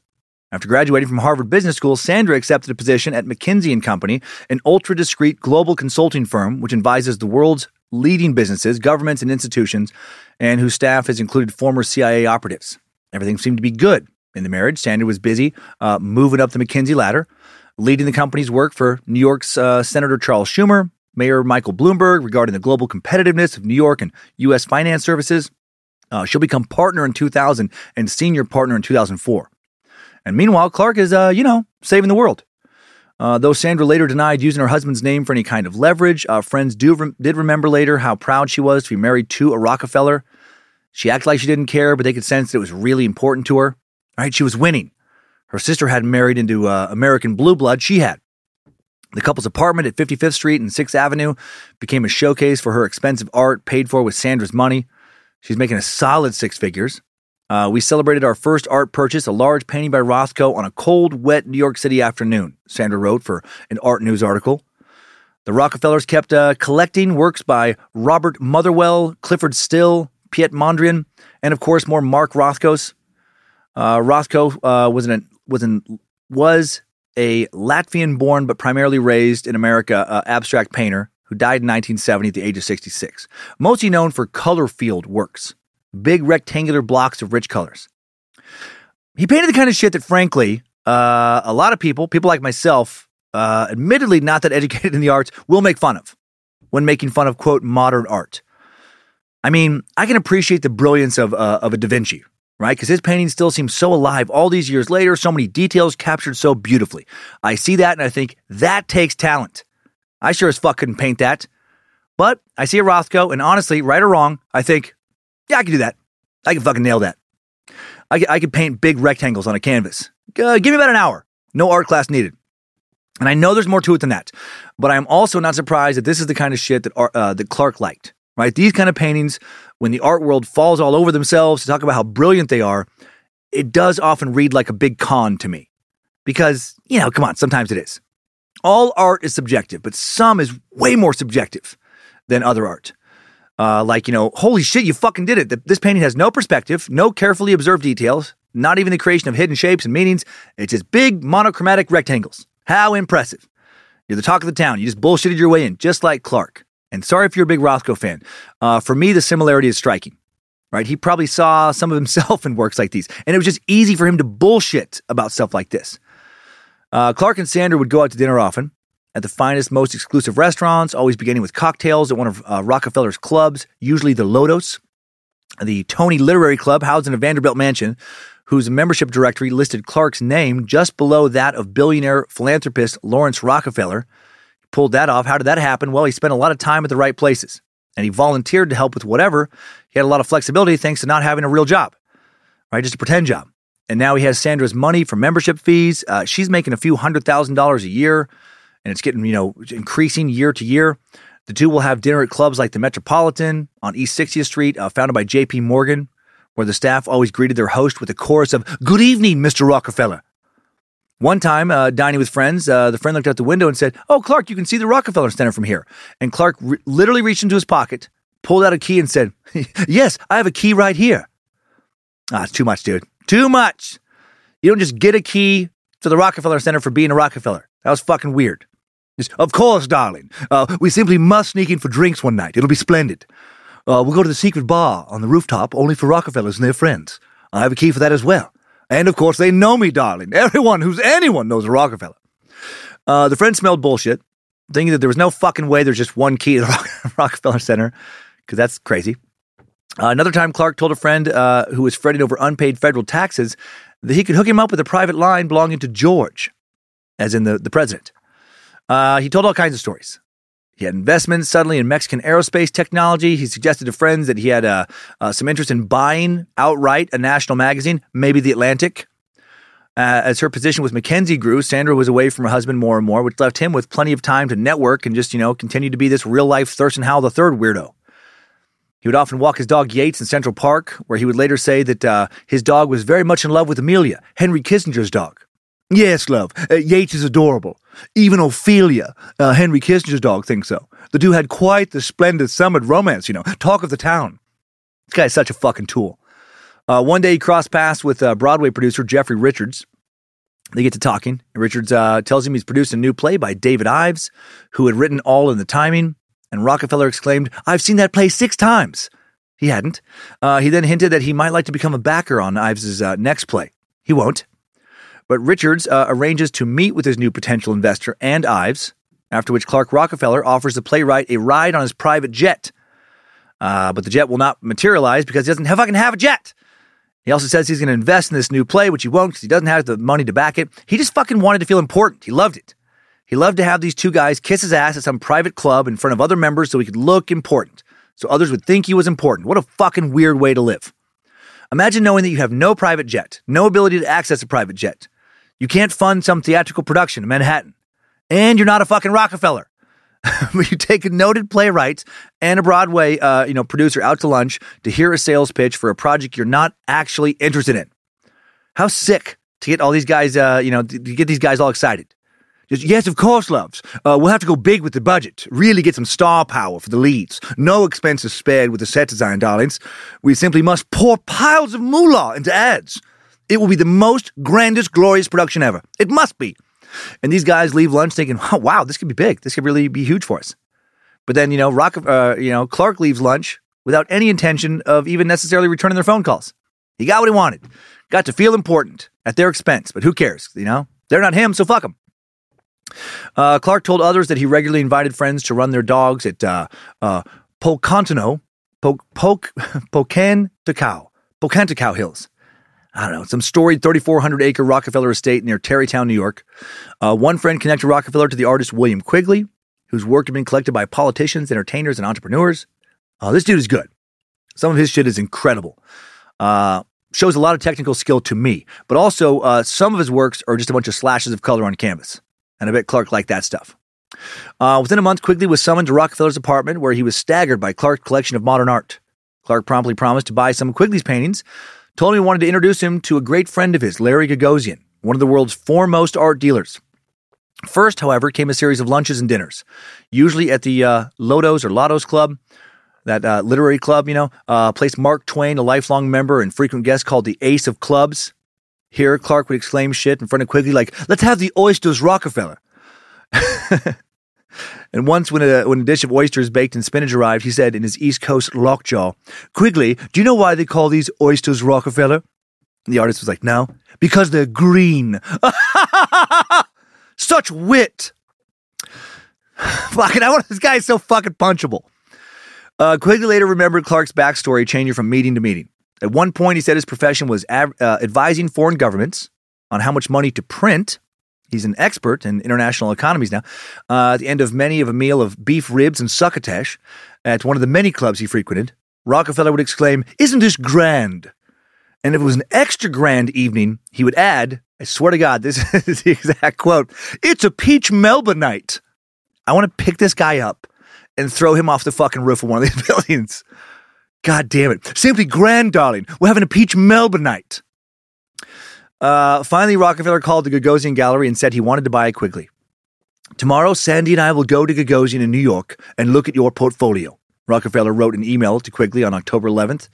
After graduating from Harvard Business School, Sandra accepted a position at McKinsey and Company, an ultra discreet global consulting firm which advises the world's leading businesses, governments, and institutions, and whose staff has included former CIA operatives. Everything seemed to be good in the marriage. Sandra was busy uh, moving up the McKinsey ladder, leading the company's work for New York's uh, Senator Charles Schumer, Mayor Michael Bloomberg regarding the global competitiveness of New York and U.S. finance services. Uh, she'll become partner in 2000 and senior partner in 2004. And meanwhile, Clark is, uh, you know, saving the world. Uh, though Sandra later denied using her husband's name for any kind of leverage, uh, friends do rem- did remember later how proud she was to be married to a Rockefeller. She acted like she didn't care, but they could sense that it was really important to her. Right? She was winning. Her sister hadn't married into uh, American blue blood. She had. The couple's apartment at 55th Street and 6th Avenue became a showcase for her expensive art paid for with Sandra's money. She's making a solid six figures. Uh, we celebrated our first art purchase, a large painting by Rothko, on a cold, wet New York City afternoon, Sandra wrote for an art news article. The Rockefellers kept uh, collecting works by Robert Motherwell, Clyfford Still, Piet Mondrian, and of course more Mark Rothkos. Uh, Rothko uh, was an was an was a Latvian-born but primarily raised in America uh, abstract painter who died in 1970 at the age of 66. Mostly known for color field works, big rectangular blocks of rich colors. He painted the kind of shit that, frankly, uh, a lot of people, people like myself, uh, admittedly not that educated (laughs) in the arts, will make fun of when making fun of quote modern art. I mean, I can appreciate the brilliance of uh, of a Da Vinci, right? Because his paintings still seem so alive all these years later, so many details captured so beautifully. I see that and I think that takes talent. I sure as fuck couldn't paint that. But I see a Rothko, and honestly, right or wrong, I think, yeah, I can do that. I can fucking nail that. I I can paint big rectangles on a canvas. Uh, give me about an hour. No art class needed. And I know there's more to it than that, but I'm also not surprised that this is the kind of shit that uh, that Clark liked. Right? These kind of paintings, when the art world falls all over themselves to talk about how brilliant they are, it does often read like a big con to me. Because, you know, come on, sometimes it is. All art is subjective, but some is way more subjective than other art. Uh, like, you know, holy shit, you fucking did it. This painting has no perspective, no carefully observed details, not even the creation of hidden shapes and meanings. It's just big monochromatic rectangles. How impressive. You're the talk of the town. You just bullshitted your way in, just like Clark. And sorry if you're a big Rothko fan. Uh, for me, the similarity is striking. Right? He probably saw some of himself (laughs) in works like these, and it was just easy for him to bullshit about stuff like this. Uh, Clark and Sander would go out to dinner often at the finest, most exclusive restaurants, always beginning with cocktails at one of uh, Rockefeller's clubs, usually the Lotos. The Tony Literary Club, housed in a Vanderbilt mansion, whose membership directory listed Clark's name just below that of billionaire philanthropist Laurance Rockefeller. Pulled that off. How did that happen? Well, he spent a lot of time at the right places and he volunteered to help with whatever. He had a lot of flexibility thanks to not having a real job, right? Just a pretend job. And now he has Sandra's money for membership fees. Uh, she's making a few hundred thousand dollars a year, and it's getting, you know, increasing year to year. The two will have dinner at clubs like the Metropolitan on East 60th Street, uh, founded by J.P. Morgan, where the staff always greeted their host with a chorus of "Good evening, Mr. Rockefeller." One time, uh, dining with friends, uh, the friend looked out the window and said, "Oh, Clark, you can see the Rockefeller Center from here." And Clark re- literally reached into his pocket, pulled out a key, and said, (laughs) "Yes, I have a key right here." Ah, it's too much, dude. Too much. You don't just get a key to the Rockefeller Center for being a Rockefeller. That was fucking weird. Just, of course, darling. Uh, we simply must sneak in for drinks one night. It'll be splendid. Uh, we'll go to the secret bar on the rooftop only for Rockefellers and their friends. I have a key for that as well. And of course, they know me, darling. (laughs) Everyone who's anyone knows Rockefeller. Uh, the friend smelled bullshit, thinking that there was no fucking way there's just one key to the (laughs) Rockefeller Center, because that's crazy. Uh, another time, Clark told a friend uh, who was fretting over unpaid federal taxes that he could hook him up with a private line belonging to George, as in the, the president. Uh, he told all kinds of stories. He had investments suddenly in Mexican aerospace technology. He suggested to friends that he had uh, uh, some interest in buying outright a national magazine, maybe The Atlantic. Uh, as her position with McKinsey grew, Sandra was away from her husband more and more, which left him with plenty of time to network and just, you know, continue to be this real life Thurston Howell III weirdo. He would often walk his dog Yates in Central Park, where he would later say that uh, his dog was very much in love with Amelia, Henry Kissinger's dog. Yes, love, uh, Yates is adorable. Even Ophelia, uh, Henry Kissinger's dog, thinks so. The two had quite the splendid summered romance, you know, talk of the town. This guy's such a fucking tool. Uh, one day he crossed paths with uh, Broadway producer Jeffrey Richards. They get to talking. And Richards uh, tells him he's produced a new play by David Ives, who had written All in the Timing. And Rockefeller exclaimed, I've seen that play six times. He hadn't. Uh, he then hinted that he might like to become a backer on Ives's uh, next play. He won't. But Richards uh, arranges to meet with his new potential investor and Ives, after which Clark Rockefeller offers the playwright a ride on his private jet. Uh, but the jet will not materialize because he doesn't have, fucking have a jet. He also says he's going to invest in this new play, which he won't because he doesn't have the money to back it. He just fucking wanted to feel important. He loved it. He loved to have these two guys kiss his ass at some private club in front of other members so he could look important, so others would think he was important. What a fucking weird way to live. Imagine knowing that you have no private jet, no ability to access a private jet. You can't fund some theatrical production in Manhattan, and you're not a fucking Rockefeller. (laughs) but you take a noted playwright and a Broadway, uh, you know, producer out to lunch to hear a sales pitch for a project you're not actually interested in. How sick to get all these guys, uh, you know, to get these guys all excited. Just, yes, of course, loves. Uh, we'll have to go big with the budget. Really get some star power for the leads. No expenses spared with the set design, darlings. We simply must pour piles of moolah into ads. It will be the most grandest, glorious production ever. It must be. And these guys leave lunch thinking, oh, wow, this could be big. This could really be huge for us. But then, you know, Rock, uh, you know, Clark leaves lunch without any intention of even necessarily returning their phone calls. He got what he wanted. Got to feel important at their expense, but who cares? You know, they're not him, so fuck them. Uh, Clark told others that he regularly invited friends to run their dogs at uh, uh, Pocontano, po- Poc- (laughs) Pocantacao, Pocantacao Hills. I don't know, some storied 3,400 acre Rockefeller estate near Tarrytown, New York. Uh, one friend connected Rockefeller to the artist William Quigley, whose work had been collected by politicians, entertainers, and entrepreneurs. Uh, this dude is good. Some of his shit is incredible. Uh, shows a lot of technical skill to me, but also uh, some of his works are just a bunch of slashes of color on canvas. And I bet Clark liked that stuff. Uh, within a month, Quigley was summoned to Rockefeller's apartment where he was staggered by Clark's collection of modern art. Clark promptly promised to buy some of Quigley's paintings, told him he wanted to introduce him to a great friend of his, Larry Gagosian, one of the world's foremost art dealers. First, however, came a series of lunches and dinners, usually at the uh, Lotos or Lotos Club, that uh, literary club, you know, uh, place Mark Twain, a lifelong member and frequent guest called the Ace of Clubs. Here, Clark would exclaim shit in front of Quigley like, let's have the oysters Rockefeller. (laughs) and once when a, when a dish of oysters baked in spinach arrived, he said in his East Coast lockjaw, Quigley, do you know why they call these oysters Rockefeller? And the artist was like, no, because they're green. (laughs) Such wit. (sighs) Fucking, I want this guy is so fucking punchable. Uh, Quigley later remembered Clark's backstory changing from meeting to meeting. At one point, he said his profession was av- uh, advising foreign governments on how much money to print. He's an expert in international economies now. Uh, at the end of many of a meal of beef ribs and succotash at one of the many clubs he frequented, Rockefeller would exclaim, Isn't this grand? And if it was an extra grand evening, he would add, I swear to God, this (laughs) is the exact quote, It's a peach Melba night. I want to pick this guy up and throw him off the fucking roof of one of these (laughs) buildings. God damn it. Simply grand, darling. We're having a peach Melba night. Uh, finally, Rockefeller called the Gagosian Gallery and said he wanted to buy it quickly. Tomorrow, Sandy and I will go to Gagosian in New York and look at your portfolio. Rockefeller wrote an email to Quigley on October 11th,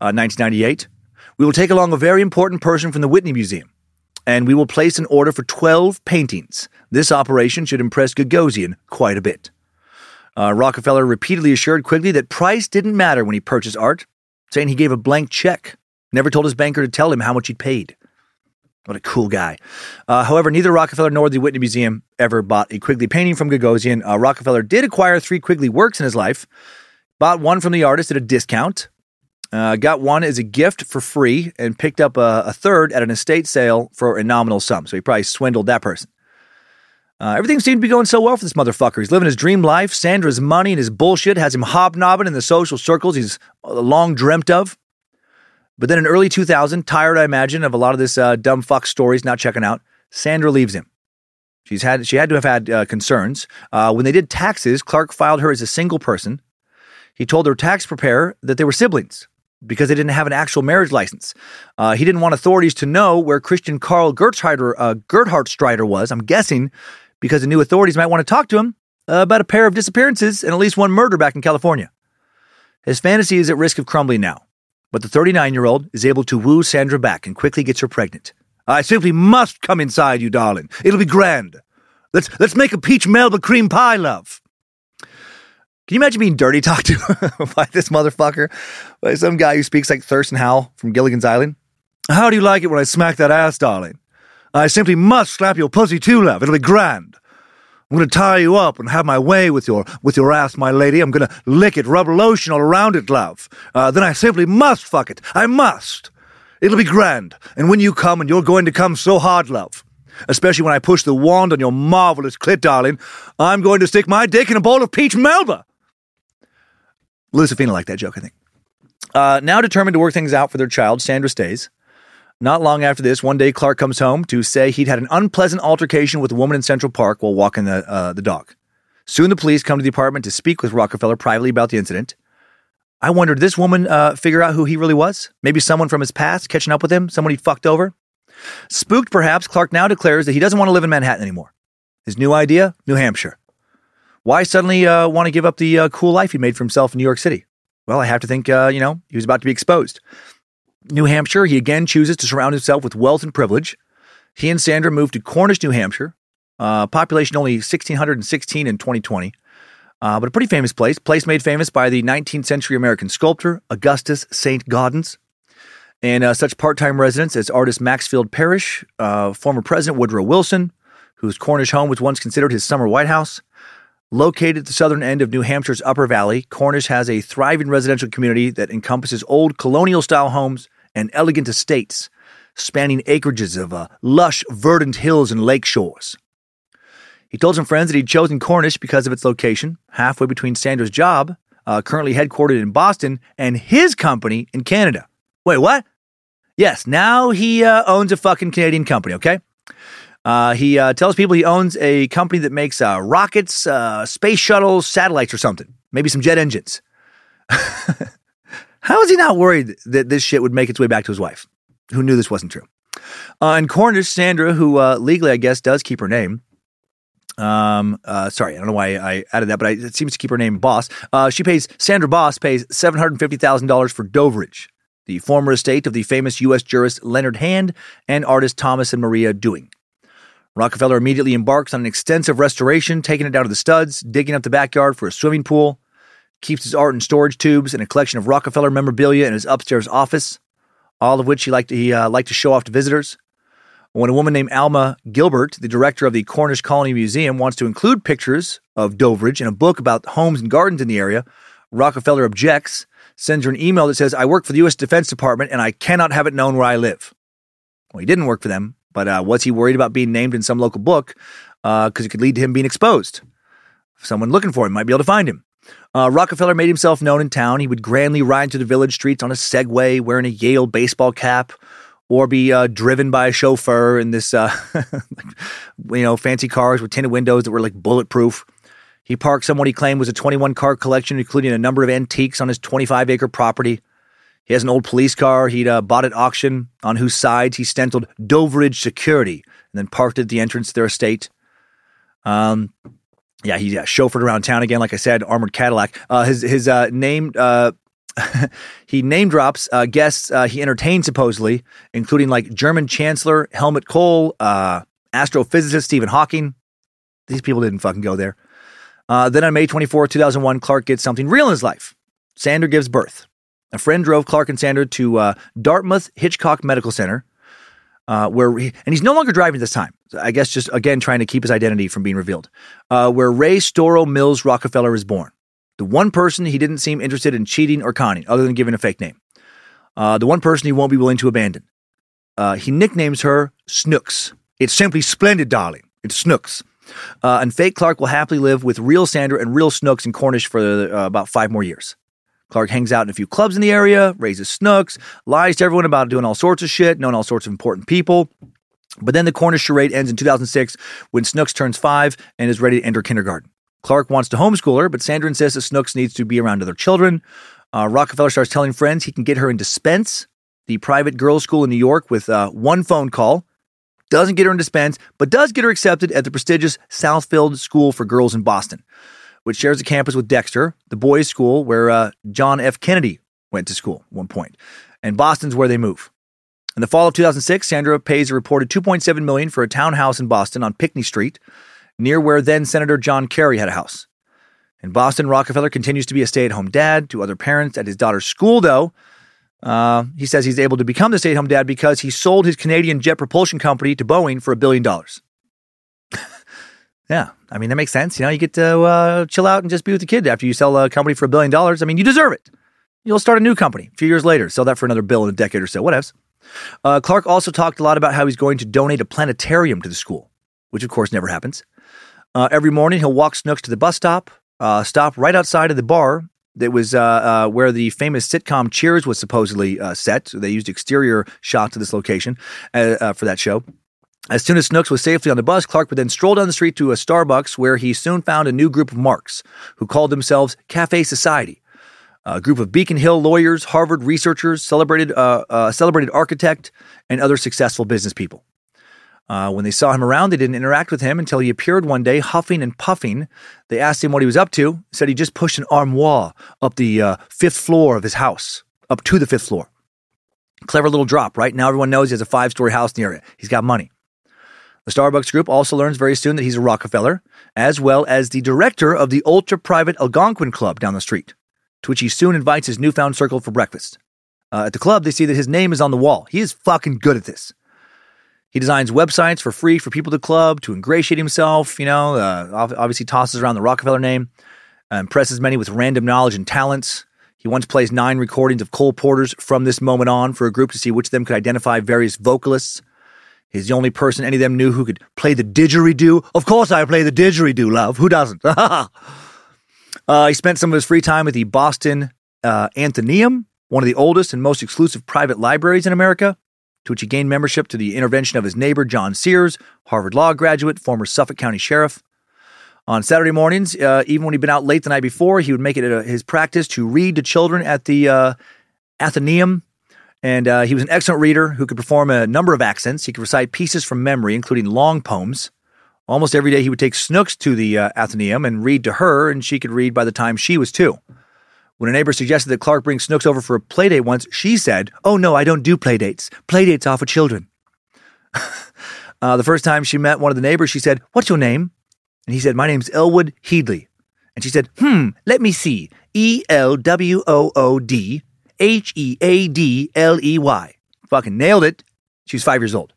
uh, 1998. We will take along a very important person from the Whitney Museum, and we will place an order for 12 paintings. This operation should impress Gagosian quite a bit. Uh, Rockefeller repeatedly assured Quigley that price didn't matter when he purchased art, saying he gave a blank check, never told his banker to tell him how much he'd paid. What a cool guy. Uh, however, neither Rockefeller nor the Whitney Museum ever bought a Quigley painting from Gagosian. Uh, Rockefeller did acquire three Quigley works in his life, bought one from the artist at a discount, uh, got one as a gift for free, and picked up a, a, third at an estate sale for a nominal sum. So he probably swindled that person. Uh, everything seemed to be going so well for this motherfucker. He's living his dream life. Sandra's money and his bullshit has him hobnobbing in the social circles he's long dreamt of. But then in early 2000, tired, I imagine, of a lot of this uh, dumb fuck stories not checking out, Sandra leaves him. She's had she had to have had uh, concerns. Uh, when they did taxes, Clark filed her as a single person. He told her tax preparer that they were siblings because they didn't have an actual marriage license. Uh, he didn't want authorities to know where Christian Carl Gerhartsreiter was. I'm guessing because the new authorities might want to talk to him uh, about a pair of disappearances and at least one murder back in California. His fantasy is at risk of crumbling now. But the 39 year old is able to woo Sandra back and quickly gets her pregnant. I simply must come inside you, darling. It'll be grand. Let's let's make a peach Melba cream pie, love. Can you imagine being dirty talked to (laughs) by this motherfucker? By some guy who speaks like Thurston Howell from Gilligan's Island? How do you like it when I smack that ass, darling? I simply must slap your pussy too, love. It'll be grand. I'm gonna tie you up and have my way with your with your ass, my lady. I'm gonna lick it, rub lotion all around it, love. Uh, then I simply must fuck it. I must. It'll be grand. And when you come, and you're going to come so hard, love, especially when I push the wand on your marvelous clit, darling, I'm going to stick my dick in a bowl of peach melba. Lucifina liked that joke, I think. Uh, now determined to work things out for their child, Sandra stays. Not long after this, one day Clark comes home to say he'd had an unpleasant altercation with a woman in Central Park while walking the, uh, the dog. Soon the police come to the apartment to speak with Rockefeller privately about the incident. I wondered, did this woman uh, figure out who he really was? Maybe someone from his past catching up with him? Someone he fucked over? Spooked, perhaps, Clark now declares that he doesn't want to live in Manhattan anymore. His new idea? New Hampshire. Why suddenly uh, want to give up the uh, cool life he made for himself in New York City? Well, I have to think, uh, you know, he was about to be exposed. New Hampshire, he again chooses to surround himself with wealth and privilege. He and Sandra moved to Cornish, New Hampshire. Uh, population only 1,616 in 2020, uh, but a pretty famous place. Place made famous by the 19th century American sculptor Augustus St. Gaudens. And uh, such part time residents as artist Maxfield Parrish, uh, former President Woodrow Wilson, whose Cornish home was once considered his summer White House. Located at the southern end of New Hampshire's Upper Valley, Cornish has a thriving residential community that encompasses old colonial style homes and elegant estates, spanning acreages of uh, lush, verdant hills and lake shores. He told some friends that he'd chosen Cornish because of its location, halfway between Sandra's job, uh, currently headquartered in Boston, and his company in Canada. Wait, what? Yes, now he uh, owns a fucking Canadian company, okay? Uh, he uh, tells people he owns a company that makes uh, rockets, uh, space shuttles, satellites, or something. Maybe some jet engines. (laughs) How is he not worried that this shit would make its way back to his wife, who knew this wasn't true? Uh, and Cornish, Sandra, who uh, legally, I guess, does keep her name. Um, uh, sorry, I don't know why I added that, but I, it seems to keep her name Boss. Uh, she pays Sandra Boss pays seven hundred fifty thousand dollars for Doveridge, the former estate of the famous U.S. jurist Learned Hand and artist Thomas and Maria Dewing. Rockefeller immediately embarks on an extensive restoration, taking it down to the studs, digging up the backyard for a swimming pool, keeps his art in storage tubes and a collection of Rockefeller memorabilia in his upstairs office, all of which he liked to, he, uh, liked to show off to visitors. When a woman named Alma Gilbert, the director of the Cornish Colony Museum, wants to include pictures of Doveridge in a book about homes and gardens in the area, Rockefeller objects, sends her an email that says, I work for the U.S. Defense Department and I cannot have it known where I live. Well, he didn't work for them, but uh, was he worried about being named in some local book? Because it could lead to him being exposed. Someone looking for him might be able to find him. Uh, Rockefeller made himself known in town. He would grandly ride through the village streets on a Segway, wearing a Yale baseball cap, or be uh, driven by a chauffeur in this, uh, (laughs) you know, fancy cars with tinted windows that were like bulletproof. He parked some what he claimed was a 21 car collection, including a number of antiques on his 25 acre property. He has an old police car he'd uh, bought at auction, on whose sides he stenciled Doveridge Security, and then parked at the entrance to their estate. Um, yeah, he yeah, chauffeured around town again, like I said, armored Cadillac. Uh, his his uh, name uh, (laughs) he name drops uh, guests uh, he entertained supposedly, including like German Chancellor Helmut Kohl, uh, astrophysicist Stephen Hawking. These people didn't fucking go there. Uh, then on May 24, 2001, Clark gets something real in his life. Sandra gives birth. A friend drove Clark and Sandra to uh, Dartmouth Hitchcock Medical Center, uh, where he, and he's no longer driving this time. I guess just again trying to keep his identity from being revealed. Uh, where Reigh Storrow Mills Rockefeller is born. The one person he didn't seem interested in cheating or conning, other than giving a fake name. Uh, the one person he won't be willing to abandon. Uh, he nicknames her Snooks. It's simply splendid, darling. It's Snooks. Uh, and fake Clark will happily live with real Sandra and real Snooks in Cornish for uh, about five more years. Clark hangs out in a few clubs in the area, raises Snooks, lies to everyone about doing all sorts of shit, knowing all sorts of important people. But then the Cornish charade ends in 2006 when Snooks turns five and is ready to enter kindergarten. Clark wants to homeschool her, but Sandra insists that Snooks needs to be around other children. Uh, Rockefeller starts telling friends he can get her into Spence, the private girls' school in New York, with uh, one phone call. Doesn't get her into Spence, but does get her accepted at the prestigious Southfield School for Girls in Boston, which shares a campus with Dexter, the boys' school where uh, John F. Kennedy went to school at one point. And Boston's where they move. In the fall of 2006, Sandra pays a reported 2.7 million for a townhouse in Boston on Pinckney Street, near where then Senator John Kerry had a house. In Boston, Rockefeller continues to be a stay-at-home dad to other parents at his daughter's school, though. Uh, he says he's able to become the stay-at-home dad because he sold his Canadian jet propulsion company to Boeing for a billion dollars. (laughs) yeah, I mean that makes sense. You know, you get to uh, chill out and just be with the kid after you sell a company for a billion dollars. I mean, you deserve it. You'll start a new company a few years later, sell that for another bill in a decade or so. Whatevs. Uh, Clark also talked a lot about how he's going to donate a planetarium to the school, which of course never happens. Uh, every morning, he'll walk Snooks to the bus stop, uh, stop right outside of the bar that was uh, uh, where the famous sitcom Cheers was supposedly uh, set. So they used exterior shots of this location uh, for that show. As soon as Snooks was safely on the bus, Clark would then stroll down the street to a Starbucks where he soon found a new group of marks who called themselves Cafe Society. A group of Beacon Hill lawyers, Harvard researchers, celebrated uh, uh, celebrated architect, and other successful business people. Uh, when they saw him around, they didn't interact with him until he appeared one day, huffing and puffing. They asked him what he was up to. He said he just pushed an armoire up the uh, fifth floor of his house, up to the fifth floor. Clever little drop, right? Now everyone knows he has a five story house in the area. He's got money. The Starbucks Group also learns very soon that he's a Rockefeller, as well as the director of the ultra private Algonquin Club down the street, to which he soon invites his newfound circle for breakfast. Uh, at the club, they see that his name is on the wall. He is fucking good at this. He designs websites for free for people the club to ingratiate himself. You know, uh, obviously tosses around the Rockefeller name, uh, impresses many with random knowledge and talents. He once plays nine recordings of Cole Porter's from this moment on for a group to see which of them could identify various vocalists. He's the only person any of them knew who could play the didgeridoo. Of course, I play the didgeridoo, love. Who doesn't? (laughs) uh, he spent some of his free time at the Boston uh, Athenaeum, one of the oldest and most exclusive private libraries in America, to which he gained membership to the intervention of his neighbor, John Sears, Harvard Law graduate, former Suffolk County Sheriff. On Saturday mornings, uh, even when he'd been out late the night before, he would make it a, his practice to read to children at the uh, Athenaeum. And uh, he was an excellent reader who could perform a number of accents. He could recite pieces from memory, including long poems. Almost every day, he would take Snooks to the uh, Athenaeum and read to her, and she could read by the time she was two. When a neighbor suggested that Clark bring Snooks over for a playdate once, she said, Oh, no, I don't do playdates. Playdates are for children. (laughs) uh, the first time she met one of the neighbors, she said, What's your name? And he said, My name's Elwood Headley. And she said, Hmm, let me see. E L W O O D H E A D L E Y. Fucking nailed it. She was five years old.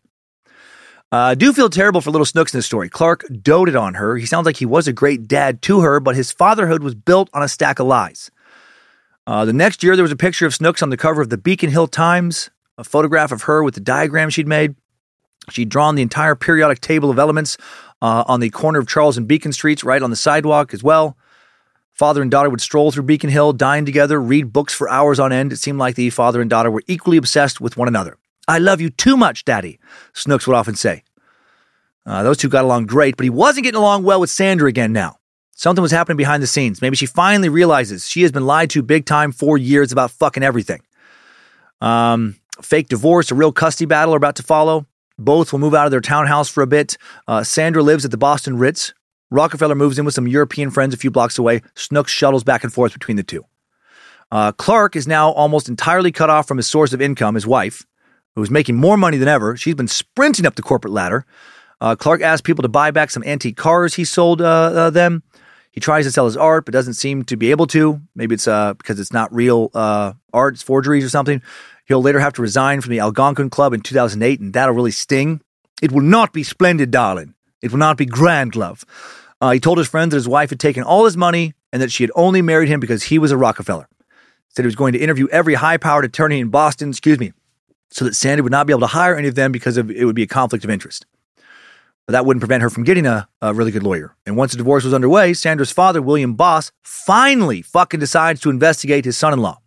Uh, I do feel terrible for little Snooks in this story. Clark doted on her. He sounds like he was a great dad to her, but his fatherhood was built on a stack of lies. Uh, the next year, there was a picture of Snooks on the cover of the Beacon Hill Times, a photograph of her with the diagram she'd made. She'd drawn the entire periodic table of elements uh, on the corner of Charles and Beacon Streets, right on the sidewalk as well. Father and daughter would stroll through Beacon Hill, dine together, read books for hours on end. It seemed like the father and daughter were equally obsessed with one another. I love you too much, Daddy, Snooks would often say. Uh, those two got along great, but he wasn't getting along well with Sandra again now. Something was happening behind the scenes. Maybe she finally realizes she has been lied to big time for years about fucking everything. Um, fake divorce, a real custody battle are about to follow. Both will move out of their townhouse for a bit. Uh, Sandra lives at the Boston Ritz. Rockefeller moves in with some European friends a few blocks away. Snooks shuttles back and forth between the two. Uh, Clark is now almost entirely cut off from his source of income, his wife, who is making more money than ever. She's been sprinting up the corporate ladder. Uh, Clark asks people to buy back some antique cars he sold uh, uh, them. He tries to sell his art, but doesn't seem to be able to. Maybe it's uh, because it's not real uh, art, it's forgeries or something. He'll later have to resign from the Algonquin Club in 2008, and that'll really sting. It will not be splendid, darling. It will not be grand, love. Uh, he told his friends that his wife had taken all his money and that she had only married him because he was a Rockefeller. Said he was going to interview every high powered attorney in Boston, excuse me, so that Sandy would not be able to hire any of them because of, it would be a conflict of interest. But that wouldn't prevent her from getting a, a really good lawyer. And once the divorce was underway, Sandra's father, William Boss, finally fucking decides to investigate his son in law.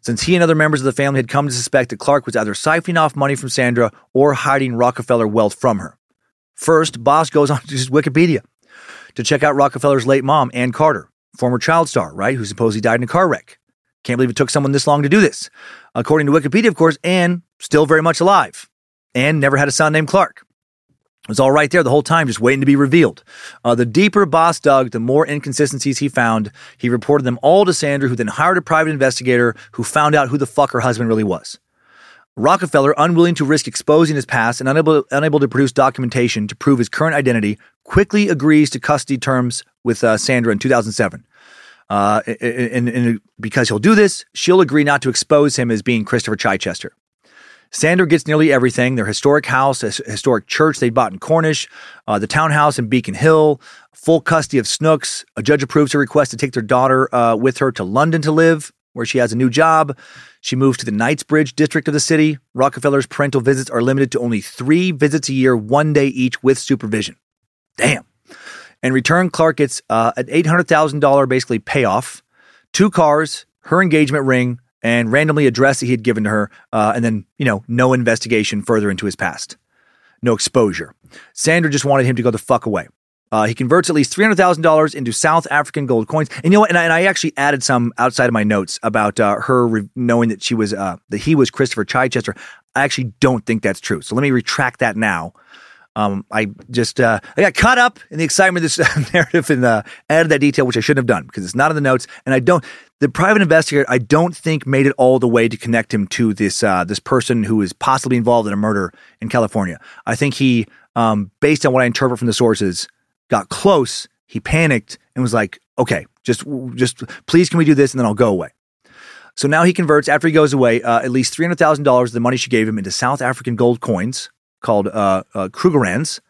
Since he and other members of the family had come to suspect that Clark was either siphoning off money from Sandra or hiding Rockefeller wealth from her. First, Boss goes on to his Wikipedia to check out Rockefeller's late mom, Ann Carter, former child star, right, who supposedly died in a car wreck. Can't believe it took someone this long to do this. According to Wikipedia, of course, Ann still very much alive. Ann never had a son named Clark. It was all right there the whole time, just waiting to be revealed. Uh, the deeper Boss dug, the more inconsistencies he found. He reported them all to Sandra, who then hired a private investigator who found out who the fuck her husband really was. Rockefeller, unwilling to risk exposing his past and unable, unable to produce documentation to prove his current identity, quickly agrees to custody terms with uh, Sandra in 2007. Uh, and, and because he'll do this, she'll agree not to expose him as being Christopher Chichester. Sandra gets nearly everything their historic house, a historic church they bought in Cornish, uh, the townhouse in Beacon Hill, full custody of Snooks. A judge approves her request to take their daughter uh, with her to London to live, where she has a new job. She moves to the Knightsbridge district of the city. Rockefeller's parental visits are limited to only three visits a year, one day each with supervision. Damn. In return, Clark gets uh, an $800,000 basically payoff, two cars, her engagement ring, and randomly a dress that he had given to her, uh, and then, you know, no investigation further into his past. No exposure. Sandra just wanted him to go the fuck away. Uh, he converts at least $300,000 into South African gold coins. And you know what? And I, and I actually added some outside of my notes about uh, her re- knowing that she was, uh, that he was Christopher Chichester. I actually don't think that's true. So let me retract that now. Um, I just uh, I got caught up in the excitement of this (laughs) narrative and uh, added that detail, which I shouldn't have done because it's not in the notes. And I don't. The private investigator, I don't think, made it all the way to connect him to this uh, this person who is possibly involved in a murder in California. I think he, um, based on what I interpret from the sources, got close. He panicked and was like, "Okay, just just please, can we do this, and then I'll go away." So now he converts after he goes away uh, at least three hundred thousand dollars of the money she gave him into South African gold coins called uh, uh, Krugerrands,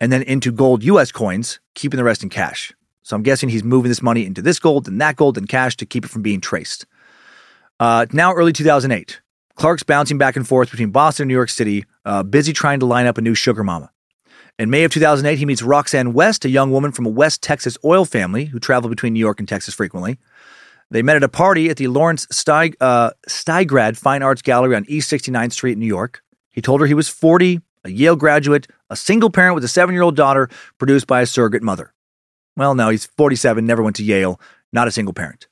and then into gold U.S. coins, keeping the rest in cash. So I'm guessing he's moving this money into this gold and that gold and cash to keep it from being traced. Uh, now, early 2008, Clark's bouncing back and forth between Boston and New York City, uh, busy trying to line up a new sugar mama. In May of 2008, he meets Roxanne West, a young woman from a West Texas oil family who traveled between New York and Texas frequently. They met at a party at the Lawrence Steig, uh, Steigrad Fine Arts Gallery on East 69th Street in New York. He told her he was 40, a Yale graduate, a single parent with a seven year old daughter produced by a surrogate mother. Well, no, he's 47, never went to Yale, not a single parent.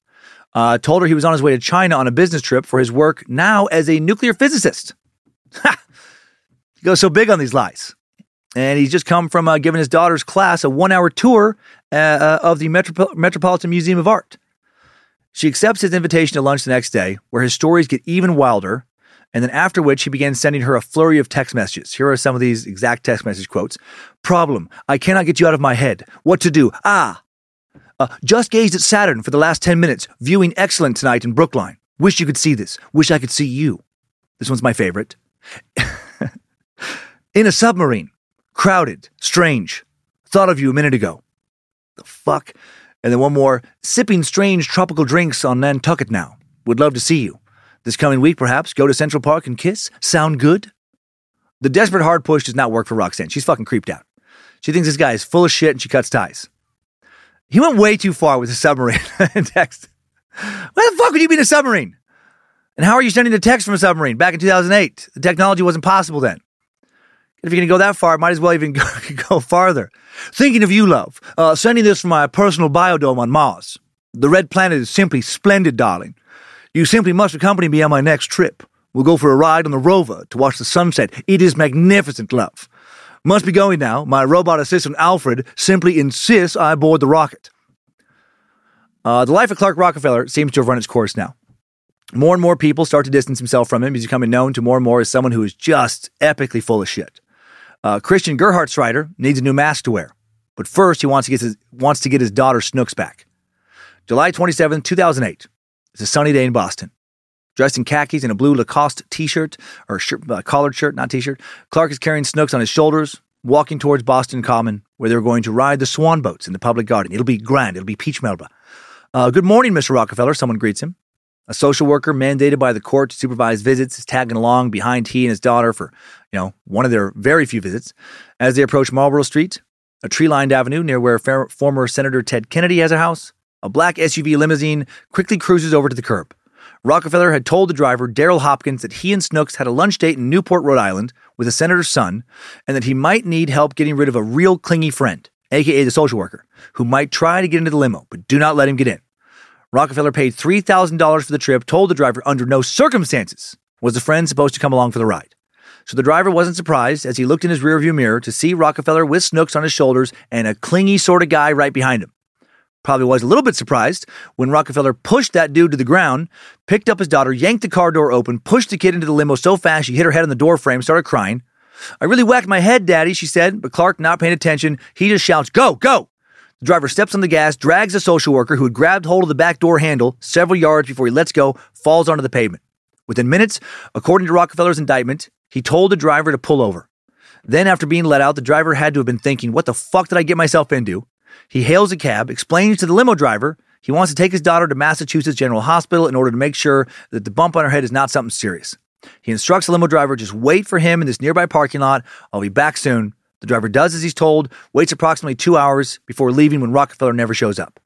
Uh, told her he was on his way to China on a business trip for his work now as a nuclear physicist. (laughs) Ha! He goes so big on these lies. And he's just come from uh, giving his daughter's class a one hour tour uh, uh, of the Metro- Metropolitan Museum of Art. She accepts his invitation to lunch the next day, where his stories get even wilder. And then after which he begins sending her a flurry of text messages. Here are some of these exact text message quotes. Problem. I cannot get you out of my head. What to do? Ah. Uh, just gazed at Saturn for the last 10 minutes. Viewing excellent tonight in Brookline. Wish you could see this. Wish I could see you. This one's my favorite. (laughs) in a submarine. Crowded. Strange. Thought of you a minute ago. The fuck? And then one more. Sipping strange tropical drinks on Nantucket now. Would love to see you. This coming week, perhaps, go to Central Park and kiss? Sound good? The desperate hard push does not work for Roxanne. She's fucking creeped out. She thinks this guy is full of shit and she cuts ties. He went way too far with the submarine (laughs) text. Why the fuck would you be in a submarine? And how are you sending a text from a submarine back in 2008? The technology wasn't possible then. If you're going to go that far, might as well even (laughs) go, go farther. Thinking of you, love. Uh, sending this from my personal biodome on Mars. The red planet is simply splendid, darling. You simply must accompany me on my next trip. We'll go for a ride on the rover to watch the sunset. It is magnificent, love. Must be going now. My robot assistant Alfred simply insists I board the rocket. Uh, the life of Clark Rockefeller seems to have run its course now. More and more people start to distance himself from him. He's becoming known to more and more as someone who is just epically full of shit. Uh, Christian Gerhardt's Gerhardt needs a new mask to wear, but first he wants to get his, wants to get his daughter Snooks back. July 27, 2008. It's a sunny day in Boston. Dressed in khakis and a blue Lacoste t-shirt or shirt, uh, collared shirt, not t-shirt, Clark is carrying Snooks on his shoulders, walking towards Boston Common, where they're going to ride the swan boats in the public garden. It'll be grand. It'll be peach Melba. Uh, good morning, Mr. Rockefeller. Someone greets him. A social worker mandated by the court to supervise visits is tagging along behind he and his daughter for, you know, one of their very few visits. As they approach Marlborough Street, a tree-lined avenue near where fer- former Senator Ted Kennedy has a house, a black SUV limousine quickly cruises over to the curb. Rockefeller had told the driver, Daryl Hopkins, that he and Snooks had a lunch date in Newport, Rhode Island with a senator's son, and that he might need help getting rid of a real clingy friend, aka the social worker, who might try to get into the limo, but do not let him get in. Rockefeller paid $3,000 for the trip, told the driver under no circumstances was the friend supposed to come along for the ride. So the driver wasn't surprised as he looked in his rearview mirror to see Rockefeller with Snooks on his shoulders and a clingy sort of guy right behind him. Probably was a little bit surprised when Rockefeller pushed that dude to the ground, picked up his daughter, yanked the car door open, pushed the kid into the limo so fast she hit her head on the door frame, started crying. I really whacked my head, Daddy, she said, but Clark, not paying attention, he just shouts, Go, go! The driver steps on the gas, drags the social worker who had grabbed hold of the back door handle several yards before he lets go, falls onto the pavement. Within minutes, according to Rockefeller's indictment, he told the driver to pull over. Then, after being let out, the driver had to have been thinking, What the fuck did I get myself into? He hails a cab, explains to the limo driver he wants to take his daughter to Massachusetts General Hospital in order to make sure that the bump on her head is not something serious. He instructs the limo driver just wait for him in this nearby parking lot. I'll be back soon. The driver does as he's told, waits approximately two hours before leaving when Rockefeller never shows up.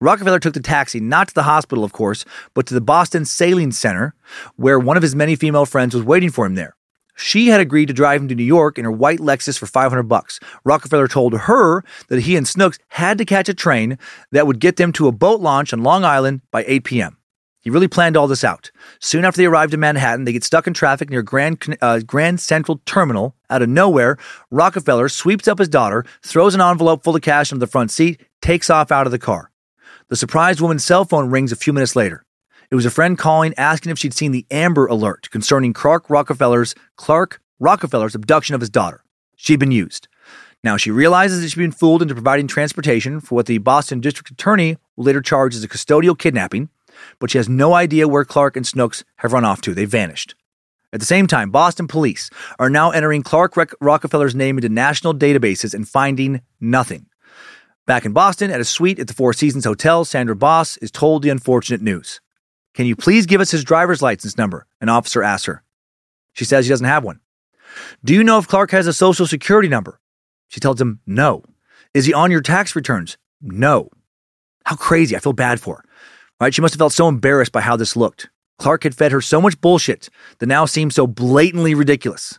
Rockefeller took the taxi not to the hospital, of course, but to the Boston Sailing Center, where one of his many female friends was waiting for him there. She had agreed to drive him to New York in her white Lexus for 500 bucks. Rockefeller told her that he and Snooks had to catch a train that would get them to a boat launch on Long Island by 8 p.m. He really planned all this out. Soon after they arrived in Manhattan, they get stuck in traffic near Grand, uh, Grand Central Terminal. Out of nowhere, Rockefeller sweeps up his daughter, throws an envelope full of cash into the front seat, takes off out of the car. The surprised woman's cell phone rings a few minutes later. It was a friend calling asking if she'd seen the Amber Alert concerning Clark Rockefeller's Clark Rockefeller's abduction of his daughter. She'd been used. Now she realizes that she'd been fooled into providing transportation for what the Boston District Attorney will later charge as a custodial kidnapping, but she has no idea where Clark and Snooks have run off to. They vanished. At the same time, Boston police are now entering Clark Rockefeller's name into national databases and finding nothing. Back in Boston, at a suite at the Four Seasons Hotel, Sandra Boss is told the unfortunate news. Can you please give us his driver's license number? An officer asks her. She says he doesn't have one. Do you know if Clark has a social security number? She tells him no. Is he on your tax returns? No. How crazy. I feel bad for her. Right? She must have felt so embarrassed by how this looked. Clark had fed her so much bullshit that now seemed so blatantly ridiculous.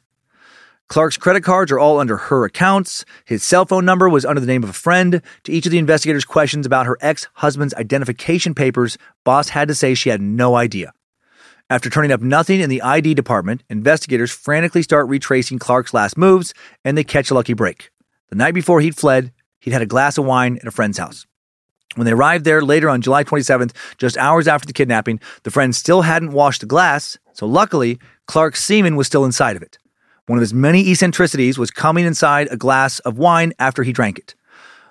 Clark's credit cards are all under her accounts. His cell phone number was under the name of a friend. To each of the investigators' questions about her ex husband's identification papers, Boss had to say she had no idea. After turning up nothing in the ID department, investigators frantically start retracing Clark's last moves and they catch a lucky break. The night before he'd fled, he'd had a glass of wine at a friend's house. When they arrived there later on July 27th, just hours after the kidnapping, the friend still hadn't washed the glass, so luckily, Clark's semen was still inside of it. One of his many eccentricities was coming inside a glass of wine after he drank it.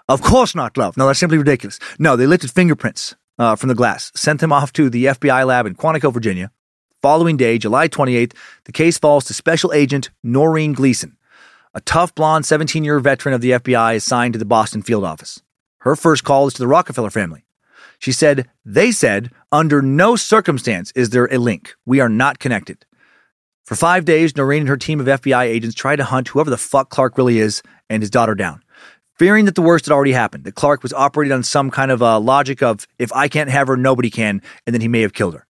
Of course not, love. No, that's simply ridiculous. No, they lifted fingerprints uh, from the glass, sent them off to the FBI lab in Quantico, Virginia. Following day, July 28th, the case falls to Special Agent Noreen Gleason, a tough blonde 17 year veteran of the FBI assigned to the Boston field office. Her first call is to the Rockefeller family. She said, They said, under no circumstance is there a link. We are not connected. For five days, Noreen and her team of FBI agents tried to hunt whoever the fuck Clark really is and his daughter down. Fearing that the worst had already happened, that Clark was operating on some kind of a logic of, if I can't have her, nobody can, and then he may have killed her.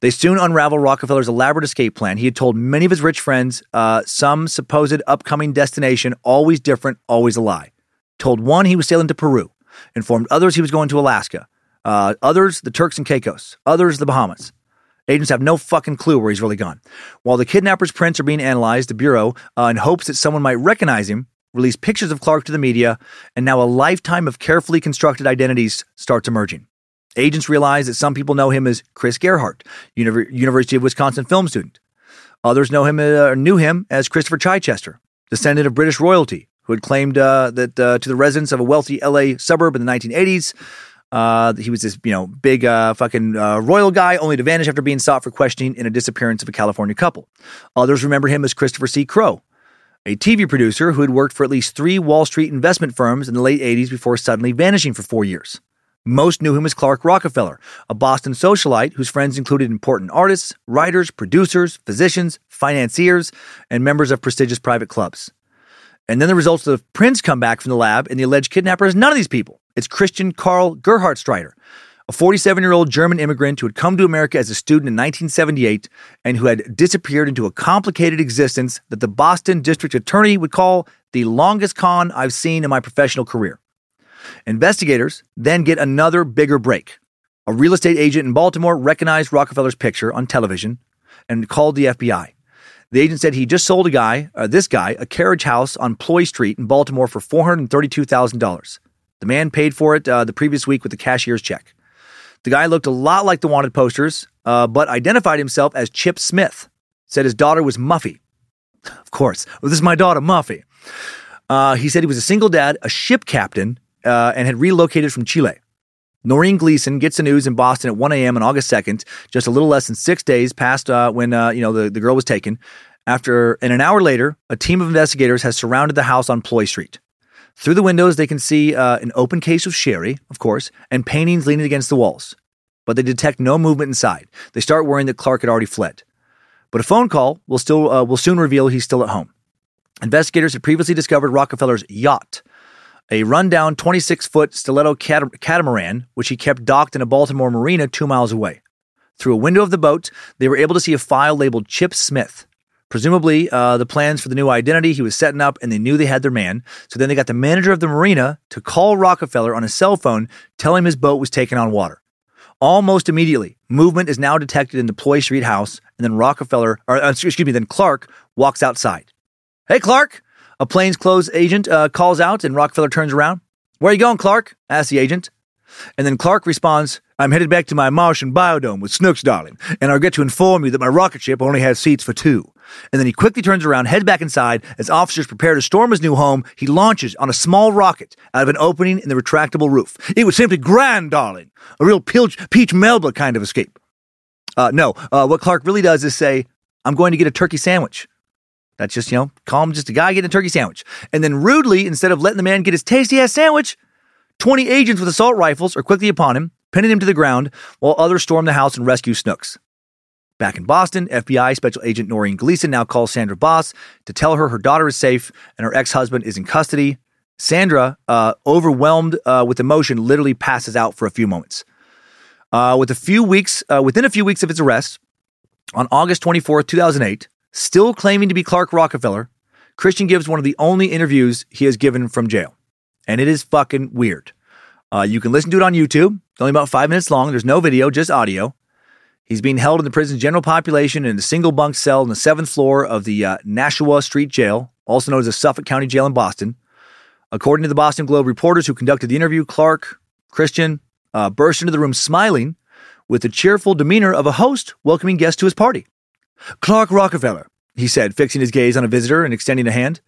They soon unraveled Rockefeller's elaborate escape plan. He had told many of his rich friends uh, some supposed upcoming destination, always different, always a lie. Told one he was sailing to Peru, informed others he was going to Alaska, uh, others the Turks and Caicos, others the Bahamas. Agents have no fucking clue where he's really gone. While the kidnapper's prints are being analyzed, the Bureau, uh, in hopes that someone might recognize him, released pictures of Clark to the media, and now a lifetime of carefully constructed identities starts emerging. Agents realize that some people know him as Chris Gerhardt, Univer- University of Wisconsin film student. Others know him uh, knew him as Christopher Chichester, descendant of British royalty, who had claimed uh, that uh, to the residents of a wealthy LA suburb in the 1980s, uh, he was this you know big uh, fucking uh, royal guy, only to vanish after being sought for questioning in a disappearance of a California couple. Others remember him as Christopher C. Crowe, a TV producer who had worked for at least three Wall Street investment firms in the late 80s before suddenly vanishing for four years. Most knew him as Clark Rockefeller, a Boston socialite whose friends included important artists, writers, producers, physicians, financiers, and members of prestigious private clubs. And then the results of the prints come back from the lab, and the alleged kidnapper is none of these people. It's Christian Karl Gerhartsreiter, a 47 year old German immigrant who had come to America as a student in 1978 and who had disappeared into a complicated existence that the Boston district attorney would call the longest con I've seen in my professional career. Investigators then get another bigger break. A real estate agent in Baltimore recognized Rockefeller's picture on television and called the FBI. The agent said he just sold a guy, uh, this guy, a carriage house on Ploy Street in Baltimore for $432,000. The man paid for it uh, the previous week with a cashier's check. The guy looked a lot like the wanted posters, uh, but identified himself as Chip Smith. Said his daughter was Muffy. Of course, well, this is my daughter, Muffy. Uh, he said he was a single dad, a ship captain, uh, and had relocated from Chile. Noreen Gleason gets the news in Boston at 1 a.m. on August 2nd, just a little less than six days past uh, when uh, you know the, the girl was taken. After and an hour later, a team of investigators has surrounded the house on Ploy Street. Through the windows, they can see uh, an open case of sherry, of course, and paintings leaning against the walls. But they detect no movement inside. They start worrying that Clark had already fled. But a phone call will still uh, will soon reveal he's still at home. Investigators had previously discovered Rockefeller's yacht a rundown 26 foot stiletto catamaran, which he kept docked in a Baltimore marina two miles away. Through a window of the boat, they were able to see a file labeled Chip Smith. Presumably, uh, the plans for the new identity he was setting up, and they knew they had their man. So then they got the manager of the marina to call Rockefeller on his cell phone, telling him his boat was taken on water. Almost immediately, movement is now detected in the Ploy Street house, and then Rockefeller, or uh, excuse me, then Clark walks outside. Hey, Clark! A plainclothes agent uh, calls out, and Rockefeller turns around. Where are you going, Clark? asks the agent. And then Clark responds, I'm headed back to my Martian biodome with Snooks, darling, and I'll get to inform you that my rocket ship only has seats for two. And then he quickly turns around, heads back inside. As officers prepare to storm his new home, he launches on a small rocket out of an opening in the retractable roof. It was simply grand, darling. A real Peach, Peach Melba kind of escape. Uh, no, uh, what Clark really does is say, I'm going to get a turkey sandwich. That's just, you know, call him just a guy getting a turkey sandwich. And then rudely, instead of letting the man get his tasty ass sandwich, 20 agents with assault rifles are quickly upon him, pinning him to the ground, while others storm the house and rescue Snooks. Back in Boston, FBI Special Agent Noreen Gleason now calls Sandra Boss to tell her her daughter is safe and her ex husband is in custody. Sandra, uh, overwhelmed uh, with emotion, literally passes out for a few moments. Uh, with a few weeks, uh, within a few weeks of his arrest, on August 24th, 2008, still claiming to be Clark Rockefeller, Christian gives one of the only interviews he has given from jail. And it is fucking weird. Uh, you can listen to it on YouTube. It's only about five minutes long. There's no video, just audio. He's being held in the prison's general population in a single bunk cell on the seventh floor of the uh, Nashua Street Jail, also known as the Suffolk County Jail in Boston. According to the Boston Globe reporters who conducted the interview, Clark, Christian, uh, burst into the room smiling with the cheerful demeanor of a host welcoming guests to his party. Clark Rockefeller, he said, fixing his gaze on a visitor and extending a hand.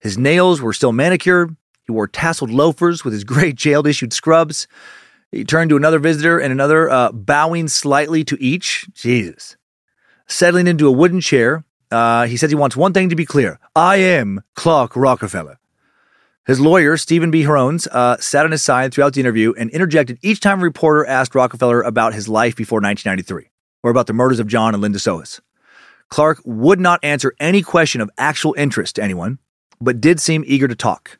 His nails were still manicured. He wore tasseled loafers with his gray jail issued scrubs. He turned to another visitor and another, uh, bowing slightly to each. Jesus. Settling into a wooden chair, uh, he says he wants one thing to be clear I am Clark Rockefeller. His lawyer, Stephen B. Hrones, uh, sat on his side throughout the interview and interjected each time a reporter asked Rockefeller about his life before 1993 or about the murders of John and Linda Sohus. Clark would not answer any question of actual interest to anyone, but did seem eager to talk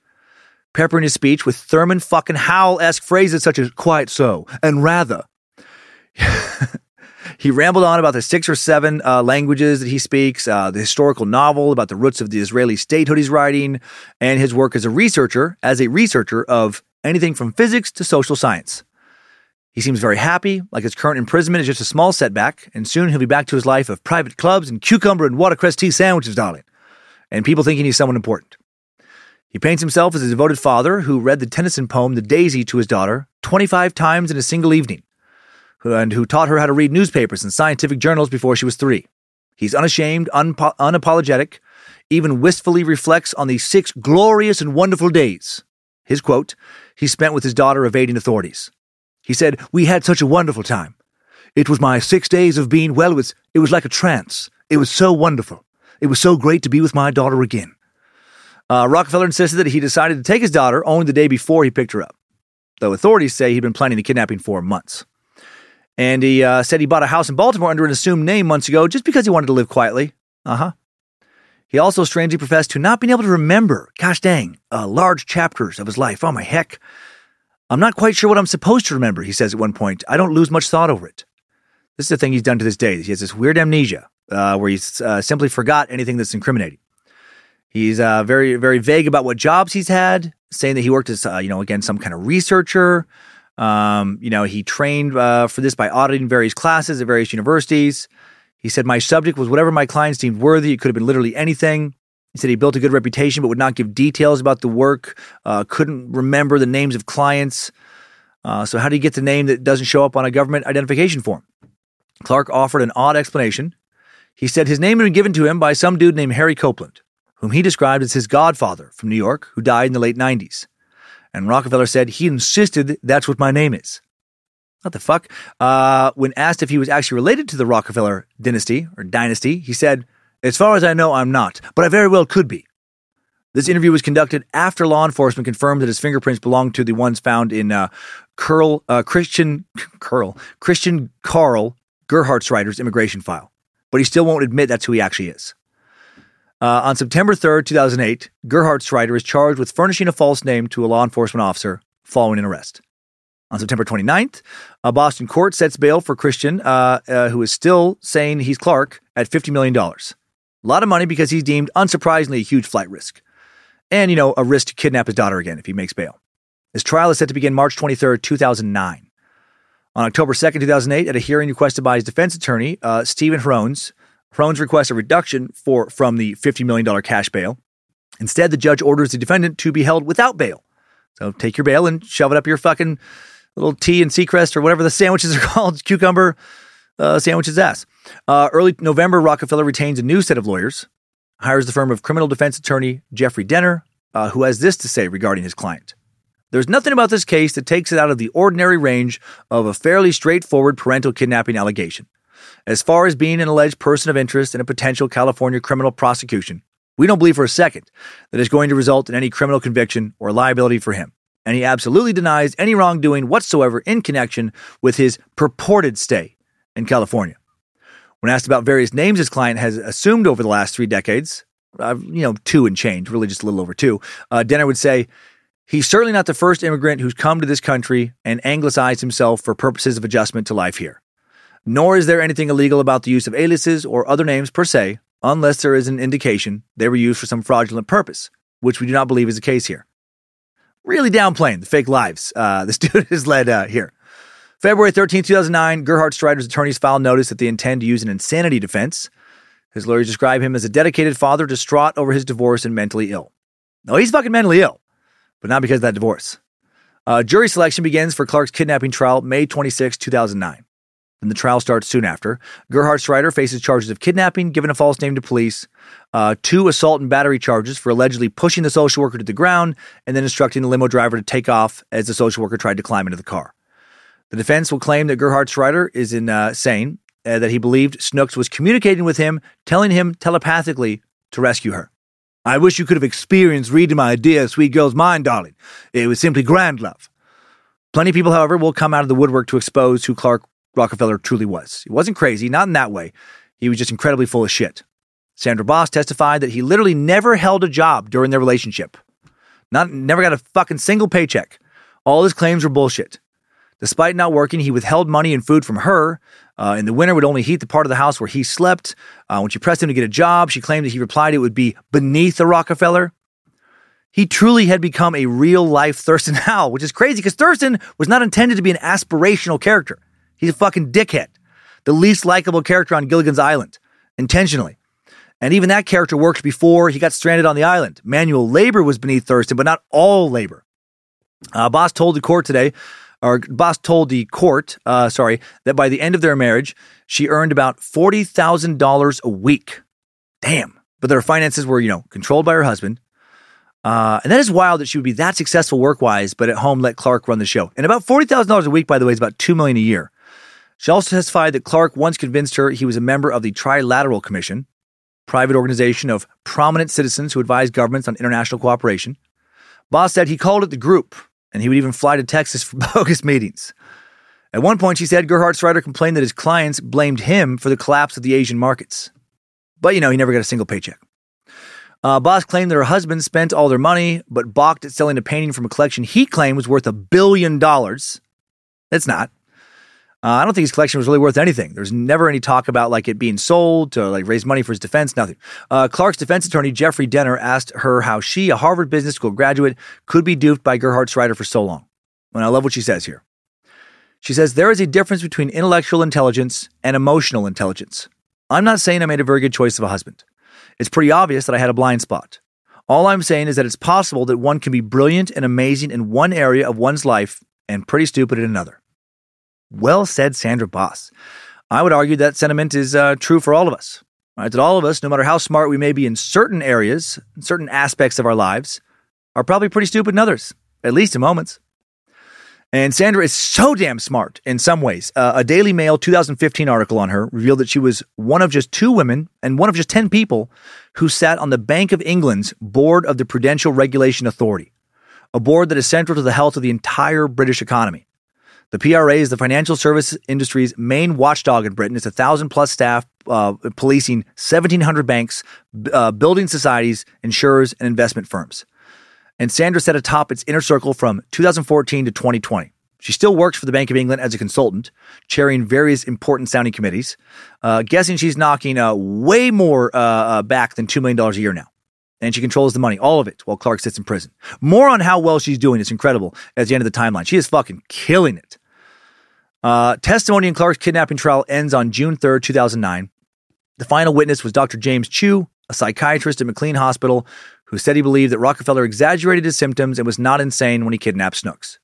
peppering his speech with Thurman fucking Howell esque phrases such as quite so and rather. (laughs) he rambled on about the six or seven uh, languages that he speaks, uh, the historical novel about the roots of the Israeli statehood he's writing, and his work as a researcher, as a researcher of anything from physics to social science. He seems very happy, like his current imprisonment is just a small setback, and soon he'll be back to his life of private clubs and cucumber and watercress tea sandwiches, darling, and people thinking he's someone important. He paints himself as a devoted father who read the Tennyson poem The Daisy to his daughter 25 times in a single evening, and who taught her how to read newspapers and scientific journals before she was three. He's unashamed, unpo- unapologetic, even wistfully reflects on the six glorious and wonderful days. His quote, he spent with his daughter evading authorities. He said, We had such a wonderful time. It was my six days of being, well, it was, it was like a trance. It was so wonderful. It was so great to be with my daughter again. Uh, Rockefeller insisted that he decided to take his daughter only the day before he picked her up, though authorities say he'd been planning the kidnapping for months. And he uh, said he bought a house in Baltimore under an assumed name months ago just because he wanted to live quietly. Uh huh. He also strangely professed to not being able to remember, gosh dang, uh, large chapters of his life. Oh my heck. I'm not quite sure what I'm supposed to remember, he says at one point. I don't lose much thought over it. This is the thing he's done to this day. He has this weird amnesia uh, where he's uh, simply forgot anything that's incriminating. He's uh, very, very vague about what jobs he's had, saying that he worked as, uh, you know, again, some kind of researcher. Um, you know, he trained uh, for this by auditing various classes at various universities. He said, My subject was whatever my clients deemed worthy. It could have been literally anything. He said he built a good reputation, but would not give details about the work, uh, couldn't remember the names of clients. Uh, so, how do you get the name that doesn't show up on a government identification form? Clark offered an odd explanation. He said his name had been given to him by some dude named Harry Copeland whom he described as his godfather from New York, who died in the late 90s. And Rockefeller said he insisted that's what my name is. What the fuck? Uh, when asked if he was actually related to the Rockefeller dynasty or dynasty, he said, As far as I know, I'm not, but I very well could be. This interview was conducted after law enforcement confirmed that his fingerprints belonged to the ones found in uh, Curl, uh, Christian (laughs) Curl, Christian Carl Gerhartsreiter's immigration file. But he still won't admit that's who he actually is. Uh, on September 3rd, 2008, Gerhartsreiter is charged with furnishing a false name to a law enforcement officer following an arrest. On September 29th, a Boston court sets bail for Christian, uh, uh, who is still saying he's Clark, at $50 million. A lot of money because he's deemed, unsurprisingly, a huge flight risk. And, you know, a risk to kidnap his daughter again if he makes bail. His trial is set to begin March 23rd, 2009. On October 2nd, 2008, at a hearing requested by his defense attorney, uh, Stephen Hrones, Hrones requests a reduction for from the $50 million cash bail. Instead, the judge orders the defendant to be held without bail. So take your bail and shove it up your fucking little tea and Seacrest or whatever the sandwiches are (laughs) called, cucumber uh, ass. Uh, early November, Rockefeller retains a new set of lawyers, hires the firm of criminal defense attorney Jeffrey Denner, uh, who has this to say regarding his client. There's nothing about this case that takes it out of the ordinary range of a fairly straightforward parental kidnapping allegation. As far as being an alleged person of interest in a potential California criminal prosecution, we don't believe for a second that it's going to result in any criminal conviction or liability for him. And he absolutely denies any wrongdoing whatsoever in connection with his purported stay in California. When asked about various names his client has assumed over the last three decades, uh, you know, two and change, really just a little over two, uh, Denner would say, He's certainly not the first immigrant who's come to this country and anglicized himself for purposes of adjustment to life here. Nor is there anything illegal about the use of aliases or other names per se, unless there is an indication they were used for some fraudulent purpose, which we do not believe is the case here. Really downplaying the fake lives uh, (laughs) the student has led uh, here. February 13, 2009, Gerhartsreiter's attorneys filed notice that they intend to use an insanity defense. His lawyers describe him as a dedicated father distraught over his divorce and mentally ill. No, he's fucking mentally ill but not because of that divorce. Uh, jury selection begins for Clark's kidnapping trial May 26, 2009. Then the trial starts soon after. Gerhartsreiter faces charges of kidnapping, giving a false name to police, uh, two assault and battery charges for allegedly pushing the social worker to the ground and then instructing the limo driver to take off as the social worker tried to climb into the car. The defense will claim that Gerhartsreiter is insane, uh, that he believed Snooks was communicating with him, telling him telepathically to rescue her. I wish you could have experienced reading my dear sweet girl's mind, darling. It was simply grand love. Plenty of people, however, will come out of the woodwork to expose who Clark Rockefeller truly was. He wasn't crazy, not in that way. He was just incredibly full of shit. Sandra Boss testified that he literally never held a job during their relationship. Not never got a fucking single paycheck. All his claims were bullshit. Despite not working, he withheld money and food from her, uh, in the winter, would only heat the part of the house where he slept. Uh, when she pressed him to get a job, she claimed that he replied it would be beneath the Rockefeller. He truly had become a real life Thurston (laughs) Howell, which is crazy because Thurston was not intended to be an aspirational character. He's a fucking dickhead, the least likable character on Gilligan's Island, intentionally. And even that character worked before he got stranded on the island. Manual labor was beneath Thurston, but not all labor. Uh, Boss told the court today our boss told the court, uh, sorry, that by the end of their marriage, she earned about $40,000 a week. Damn. But their finances were, you know, controlled by her husband. Uh, and that is wild that she would be that successful work wise, but at home let Clark run the show. And about $40,000 a week, by the way, is about $2 million a year. She also testified that Clark once convinced her he was a member of the Trilateral Commission, private organization of prominent citizens who advise governments on international cooperation. Boss said he called it the group and he would even fly to Texas for (laughs) bogus meetings. At one point, she said Gerhartsreiter complained that his clients blamed him for the collapse of the Asian markets. But, you know, he never got a single paycheck. Uh, Boss claimed that her husband spent all their money, but balked at selling a painting from a collection he claimed was worth a billion dollars. It's not. Uh, I don't think his collection was really worth anything. There's never any talk about like it being sold to like raise money for his defense. Nothing. Uh, Clark's defense attorney Jeffrey Denner asked her how she, a Harvard Business School graduate, could be duped by Gerhartsreiter for so long. And I love what she says here. She says there is a difference between intellectual intelligence and emotional intelligence. I'm not saying I made a very good choice of a husband. It's pretty obvious that I had a blind spot. All I'm saying is that it's possible that one can be brilliant and amazing in one area of one's life and pretty stupid in another. Well said, Sandra Boss. I would argue that sentiment is uh, true for all of us. Right? That all of us, no matter how smart we may be in certain areas, in certain aspects of our lives, are probably pretty stupid in others, at least in moments. And Sandra is so damn smart in some ways. Uh, a Daily Mail 2015 article on her revealed that she was one of just two women and one of just 10 people who sat on the Bank of England's board of the Prudential Regulation Authority, a board that is central to the health of the entire British economy. The PRA is the financial service industry's main watchdog in Britain. It's a thousand plus staff uh, policing 1,700 banks, uh, building societies, insurers, and investment firms. And Sandra sat atop its inner circle from 2014 to 2020. She still works for the Bank of England as a consultant, chairing various important sounding committees. Uh, guessing she's knocking uh, way more uh, uh, back than $2 million a year now and she controls the money, all of it, while Clark sits in prison. More on how well she's doing. It's incredible at the end of the timeline. She is fucking killing it. Uh, testimony in Clark's kidnapping trial ends on June 3rd, 2009. The final witness was Dr. James Chu, a psychiatrist at McLean Hospital, who said he believed that Rockefeller exaggerated his symptoms and was not insane when he kidnapped Snooks.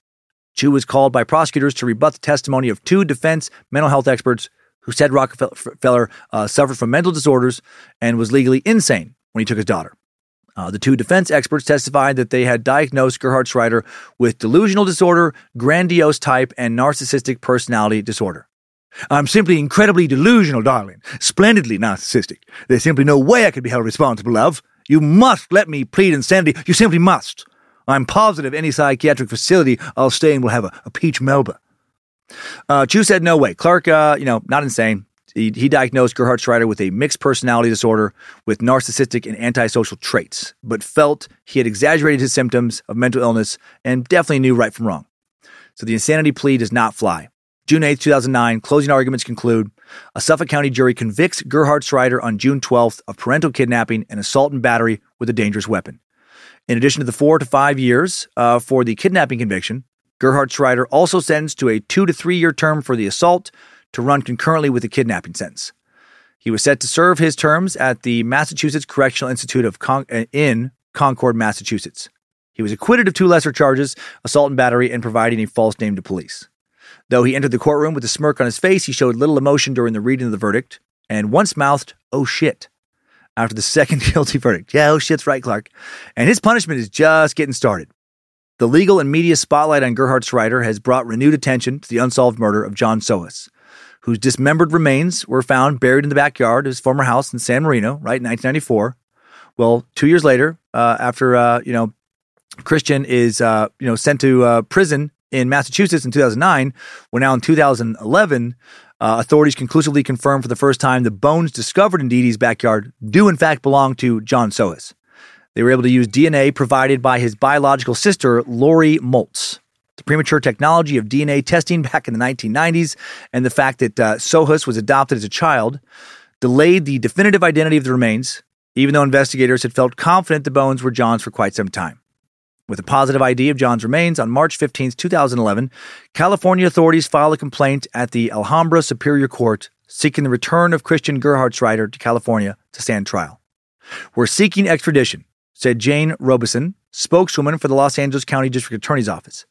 Chu was called by prosecutors to rebut the testimony of two defense mental health experts who said Rockefeller uh, suffered from mental disorders and was legally insane when he took his daughter. Uh, the two defense experts testified that they had diagnosed Gerhartsreiter with delusional disorder, grandiose type, and narcissistic personality disorder. I'm simply incredibly delusional, darling. Splendidly narcissistic. There's simply no way I could be held responsible, love. You must let me plead insanity. You simply must. I'm positive any psychiatric facility I'll stay in will have a, a peach melba. Uh, Chu said no way. Clark, uh, you know, not insane. He, he diagnosed Gerhartsreiter with a mixed personality disorder with narcissistic and antisocial traits, but felt he had exaggerated his symptoms of mental illness and definitely knew right from wrong. So the insanity plea does not fly. June 8, 2009, closing arguments conclude. A Suffolk County jury convicts Gerhartsreiter on June 12th of parental kidnapping and assault and battery with a dangerous weapon. In addition to the four to five years uh, for the kidnapping conviction, Gerhartsreiter also sentenced to a two to three year term for the assault to run concurrently with the kidnapping sentence. He was set to serve his terms at the Massachusetts Correctional Institute of Con- uh, in Concord, Massachusetts. He was acquitted of two lesser charges, assault and battery, and providing a false name to police. Though he entered the courtroom with a smirk on his face, he showed little emotion during the reading of the verdict and once mouthed, oh shit, after the (laughs) second guilty verdict. Yeah, oh shit's right, Clark. And his punishment is just getting started. The legal and media spotlight on Gerhartsreiter has brought renewed attention to the unsolved murder of John Sohus, whose dismembered remains were found buried in the backyard of his former house in San Marino, right, in 1994. Well, two years later, uh, after, uh, you know, Christian is, uh, you know, sent to uh, prison in Massachusetts in 2009, well, now in 2011, uh, authorities conclusively confirmed for the first time the bones discovered in Dee Dee's backyard do in fact belong to John Sohus. They were able to use DNA provided by his biological sister, Lori Moltz. The premature technology of DNA testing (laughs) back in the 1990s and the fact that uh, Sohus was adopted as a child delayed the definitive identity of the remains, even though investigators had felt confident the bones were John's for quite some time. With a positive ID of John's remains on March 15, 2011, California authorities filed a complaint at the Alhambra Superior Court seeking the return of Christian Gerhartsreiter to California to stand trial. We're seeking extradition, said Jane Robison, spokeswoman for the Los Angeles County District Attorney's Office.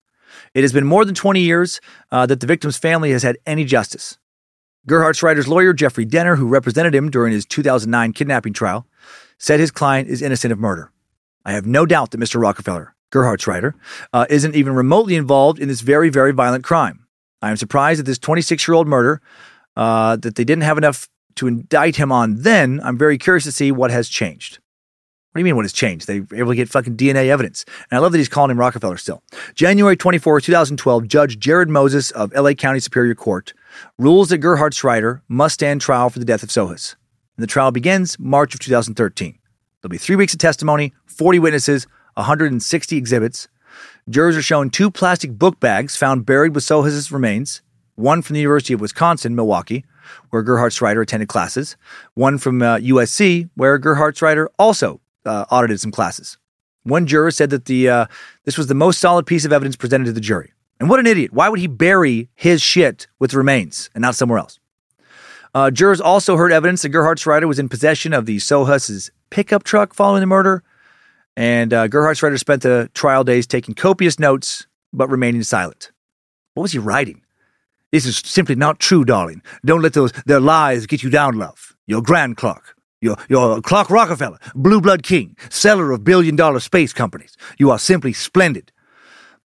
It has been more than 20 years uh, that the victim's family has had any justice. Gerhartsreiter's lawyer, Jeffrey Denner, who represented him during his 2009 kidnapping trial, said his client is innocent of murder. I have no doubt that Mr. Rockefeller, Gerhartsreiter, uh, isn't even remotely involved in this very, very violent crime. I am surprised at this 26 year old murder uh, that they didn't have enough to indict him on then. I'm very curious to see what has changed. What do you mean what has changed? They were able to get fucking DNA evidence. And I love that he's calling him Rockefeller still. January 24, 2012, Judge Jared Moses of LA County Superior Court rules that Gerhartsreiter must stand trial for the death of Sohus. And the trial begins March of 2013. There'll be three weeks of testimony, 40 witnesses, 160 exhibits. Jurors are shown two plastic book bags found buried with Sohus's remains, one from the University of Wisconsin, Milwaukee, where Gerhartsreiter attended classes, one from uh, USC, where Gerhartsreiter also uh, audited some classes. One juror said that the uh, this was the most solid piece of evidence presented to the jury. And what an idiot! Why would he bury his shit with remains and not somewhere else? Uh, jurors also heard evidence that Gerhartsreiter was in possession of the Sohus's pickup truck following the murder, and uh, Gerhartsreiter spent the trial days taking copious notes but remaining silent. What was he writing? This is simply not true, darling. Don't let those their lies get you down, love. You're Grand Clark. You're, you're Clark Rockefeller, blue blood king, seller of billion dollar space companies. You are simply splendid.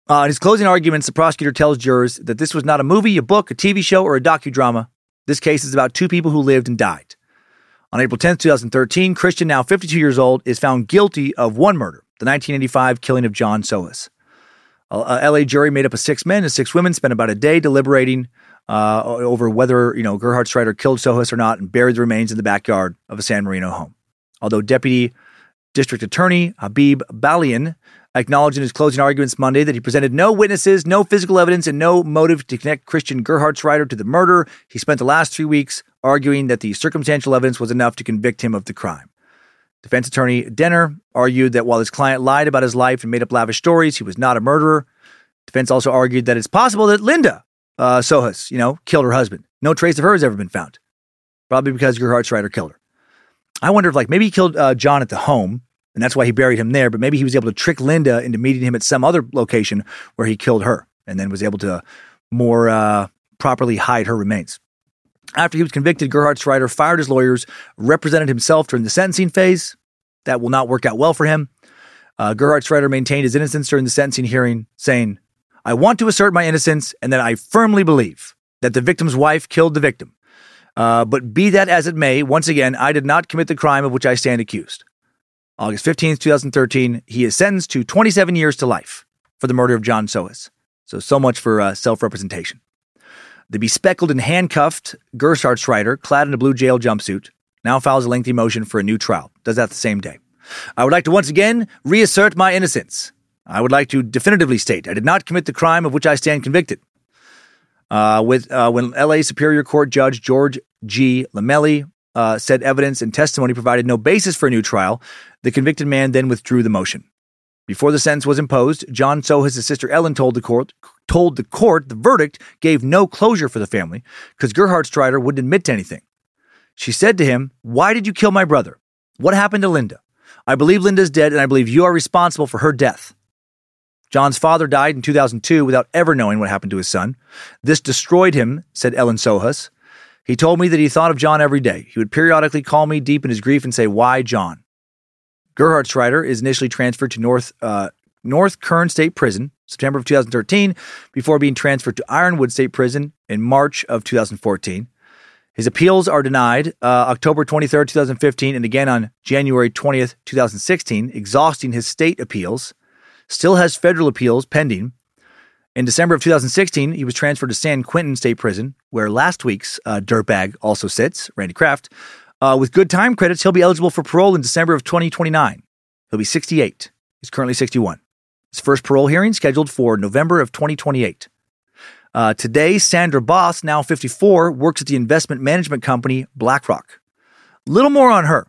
Uh, in his closing arguments, the prosecutor tells jurors that this was not a movie, a book, a TV show, or a docudrama. This case is about two people who lived and died. On April 10, 2013, Christian, now 52 years old, is found guilty of one murder, the 1985 killing of John Sohus. A, a LA jury made up of six men and six women spent about a day deliberating uh, over whether you know Gerhartsreiter killed Sohus or not and buried the remains in the backyard of a San Marino home. Although Deputy District Attorney Habib Balian acknowledged in his closing arguments Monday that he presented no witnesses, no physical evidence, and no motive to connect Christian Gerhartsreiter to the murder. He spent the last three weeks arguing that the circumstantial evidence was enough to convict him of the crime. Defense attorney Denner argued that while his client lied about his life and made up lavish stories, he was not a murderer. Defense also argued that it's possible that Linda uh, Sohus, you know, killed her husband. No trace of her has ever been found. Probably because Gerhartsreiter killed her. I wonder if, like, maybe he killed uh, John at the home, and that's why he buried him there. But maybe he was able to trick Linda into meeting him at some other location where he killed her, and then was able to more uh, properly hide her remains. After he was convicted, Gerhartsreiter fired his lawyers, represented himself during the sentencing phase. That will not work out well for him. Uh, Gerhartsreiter maintained his innocence during the sentencing hearing, saying, I want to assert my innocence and that I firmly believe that the victim's wife killed the victim. Uh, but be that as it may, once again, I did not commit the crime of which I stand accused. August 15th, 2013, he is sentenced to 27 years to life for the murder of John Sohus. So, so much for uh, self representation. The bespectacled and handcuffed Gerhartsreiter, clad in a blue jail jumpsuit, now files a lengthy motion for a new trial. Does that the same day. I would like to once again reassert my innocence. I would like to definitively state I did not commit the crime of which I stand convicted. Uh, with uh, when L.A. Superior Court Judge George G. Lomeli uh, said evidence and testimony provided no basis for a new trial, the convicted man then withdrew the motion. Before the sentence was imposed, John Sohus' sister Ellen told the court told the court the verdict gave no closure for the family because Gerhartsreiter wouldn't admit to anything. She said to him, "Why did you kill my brother? What happened to Linda? I believe Linda's dead, and I believe you are responsible for her death." John's father died in 2002 without ever knowing what happened to his son. This destroyed him, said Ellen Sohus. He told me that he thought of John every day. He would periodically call me deep in his grief and say, Why John? Gerhartsreiter is initially transferred to North, uh, North Kern State Prison, September of 2013, before being transferred to Ironwood State Prison in March of 2014. His appeals are denied uh, October 23rd, 2015, and again on January 20th, 2016, exhausting his state appeals. Still has federal appeals pending. In December of 2016, he was transferred to San Quentin State Prison, where last week's uh, dirtbag also sits, Randy Kraft. Uh, with good time credits, he'll be eligible for parole in December of 2029. He'll be 68. He's currently 61. His first parole hearing scheduled for November of 2028. Uh, today, Sandra Boss, now 54, works at the investment management company BlackRock. Little more on her.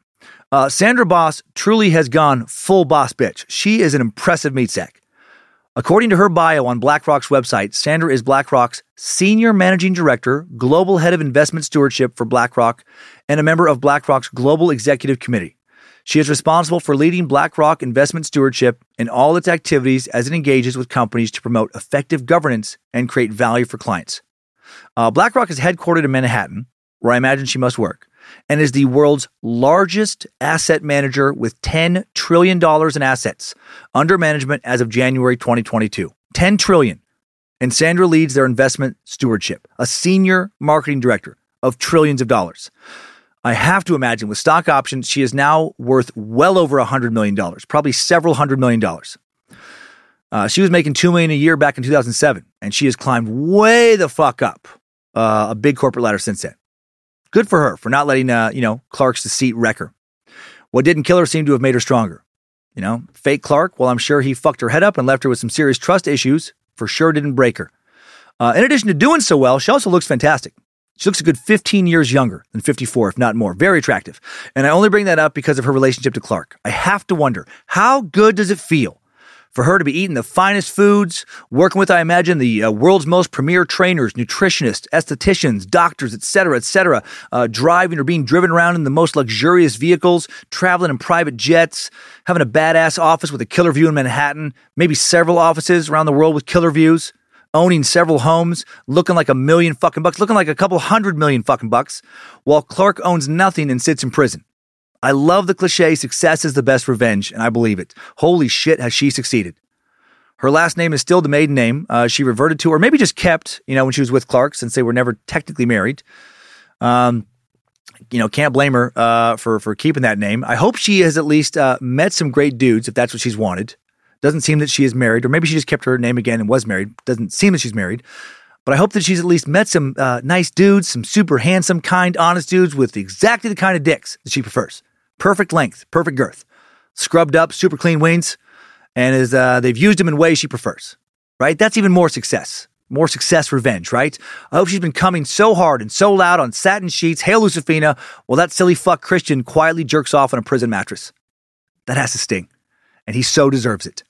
Uh, Sandra Boss truly has gone full boss bitch. She is an impressive meat sack. According to her bio on BlackRock's website, Sandra is BlackRock's Senior Managing Director, Global Head of Investment Stewardship for BlackRock, and a member of BlackRock's Global Executive Committee. She is responsible for leading BlackRock investment stewardship in all its activities as it engages with companies to promote effective governance and create value for clients. Uh, BlackRock is headquartered in Manhattan, where I imagine she must work, and is the world's largest asset manager with $10 trillion in assets under management as of January 2022. 10 trillion. And Sandra leads their investment stewardship, a senior marketing director of trillions of dollars. I have to imagine with stock options, she is now worth well over $100 million, probably several hundred million dollars. Uh, she was making 2 million a year back in 2007, and she has climbed way the fuck up uh, a big corporate ladder since then. Good for her for not letting, uh, you know, Clark's deceit wreck her. What didn't kill her seemed to have made her stronger. You know, fake Clark, well, I'm sure he fucked her head up and left her with some serious trust issues, for sure didn't break her. Uh, in addition to doing so well, she also looks fantastic. She looks a good 15 years younger than 54, if not more. Very attractive. And I only bring that up because of her relationship to Clark. I have to wonder, how good does it feel for her to be eating the finest foods, working with, I imagine, the uh, world's most premier trainers, nutritionists, estheticians, doctors, etc., etc., uh, driving or being driven around in the most luxurious vehicles, traveling in private jets, having a badass office with a killer view in Manhattan, maybe several offices around the world with killer views, owning several homes, looking like a million fucking bucks, looking like a couple hundred million fucking bucks, while Clark owns nothing and sits in prison. I love the cliche success is the best revenge, and I believe it. Holy shit, has she succeeded. Her last name is still the maiden name uh, she reverted to, or maybe just kept, you know, when she was with Clark, since they were never technically married. Um, you know, can't blame her uh, for for keeping that name. I hope she has at least uh, met some great dudes, if that's what she's wanted. Doesn't seem that she is married, or maybe she just kept her name again and was married. Doesn't seem that she's married. But I hope that she's at least met some uh, nice dudes, some super handsome, kind, honest dudes with exactly the kind of dicks that she prefers. Perfect length, perfect girth, scrubbed up, super clean wings, and is uh, they've used them in ways she prefers. Right? That's even more success. More success revenge, right? I hope she's been coming so hard and so loud on satin sheets, Hail Lucifina, while that silly fuck Christian quietly jerks off on a prison mattress. That has to sting. And he so deserves it.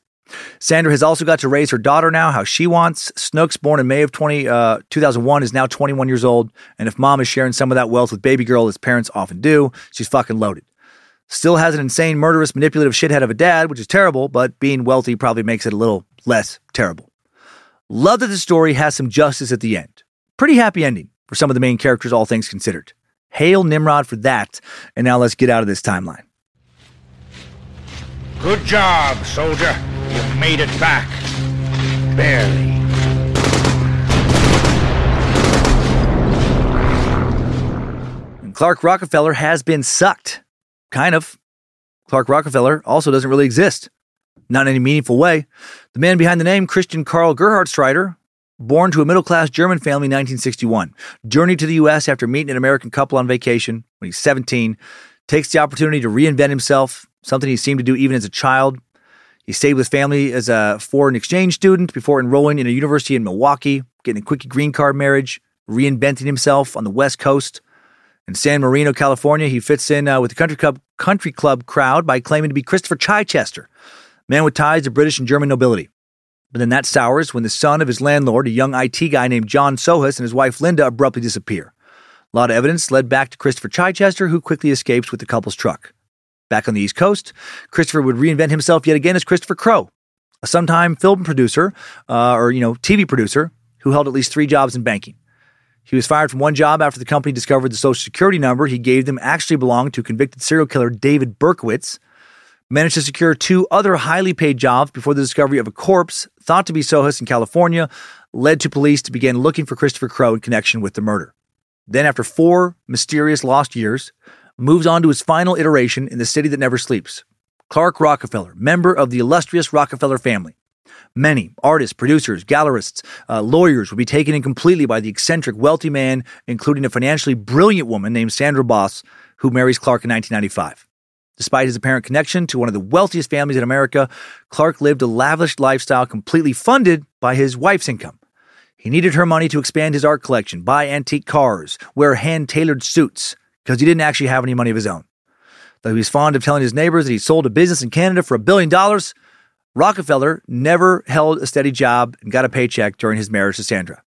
Sandra has also got to raise her daughter now how she wants. Snooks, born in May of 20, uh, 2001, is now 21 years old. And if mom is sharing some of that wealth with baby girl, as parents often do, she's fucking loaded. Still has an insane, murderous, manipulative shithead of a dad, which is terrible, but being wealthy probably makes it a little less terrible. Love that the story has some justice at the end. Pretty happy ending for some of the main characters, all things considered. Hail Nimrod for that. And now let's get out of this timeline. Good job, soldier. You made it back. Barely. And Clark Rockefeller has been sucked. Kind of. Clark Rockefeller also doesn't really exist. Not in any meaningful way. The man behind the name, Christian Karl Gerhartsreiter, born to a middle class German family in 1961, journeyed to the U.S. after meeting an American couple on vacation when he's 17, takes the opportunity to reinvent himself, something he seemed to do even as a child. He stayed with family as a foreign exchange student before enrolling in a university in Milwaukee, getting a quick green card marriage, reinventing himself on the West Coast. In San Marino, California, he fits in uh, with the country club, country club crowd by claiming to be Christopher Chichester, man with ties to British and German nobility. But then that sours when the son of his landlord, a young IT guy named John Sohus, and his wife Linda abruptly disappear. A lot of evidence led back to Christopher Chichester, who quickly escapes with the couple's truck. Back on the East Coast, Christopher would reinvent himself yet again as Christopher Crowe, a sometime film producer, uh, or you know, TV producer, who held at least three jobs in banking. He was fired from one job after the company discovered the social security number he gave them actually belonged to convicted serial killer David Berkowitz. Managed to secure two other highly paid jobs before the discovery of a corpse thought to be Sohus in California led to police to begin looking for Christopher Crowe in connection with the murder. Then, after four mysterious lost years, moves on to his final iteration in the city that never sleeps. Clark Rockefeller, member of the illustrious Rockefeller family. Many artists, producers, gallerists, uh, lawyers would be taken in completely by the eccentric, wealthy man, including a financially brilliant woman named Sandra Boss, who marries Clark in 1995. Despite his apparent connection to one of the wealthiest families in America, Clark lived a lavish lifestyle completely funded by his wife's income. He needed her money to expand his art collection, buy antique cars, wear hand tailored suits, because he didn't actually have any money of his own. Though he was fond of telling his neighbors that he sold a business in Canada for a billion dollars, Rockefeller never held a steady job and got a paycheck during his marriage to Sandra.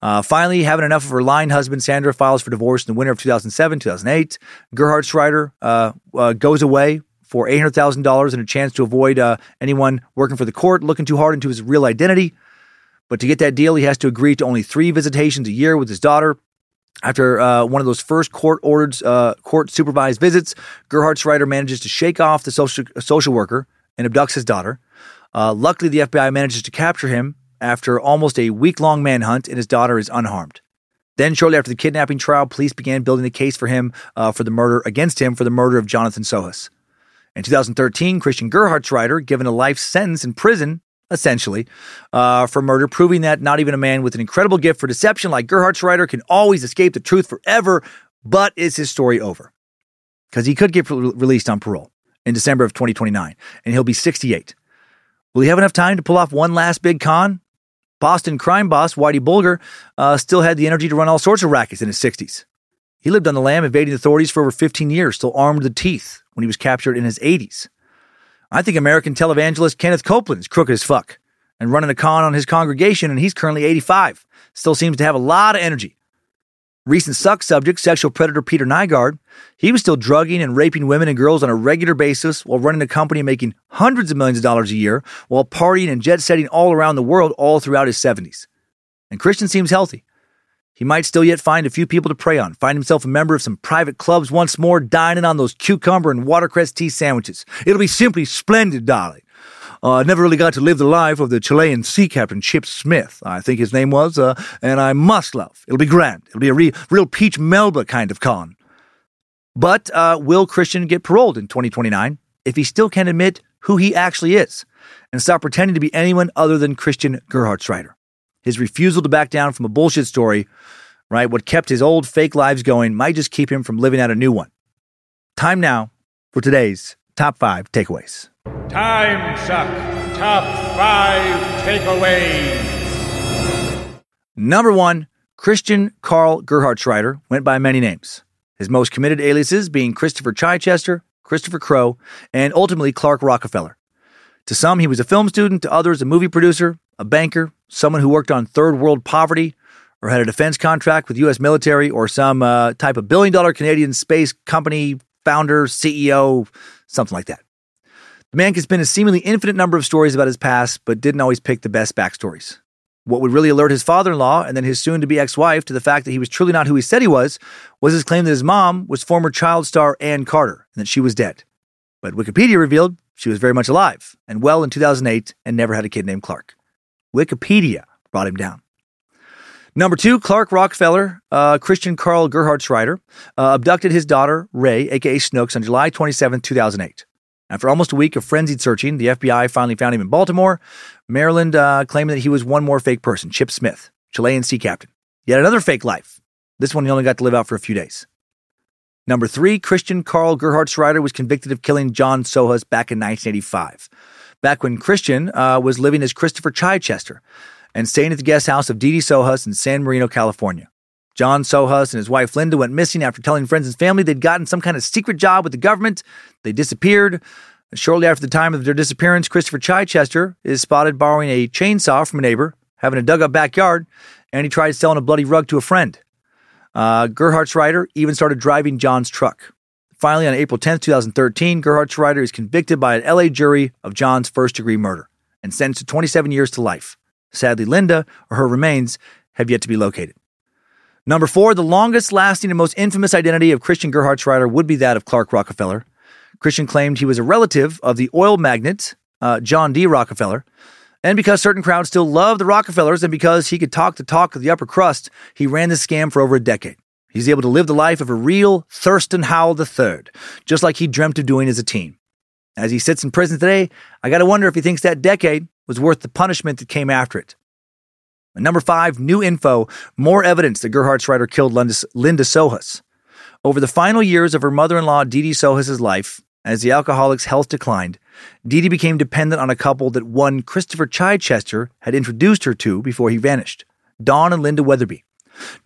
Uh, finally, having enough of her lying husband, Sandra files for divorce in the winter of 2007, 2008. Gerhartsreiter uh, uh, goes away for $800,000 and a chance to avoid uh, anyone working for the court looking too hard into his real identity. But to get that deal, he has to agree to only three visitations a year with his daughter. After uh, one of those first court ordered, uh, court supervised visits, Gerhartsreiter manages to shake off the social, social worker and abducts his daughter. Uh, luckily, the FBI manages to capture him after almost a week long manhunt, and his daughter is unharmed. Then, shortly after the kidnapping trial, police began building the case for him uh, for the murder against him for the murder of Jonathan Sohus. In 2013, Christian Gerhartsreiter given a life sentence in prison, essentially, uh, for murder, proving that not even a man with an incredible gift for deception like Gerhartsreiter can always escape the truth forever. But is his story over? Because he could get re- released on parole in December of 2029, and he'll be 68. Will he have enough time to pull off one last big con? Boston crime boss Whitey Bulger uh, still had the energy to run all sorts of rackets in his 60s. He lived on the lam, evading authorities for over 15 years, still armed to the teeth when he was captured in his 80s. I think American televangelist Kenneth Copeland is crooked as fuck and running a con on his congregation, and he's currently 85. Still seems to have a lot of energy. Recent suck subject, sexual predator Peter Nygard, he was still drugging and raping women and girls on a regular basis while running a company making hundreds of millions of dollars a year while partying and jet setting all around the world all throughout his 70s. And Christian seems healthy. He might still yet find a few people to prey on, find himself a member of some private clubs once more, dining on those cucumber and watercress tea sandwiches. It'll be simply splendid, darling. Uh, I never really got to live the life of the Chilean sea captain Chip Smith, I think his name was, uh, and I must love. It'll be grand. It'll be a re- real Peach Melba kind of con. But uh, will Christian get paroled in 2029 if he still can't admit who he actually is and stop pretending to be anyone other than Christian Gerhartsreiter? His refusal to back down from a bullshit story, right, what kept his old fake lives going, might just keep him from living out a new one. Time now for today's top five takeaways. Time suck. Top five takeaways. Number one, Christian Karl Gerhartsreiter went by many names. His most committed aliases being Christopher Chichester, Christopher Crowe, and ultimately Clark Rockefeller. To some, he was a film student, to others, a movie producer, a banker, someone who worked on third world poverty, or had a defense contract with U.S. military, or some uh, type of billion dollar Canadian space company founder, CEO, something like that. The man can spin a seemingly infinite number of stories about his past, but didn't always pick the best backstories. What would really alert his father in law and then his soon to be ex wife to the fact that he was truly not who he said he was was his claim that his mom was former child star Ann Carter and that she was dead. But Wikipedia revealed she was very much alive and well in 2008 and never had a kid named Clark. Wikipedia brought him down. Number two, Clark Rockefeller, uh, Christian Karl Gerhartsreiter, uh, abducted his daughter, Reigh, aka Snooks, on July 27, 2008. After almost a week of frenzied searching, the FBI finally found him in Baltimore, Maryland, uh, claiming that he was one more fake person, Chip Smith, Chilean sea captain. Yet another fake life. This one he only got to live out for a few days. Number three, Christian Karl Gerhartsreiter was convicted of killing John Sohus back in 1985. Back when Christian uh, was living as Christopher Chichester and staying at the guest house of Dee Sohus in San Marino, California. John Sohus and his wife Linda went missing after telling friends and family they'd gotten some kind of secret job with the government. They disappeared. Shortly after the time of their disappearance, Christopher Chichester is spotted borrowing a chainsaw from a neighbor, having a dug up backyard, and he tried selling a bloody rug to a friend. Uh, Gerhartsreiter even started driving John's truck. Finally, on April 10, 2013, Gerhartsreiter is convicted by an LA jury of John's first degree murder and sentenced to 27 years to life. Sadly, Linda or her remains have yet to be located. Number four, the longest lasting and most infamous identity of Christian Gerhartsreiter would be that of Clark Rockefeller. Christian claimed he was a relative of the oil magnate uh, John D. Rockefeller. And because certain crowds still love the Rockefellers and because he could talk the talk of the upper crust, he ran this scam for over a decade. He's able to live the life of a real Thurston Howell III, just like he dreamt of doing as a teen. As he sits in prison today, I got to wonder if he thinks that decade was worth the punishment that came after it. And number five, new info, more evidence that Gerhartsreiter killed Linda, Linda Sohus. Over the final years of her mother in law, Dee Dee life, as the alcoholic's health declined, Dee Dee became dependent on a couple that one Christopher Chichester had introduced her to before he vanished Don and Linda Weatherby.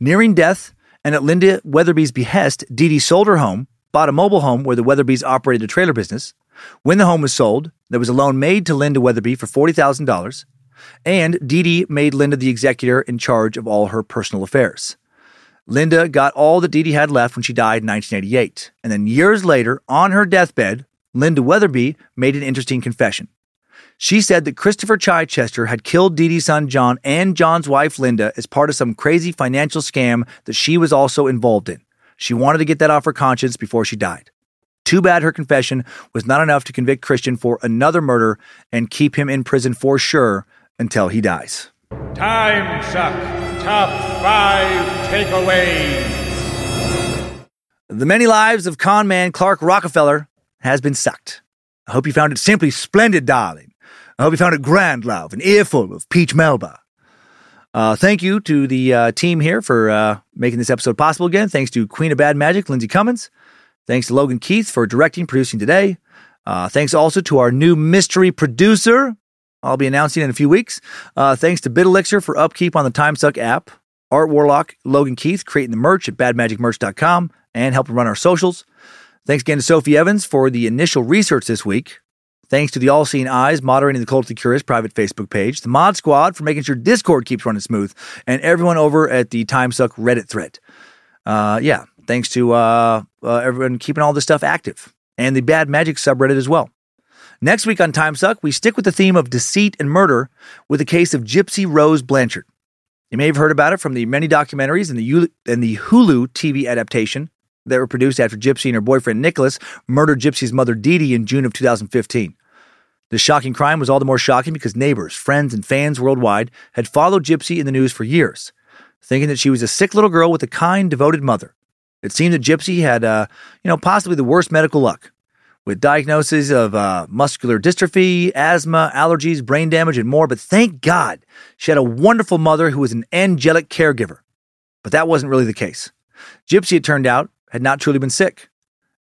Nearing death, and at Linda Weatherby's behest, Dee Dee sold her home, bought a mobile home where the Weatherbys operated a trailer business. When the home was sold, there was a loan made to Linda Weatherby for $40,000, and Dee Dee made Linda the executor in charge of all her personal affairs. Linda got all that Dee Dee had left when she died in 1988. And then years later, on her deathbed, Linda Weatherby made an interesting confession. She said that Christopher Chichester had killed Dee Dee's son John and John's wife Linda as part of some crazy financial scam that she was also involved in. She wanted to get that off her conscience before she died. Too bad her confession was not enough to convict Christian for another murder and keep him in prison for sure until he dies. Time Suck Top 5 Takeaways. The many lives of con man Clark Rockefeller has been sucked. I hope you found it simply splendid, darling. I hope you found it grand, love, an earful of peach melba. Uh, thank you to the uh, team here for uh, making this episode possible again. Thanks to Queen of Bad Magic, Lindsay Cummins. Thanks to Logan Keith for directing, producing today. Uh, thanks also to our new mystery producer. I'll be announcing in a few weeks. Uh, thanks to Bit Elixir for upkeep on the TimeSuck app. Art Warlock, Logan Keith creating the merch at badmagicmerch.com and helping run our socials. Thanks again to Sophie Evans for the initial research this week. Thanks to the All Seeing Eyes moderating the Culturally Curious private Facebook page, the Mod Squad for making sure Discord keeps running smooth, and everyone over at the TimeSuck Reddit thread. Uh, yeah, thanks to uh, uh, everyone keeping all this stuff active, and the Bad Magic subreddit as well. Next week on TimeSuck, we stick with the theme of deceit and murder with the case of Gypsy Rose Blanchard. You may have heard about it from the many documentaries and the, and the Hulu TV adaptation that were produced after Gypsy and her boyfriend Nicholas murdered Gypsy's mother Dee Dee in June of 2015. The shocking crime was all the more shocking because neighbors, friends, and fans worldwide had followed Gypsy in the news for years, thinking that she was a sick little girl with a kind, devoted mother. It seemed that Gypsy had, uh, you know, possibly the worst medical luck, with diagnoses of uh, muscular dystrophy, asthma, allergies, brain damage, and more. But thank God she had a wonderful mother who was an angelic caregiver. But that wasn't really the case. Gypsy, it turned out, had not truly been sick.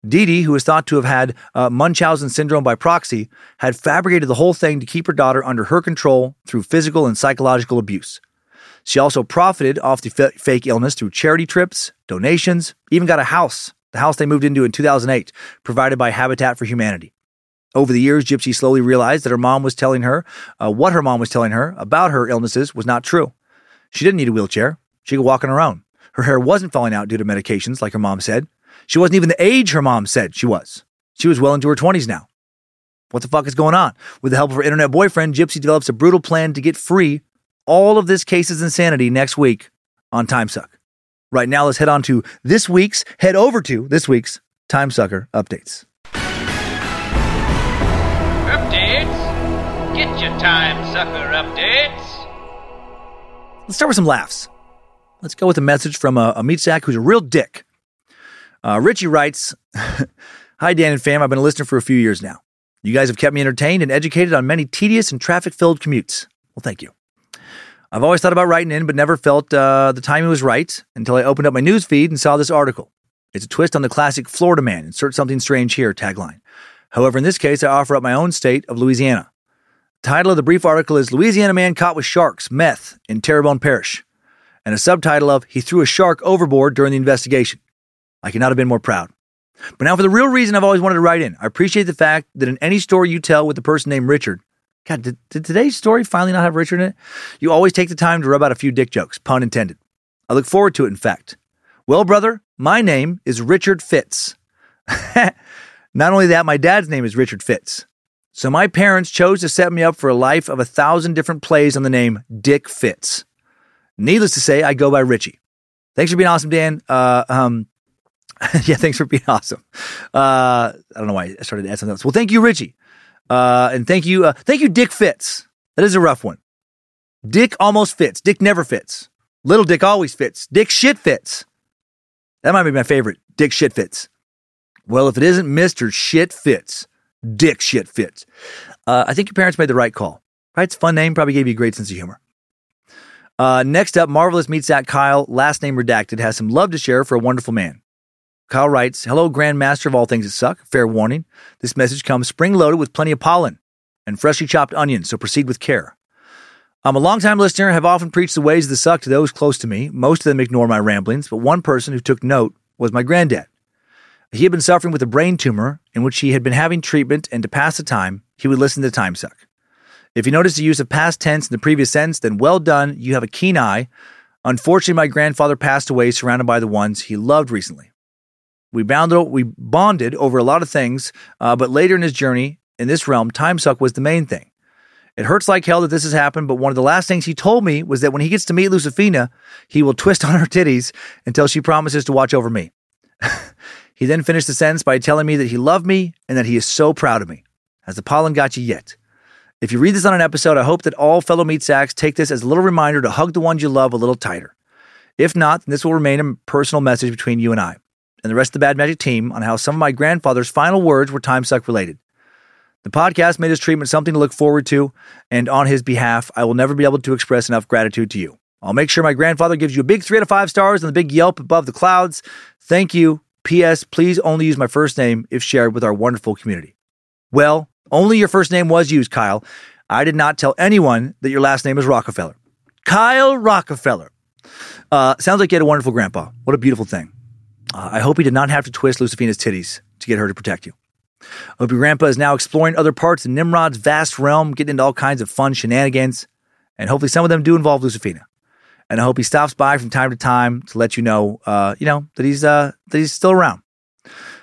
Dee, who was thought to have had uh, Munchausen syndrome by proxy, had fabricated the whole thing to keep her daughter under her control through physical and psychological abuse. She also profited off the f- fake illness through charity trips, donations, even got a house, the house they moved into in 2008, provided by Habitat for Humanity. Over the years, Gypsy slowly realized that her mom was telling her uh, what her mom was telling her about her illnesses was not true. She didn't need a wheelchair. She could walk on her own. Her hair wasn't falling out due to medications, like her mom said. She wasn't even the age her mom said she was. She was well into her 20s now. What the fuck is going on? With the help of her internet boyfriend, Gypsy develops a brutal plan to get free. All of this case's insanity next week on Timesuck. Right now, let's head on to this week's, head over to this week's Timesucker updates. Updates? Get your Timesucker updates. Let's start with some laughs. Let's go with a message from a, a meat sack who's a real dick. Uh, Richie writes (laughs) Hi, Dan and fam. I've been a listener for a few years now. You guys have kept me entertained and educated on many tedious and traffic filled commutes. Well, thank you. I've always thought about writing in, but never felt uh, the timing was right until I opened up my news feed and saw this article. It's a twist on the classic Florida man, insert something strange here tagline. However, in this case, I offer up my own state of Louisiana. The title of the brief article is Louisiana Man Caught with Sharks, Meth in Terrebonne Parish, and a subtitle of He Threw a Shark Overboard During the Investigation. I could not have been more proud. But now for the real reason I've always wanted to write in. I appreciate the fact that in any story you tell with a person named Richard, God, did, did today's story finally not have Richard in it? You always take the time to rub out a few dick jokes, pun intended. I look forward to it, in fact. Well, brother, my name is Richard Fitz. (laughs) not only that, my dad's name is Richard Fitz. So my parents chose to set me up for a life of a thousand different plays on the name Dick Fitz. Needless to say, I go by Richie. Thanks for being awesome, Dan. Uh, um, (laughs) yeah, thanks for being awesome. Uh, I don't know why I started to add something else. Well, thank you, Richie. Uh, and thank you, uh, thank you, Dick Fitz. That is a rough one. Dick almost fits. Dick never fits. Little Dick always fits. Dick shit fits. That might be my favorite. Dick shit fits. Well, if it isn't Mr. Shit Fits, Dick Shit Fits. Uh, I think your parents made the right call. Right? It's a fun name. Probably gave you a great sense of humor. Uh, next up, Marvelous meets at Kyle, last name redacted, has some love to share for a wonderful man. Kyle writes, Hello, Grandmaster of all things that suck. Fair warning. This message comes spring loaded with plenty of pollen and freshly chopped onions, so proceed with care. I'm a longtime listener, and have often preached the ways of the suck to those close to me. Most of them ignore my ramblings, but one person who took note was my granddad. He had been suffering with a brain tumor in which he had been having treatment, and to pass the time, he would listen to Time Suck. If you notice the use of past tense in the previous sentence, then well done, you have a keen eye. Unfortunately, my grandfather passed away surrounded by the ones he loved recently. We bounded, we bonded over a lot of things, uh, but later in his journey in this realm, time suck was the main thing. It hurts like hell that this has happened, but one of the last things he told me was that when he gets to meet Lucifina, he will (laughs) twist on her titties until she promises to watch over me. (laughs) he then finished the sentence by telling me that he loved me and that he is so proud of me. Has the pollen got you yet? If you read this on an episode, I hope that all fellow meat sacks take this as a little reminder to hug the ones you love a little tighter. If not, this will remain a personal message between you and I and the rest of the Bad Magic team on how some of my grandfather's final words were time suck related. The podcast made his treatment something to look forward to, and on his behalf, I will never be able to express enough gratitude to you. I'll make sure my grandfather gives you a big three out of five stars and the big Yelp above the clouds. Thank you. P.S. Please only use my first name if shared with our wonderful community. Well, only your first name was used, Kyle. I did not tell anyone that your last name is Rockefeller. Kyle Rockefeller. Uh, sounds like you had a wonderful grandpa. What a beautiful thing. Uh, I hope he did not have to twist Lucifina's titties to get her to protect you. I hope your grandpa is now exploring other parts of Nimrod's vast realm, getting into all kinds of fun shenanigans, and hopefully some of them do involve Lucifina. And I hope he stops by from time to time to let you know, uh, you know, that he's uh, that he's still around.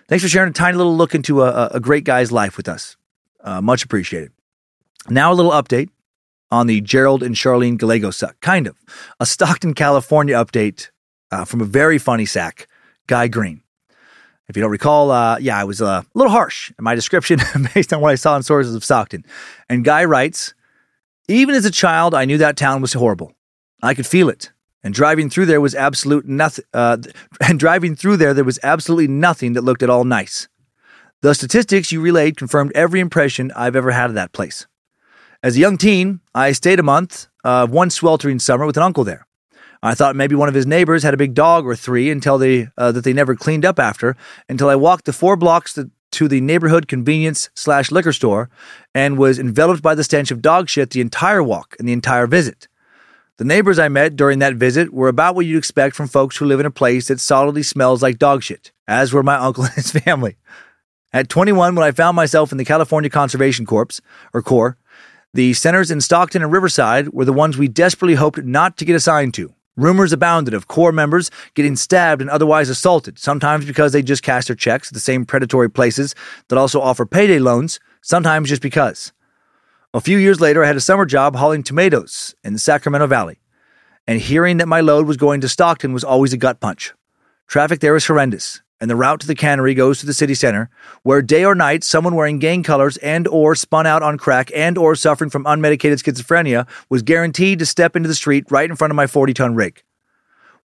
Thanks for sharing a tiny little look into a, a great guy's life with us. Uh, much appreciated. Now a little update on the Gerald and Charlene Gallego suck. Kind of a Stockton, California update uh, from a very funny sack Guy Green. If you don't recall, uh, yeah, I was uh, a little harsh in my description (laughs) based on what I saw in sources of Stockton. And Guy writes, even as a child, I knew that town was horrible. I could feel it. And driving through there was absolute nothing. Uh, (laughs) and driving through there, there was absolutely nothing that looked at all nice. The statistics you relayed confirmed every impression I've ever had of that place. As a young teen, I stayed a month uh, one sweltering summer with an uncle there. I thought maybe one of his neighbors had a big dog or three until they uh, that they never cleaned up after. Until I walked the four blocks to the neighborhood convenience slash liquor store and was enveloped by the stench of dog shit the entire walk and the entire visit. The neighbors I met during that visit were about what you'd expect from folks who live in a place that solidly smells like dog shit, as were my (laughs) uncle and his family. At 21, when I found myself in the California Conservation Corps, or Corps, the centers in Stockton and Riverside were the ones we desperately hoped not to get assigned to. Rumors abounded of Corps members getting stabbed and otherwise assaulted, sometimes because they just cashed their checks at the same predatory places that also offer payday loans, sometimes just because. A few years later, I had a summer job hauling tomatoes in the Sacramento Valley, and hearing that my load was going to Stockton was always a gut punch. Traffic there is horrendous, and the route to the cannery goes to the city center, where day or night someone wearing gang colors and or spun out on crack and or suffering from unmedicated schizophrenia was guaranteed to step into the street right in front of my 40-ton rig.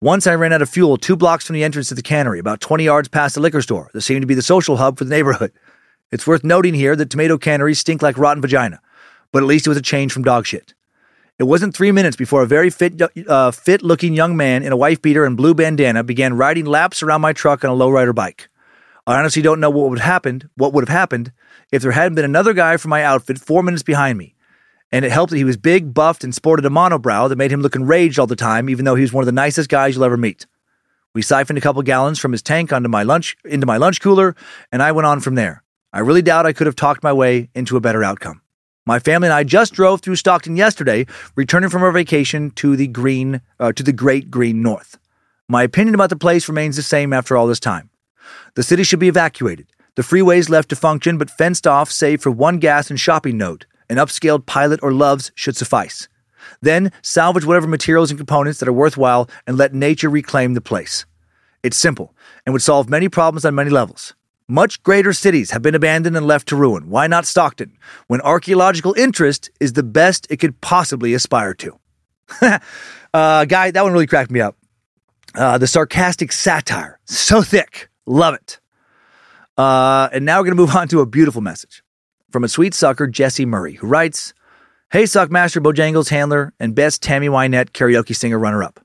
Once I ran out of fuel two blocks from the entrance to the cannery, about 20 yards past the liquor store that seemed to be the social hub for the neighborhood. It's worth noting here that tomato canneries stink like rotten vagina, but at least it was a change from dog shit. It wasn't three minutes before a very fit, uh, fit-looking young man in a wife beater and blue bandana began riding laps around my truck on a lowrider bike. I honestly don't know what would have happened. What would have happened if there hadn't been another guy from my outfit four minutes behind me? And it helped that he was big, buffed, and sported a monobrow that made him look enraged all the time, even though he was one of the nicest guys you'll ever meet. We siphoned a couple gallons from his tank onto my lunch into my lunch cooler, and I went on from there. I really doubt I could have talked my way into a better outcome. My family and I just drove through Stockton yesterday, returning from our vacation to the green, uh, to the great green north. My opinion about the place remains the same after all this time. The city should be evacuated. The freeways left to function, but fenced off, save for one gas and shopping node. An upscaled pilot or loves should suffice. Then salvage whatever materials and components that are worthwhile and let nature reclaim the place. It's simple and would solve many problems on many levels. Much greater cities have been abandoned and left to ruin. Why not Stockton? When archaeological interest is the best it could possibly aspire to. (laughs) uh, guy, that one really cracked me up. Uh, the sarcastic satire, so thick. Love it. Uh, and now we're going to move on to a beautiful message from a sweet sucker, Jesse Murray, who writes Hey, Suckmaster, Bojangles handler, and best Tammy Wynette karaoke singer runner up.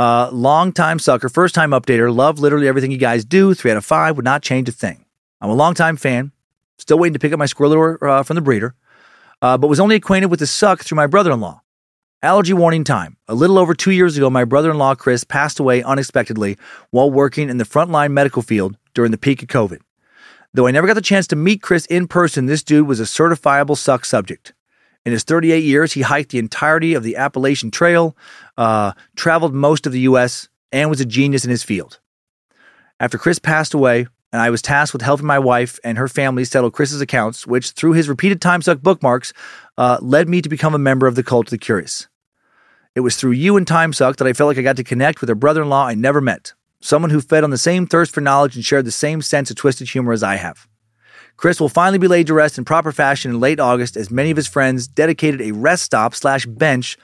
Uh, long time sucker, first time updater. Love literally everything you guys do. Three out of five would not change a thing. I'm a long time fan. Still waiting to pick up my squirrel uh, from the breeder, uh, but was only acquainted with the suck through my brother in law. Allergy warning time. A little over two years ago, my brother in law, Chris, passed away unexpectedly while working in the frontline medical field during the peak of COVID. Though I never got the chance to meet Chris in person, this dude was a certifiable suck subject. In his 38 years, he hiked the entirety of the Appalachian Trail, uh, traveled most of the U.S., and was a genius in his field. After Chris passed away, and I was tasked with helping my wife and her family settle Chris's accounts, which, through his repeated time suck bookmarks, uh, led me to become a member of the Cult of the Curious. It was through you and Time Suck that I felt like I got to connect with a brother in law I never met, someone who fed on the same thirst for knowledge and shared the same sense of twisted humor as I have. Chris will finally be laid to rest in proper fashion in late August as many of his friends dedicated a rest stop slash bench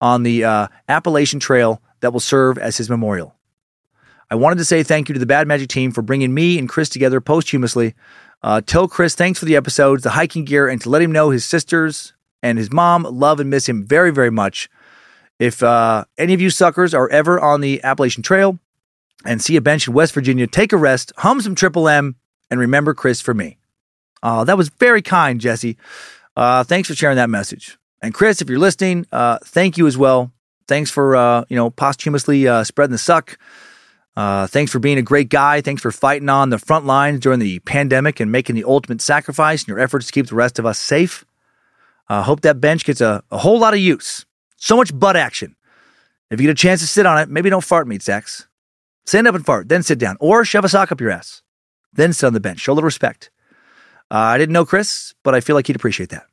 on the uh, Appalachian Trail that will serve as his memorial. I wanted to say thank you to the Bad Magic team for bringing me and Chris together posthumously. Uh, tell Chris thanks for the episodes, the hiking gear, and to let him know his sisters and his mom love and miss him very, very much. If uh, any of you suckers are ever on the Appalachian Trail and see a bench in West Virginia, take a rest, hum some Triple M, and remember Chris for me. Uh, that was very kind, Jesse. Uh, thanks for sharing that message. And Chris, if you're listening, uh, thank you as well. Thanks for uh, you know posthumously uh, spreading the suck. Uh, thanks for being a great guy. Thanks for fighting on the front lines during the pandemic and making the ultimate sacrifice in your efforts to keep the rest of us safe. I hope that bench gets a, a whole lot of use. So much butt action. If you get a chance to sit on it, maybe don't fart meat sex. Stand up and fart, then sit down, or shove a sock up your ass. Then sit on the bench. Show a little respect. Uh, I didn't know Chris, but I feel like he'd appreciate that.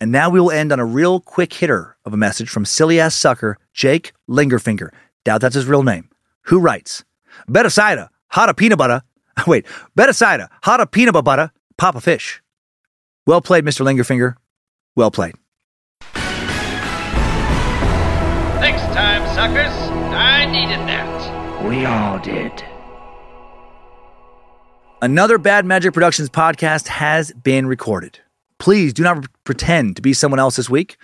And now we will end on a real quick hitter of a message from silly ass sucker Jake Lingerfinger. Doubt that's his real name. Who writes, Better cider, hot peanut butter. (laughs) Wait, better cider, hot peanut butter, pop a fish. Well played, Mr. Lingerfinger. Well played. Thanks, time suckers. I needed that. We all did. Another Bad Magic Productions podcast has been recorded. Please do not pretend to be someone else this week.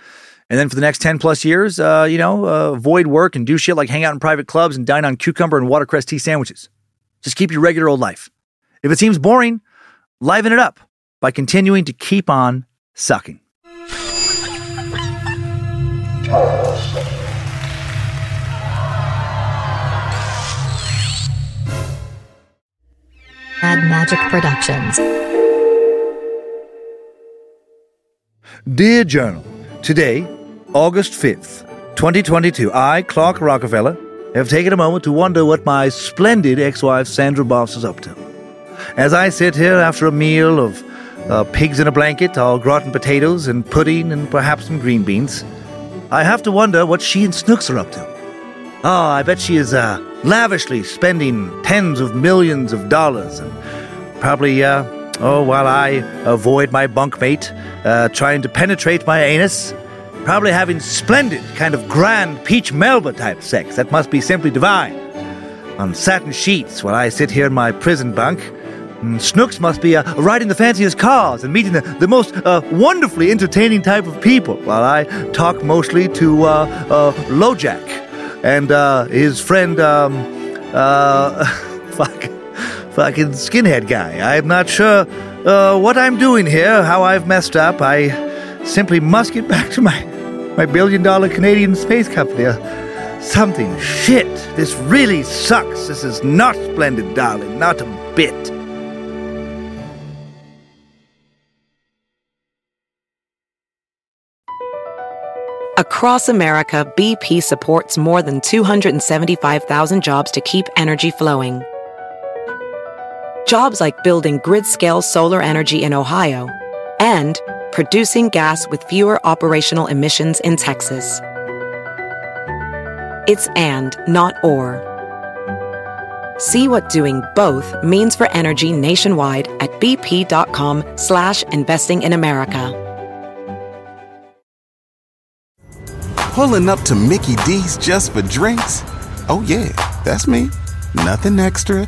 And then for the next 10 plus years, uh, you know, uh, avoid work and do shit like hang out in private clubs and dine on cucumber and watercress tea sandwiches. Just keep your regular old life. If it seems boring, liven it up by continuing to keep on sucking. Magic. Magic Productions. Dear Journal, today, August 5th, 2022, I, Clark Rockefeller, have taken a moment to wonder what my splendid ex wife Sandra Boss is up to. As I sit here after a meal of uh, pigs in a blanket, au gratin potatoes and pudding and perhaps some green beans, I have to wonder what she and Snooks are up to. Oh, I bet she is uh, lavishly spending tens of millions of dollars and probably, uh, oh, while I avoid my bunkmate, uh, trying to penetrate my anus, probably having splendid, kind of grand peach Melba type sex that must be simply divine. On satin sheets while I sit here in my prison bunk. Snooks must be uh, riding the fanciest cars and meeting the, the most uh, wonderfully entertaining type of people while I talk mostly to uh, uh, Lojack and uh, his friend, um, uh, (laughs) fuck, fucking skinhead guy. I'm not sure uh, what I'm doing here, how I've messed up. I simply must get (laughs) back to my, my billion dollar Canadian space company. Uh, something. Shit. This really sucks. This is not splendid, darling. Not a bit. Across America, BP supports more than 275,000 jobs to keep energy flowing. Jobs like building grid scale solar energy in Ohio and producing gas with fewer operational emissions in Texas. It's and, not or. See what doing both means for energy nationwide at bp.com slash investing in America. Pulling up to Mickey D's just for drinks? Oh, yeah, that's me. Nothing extra,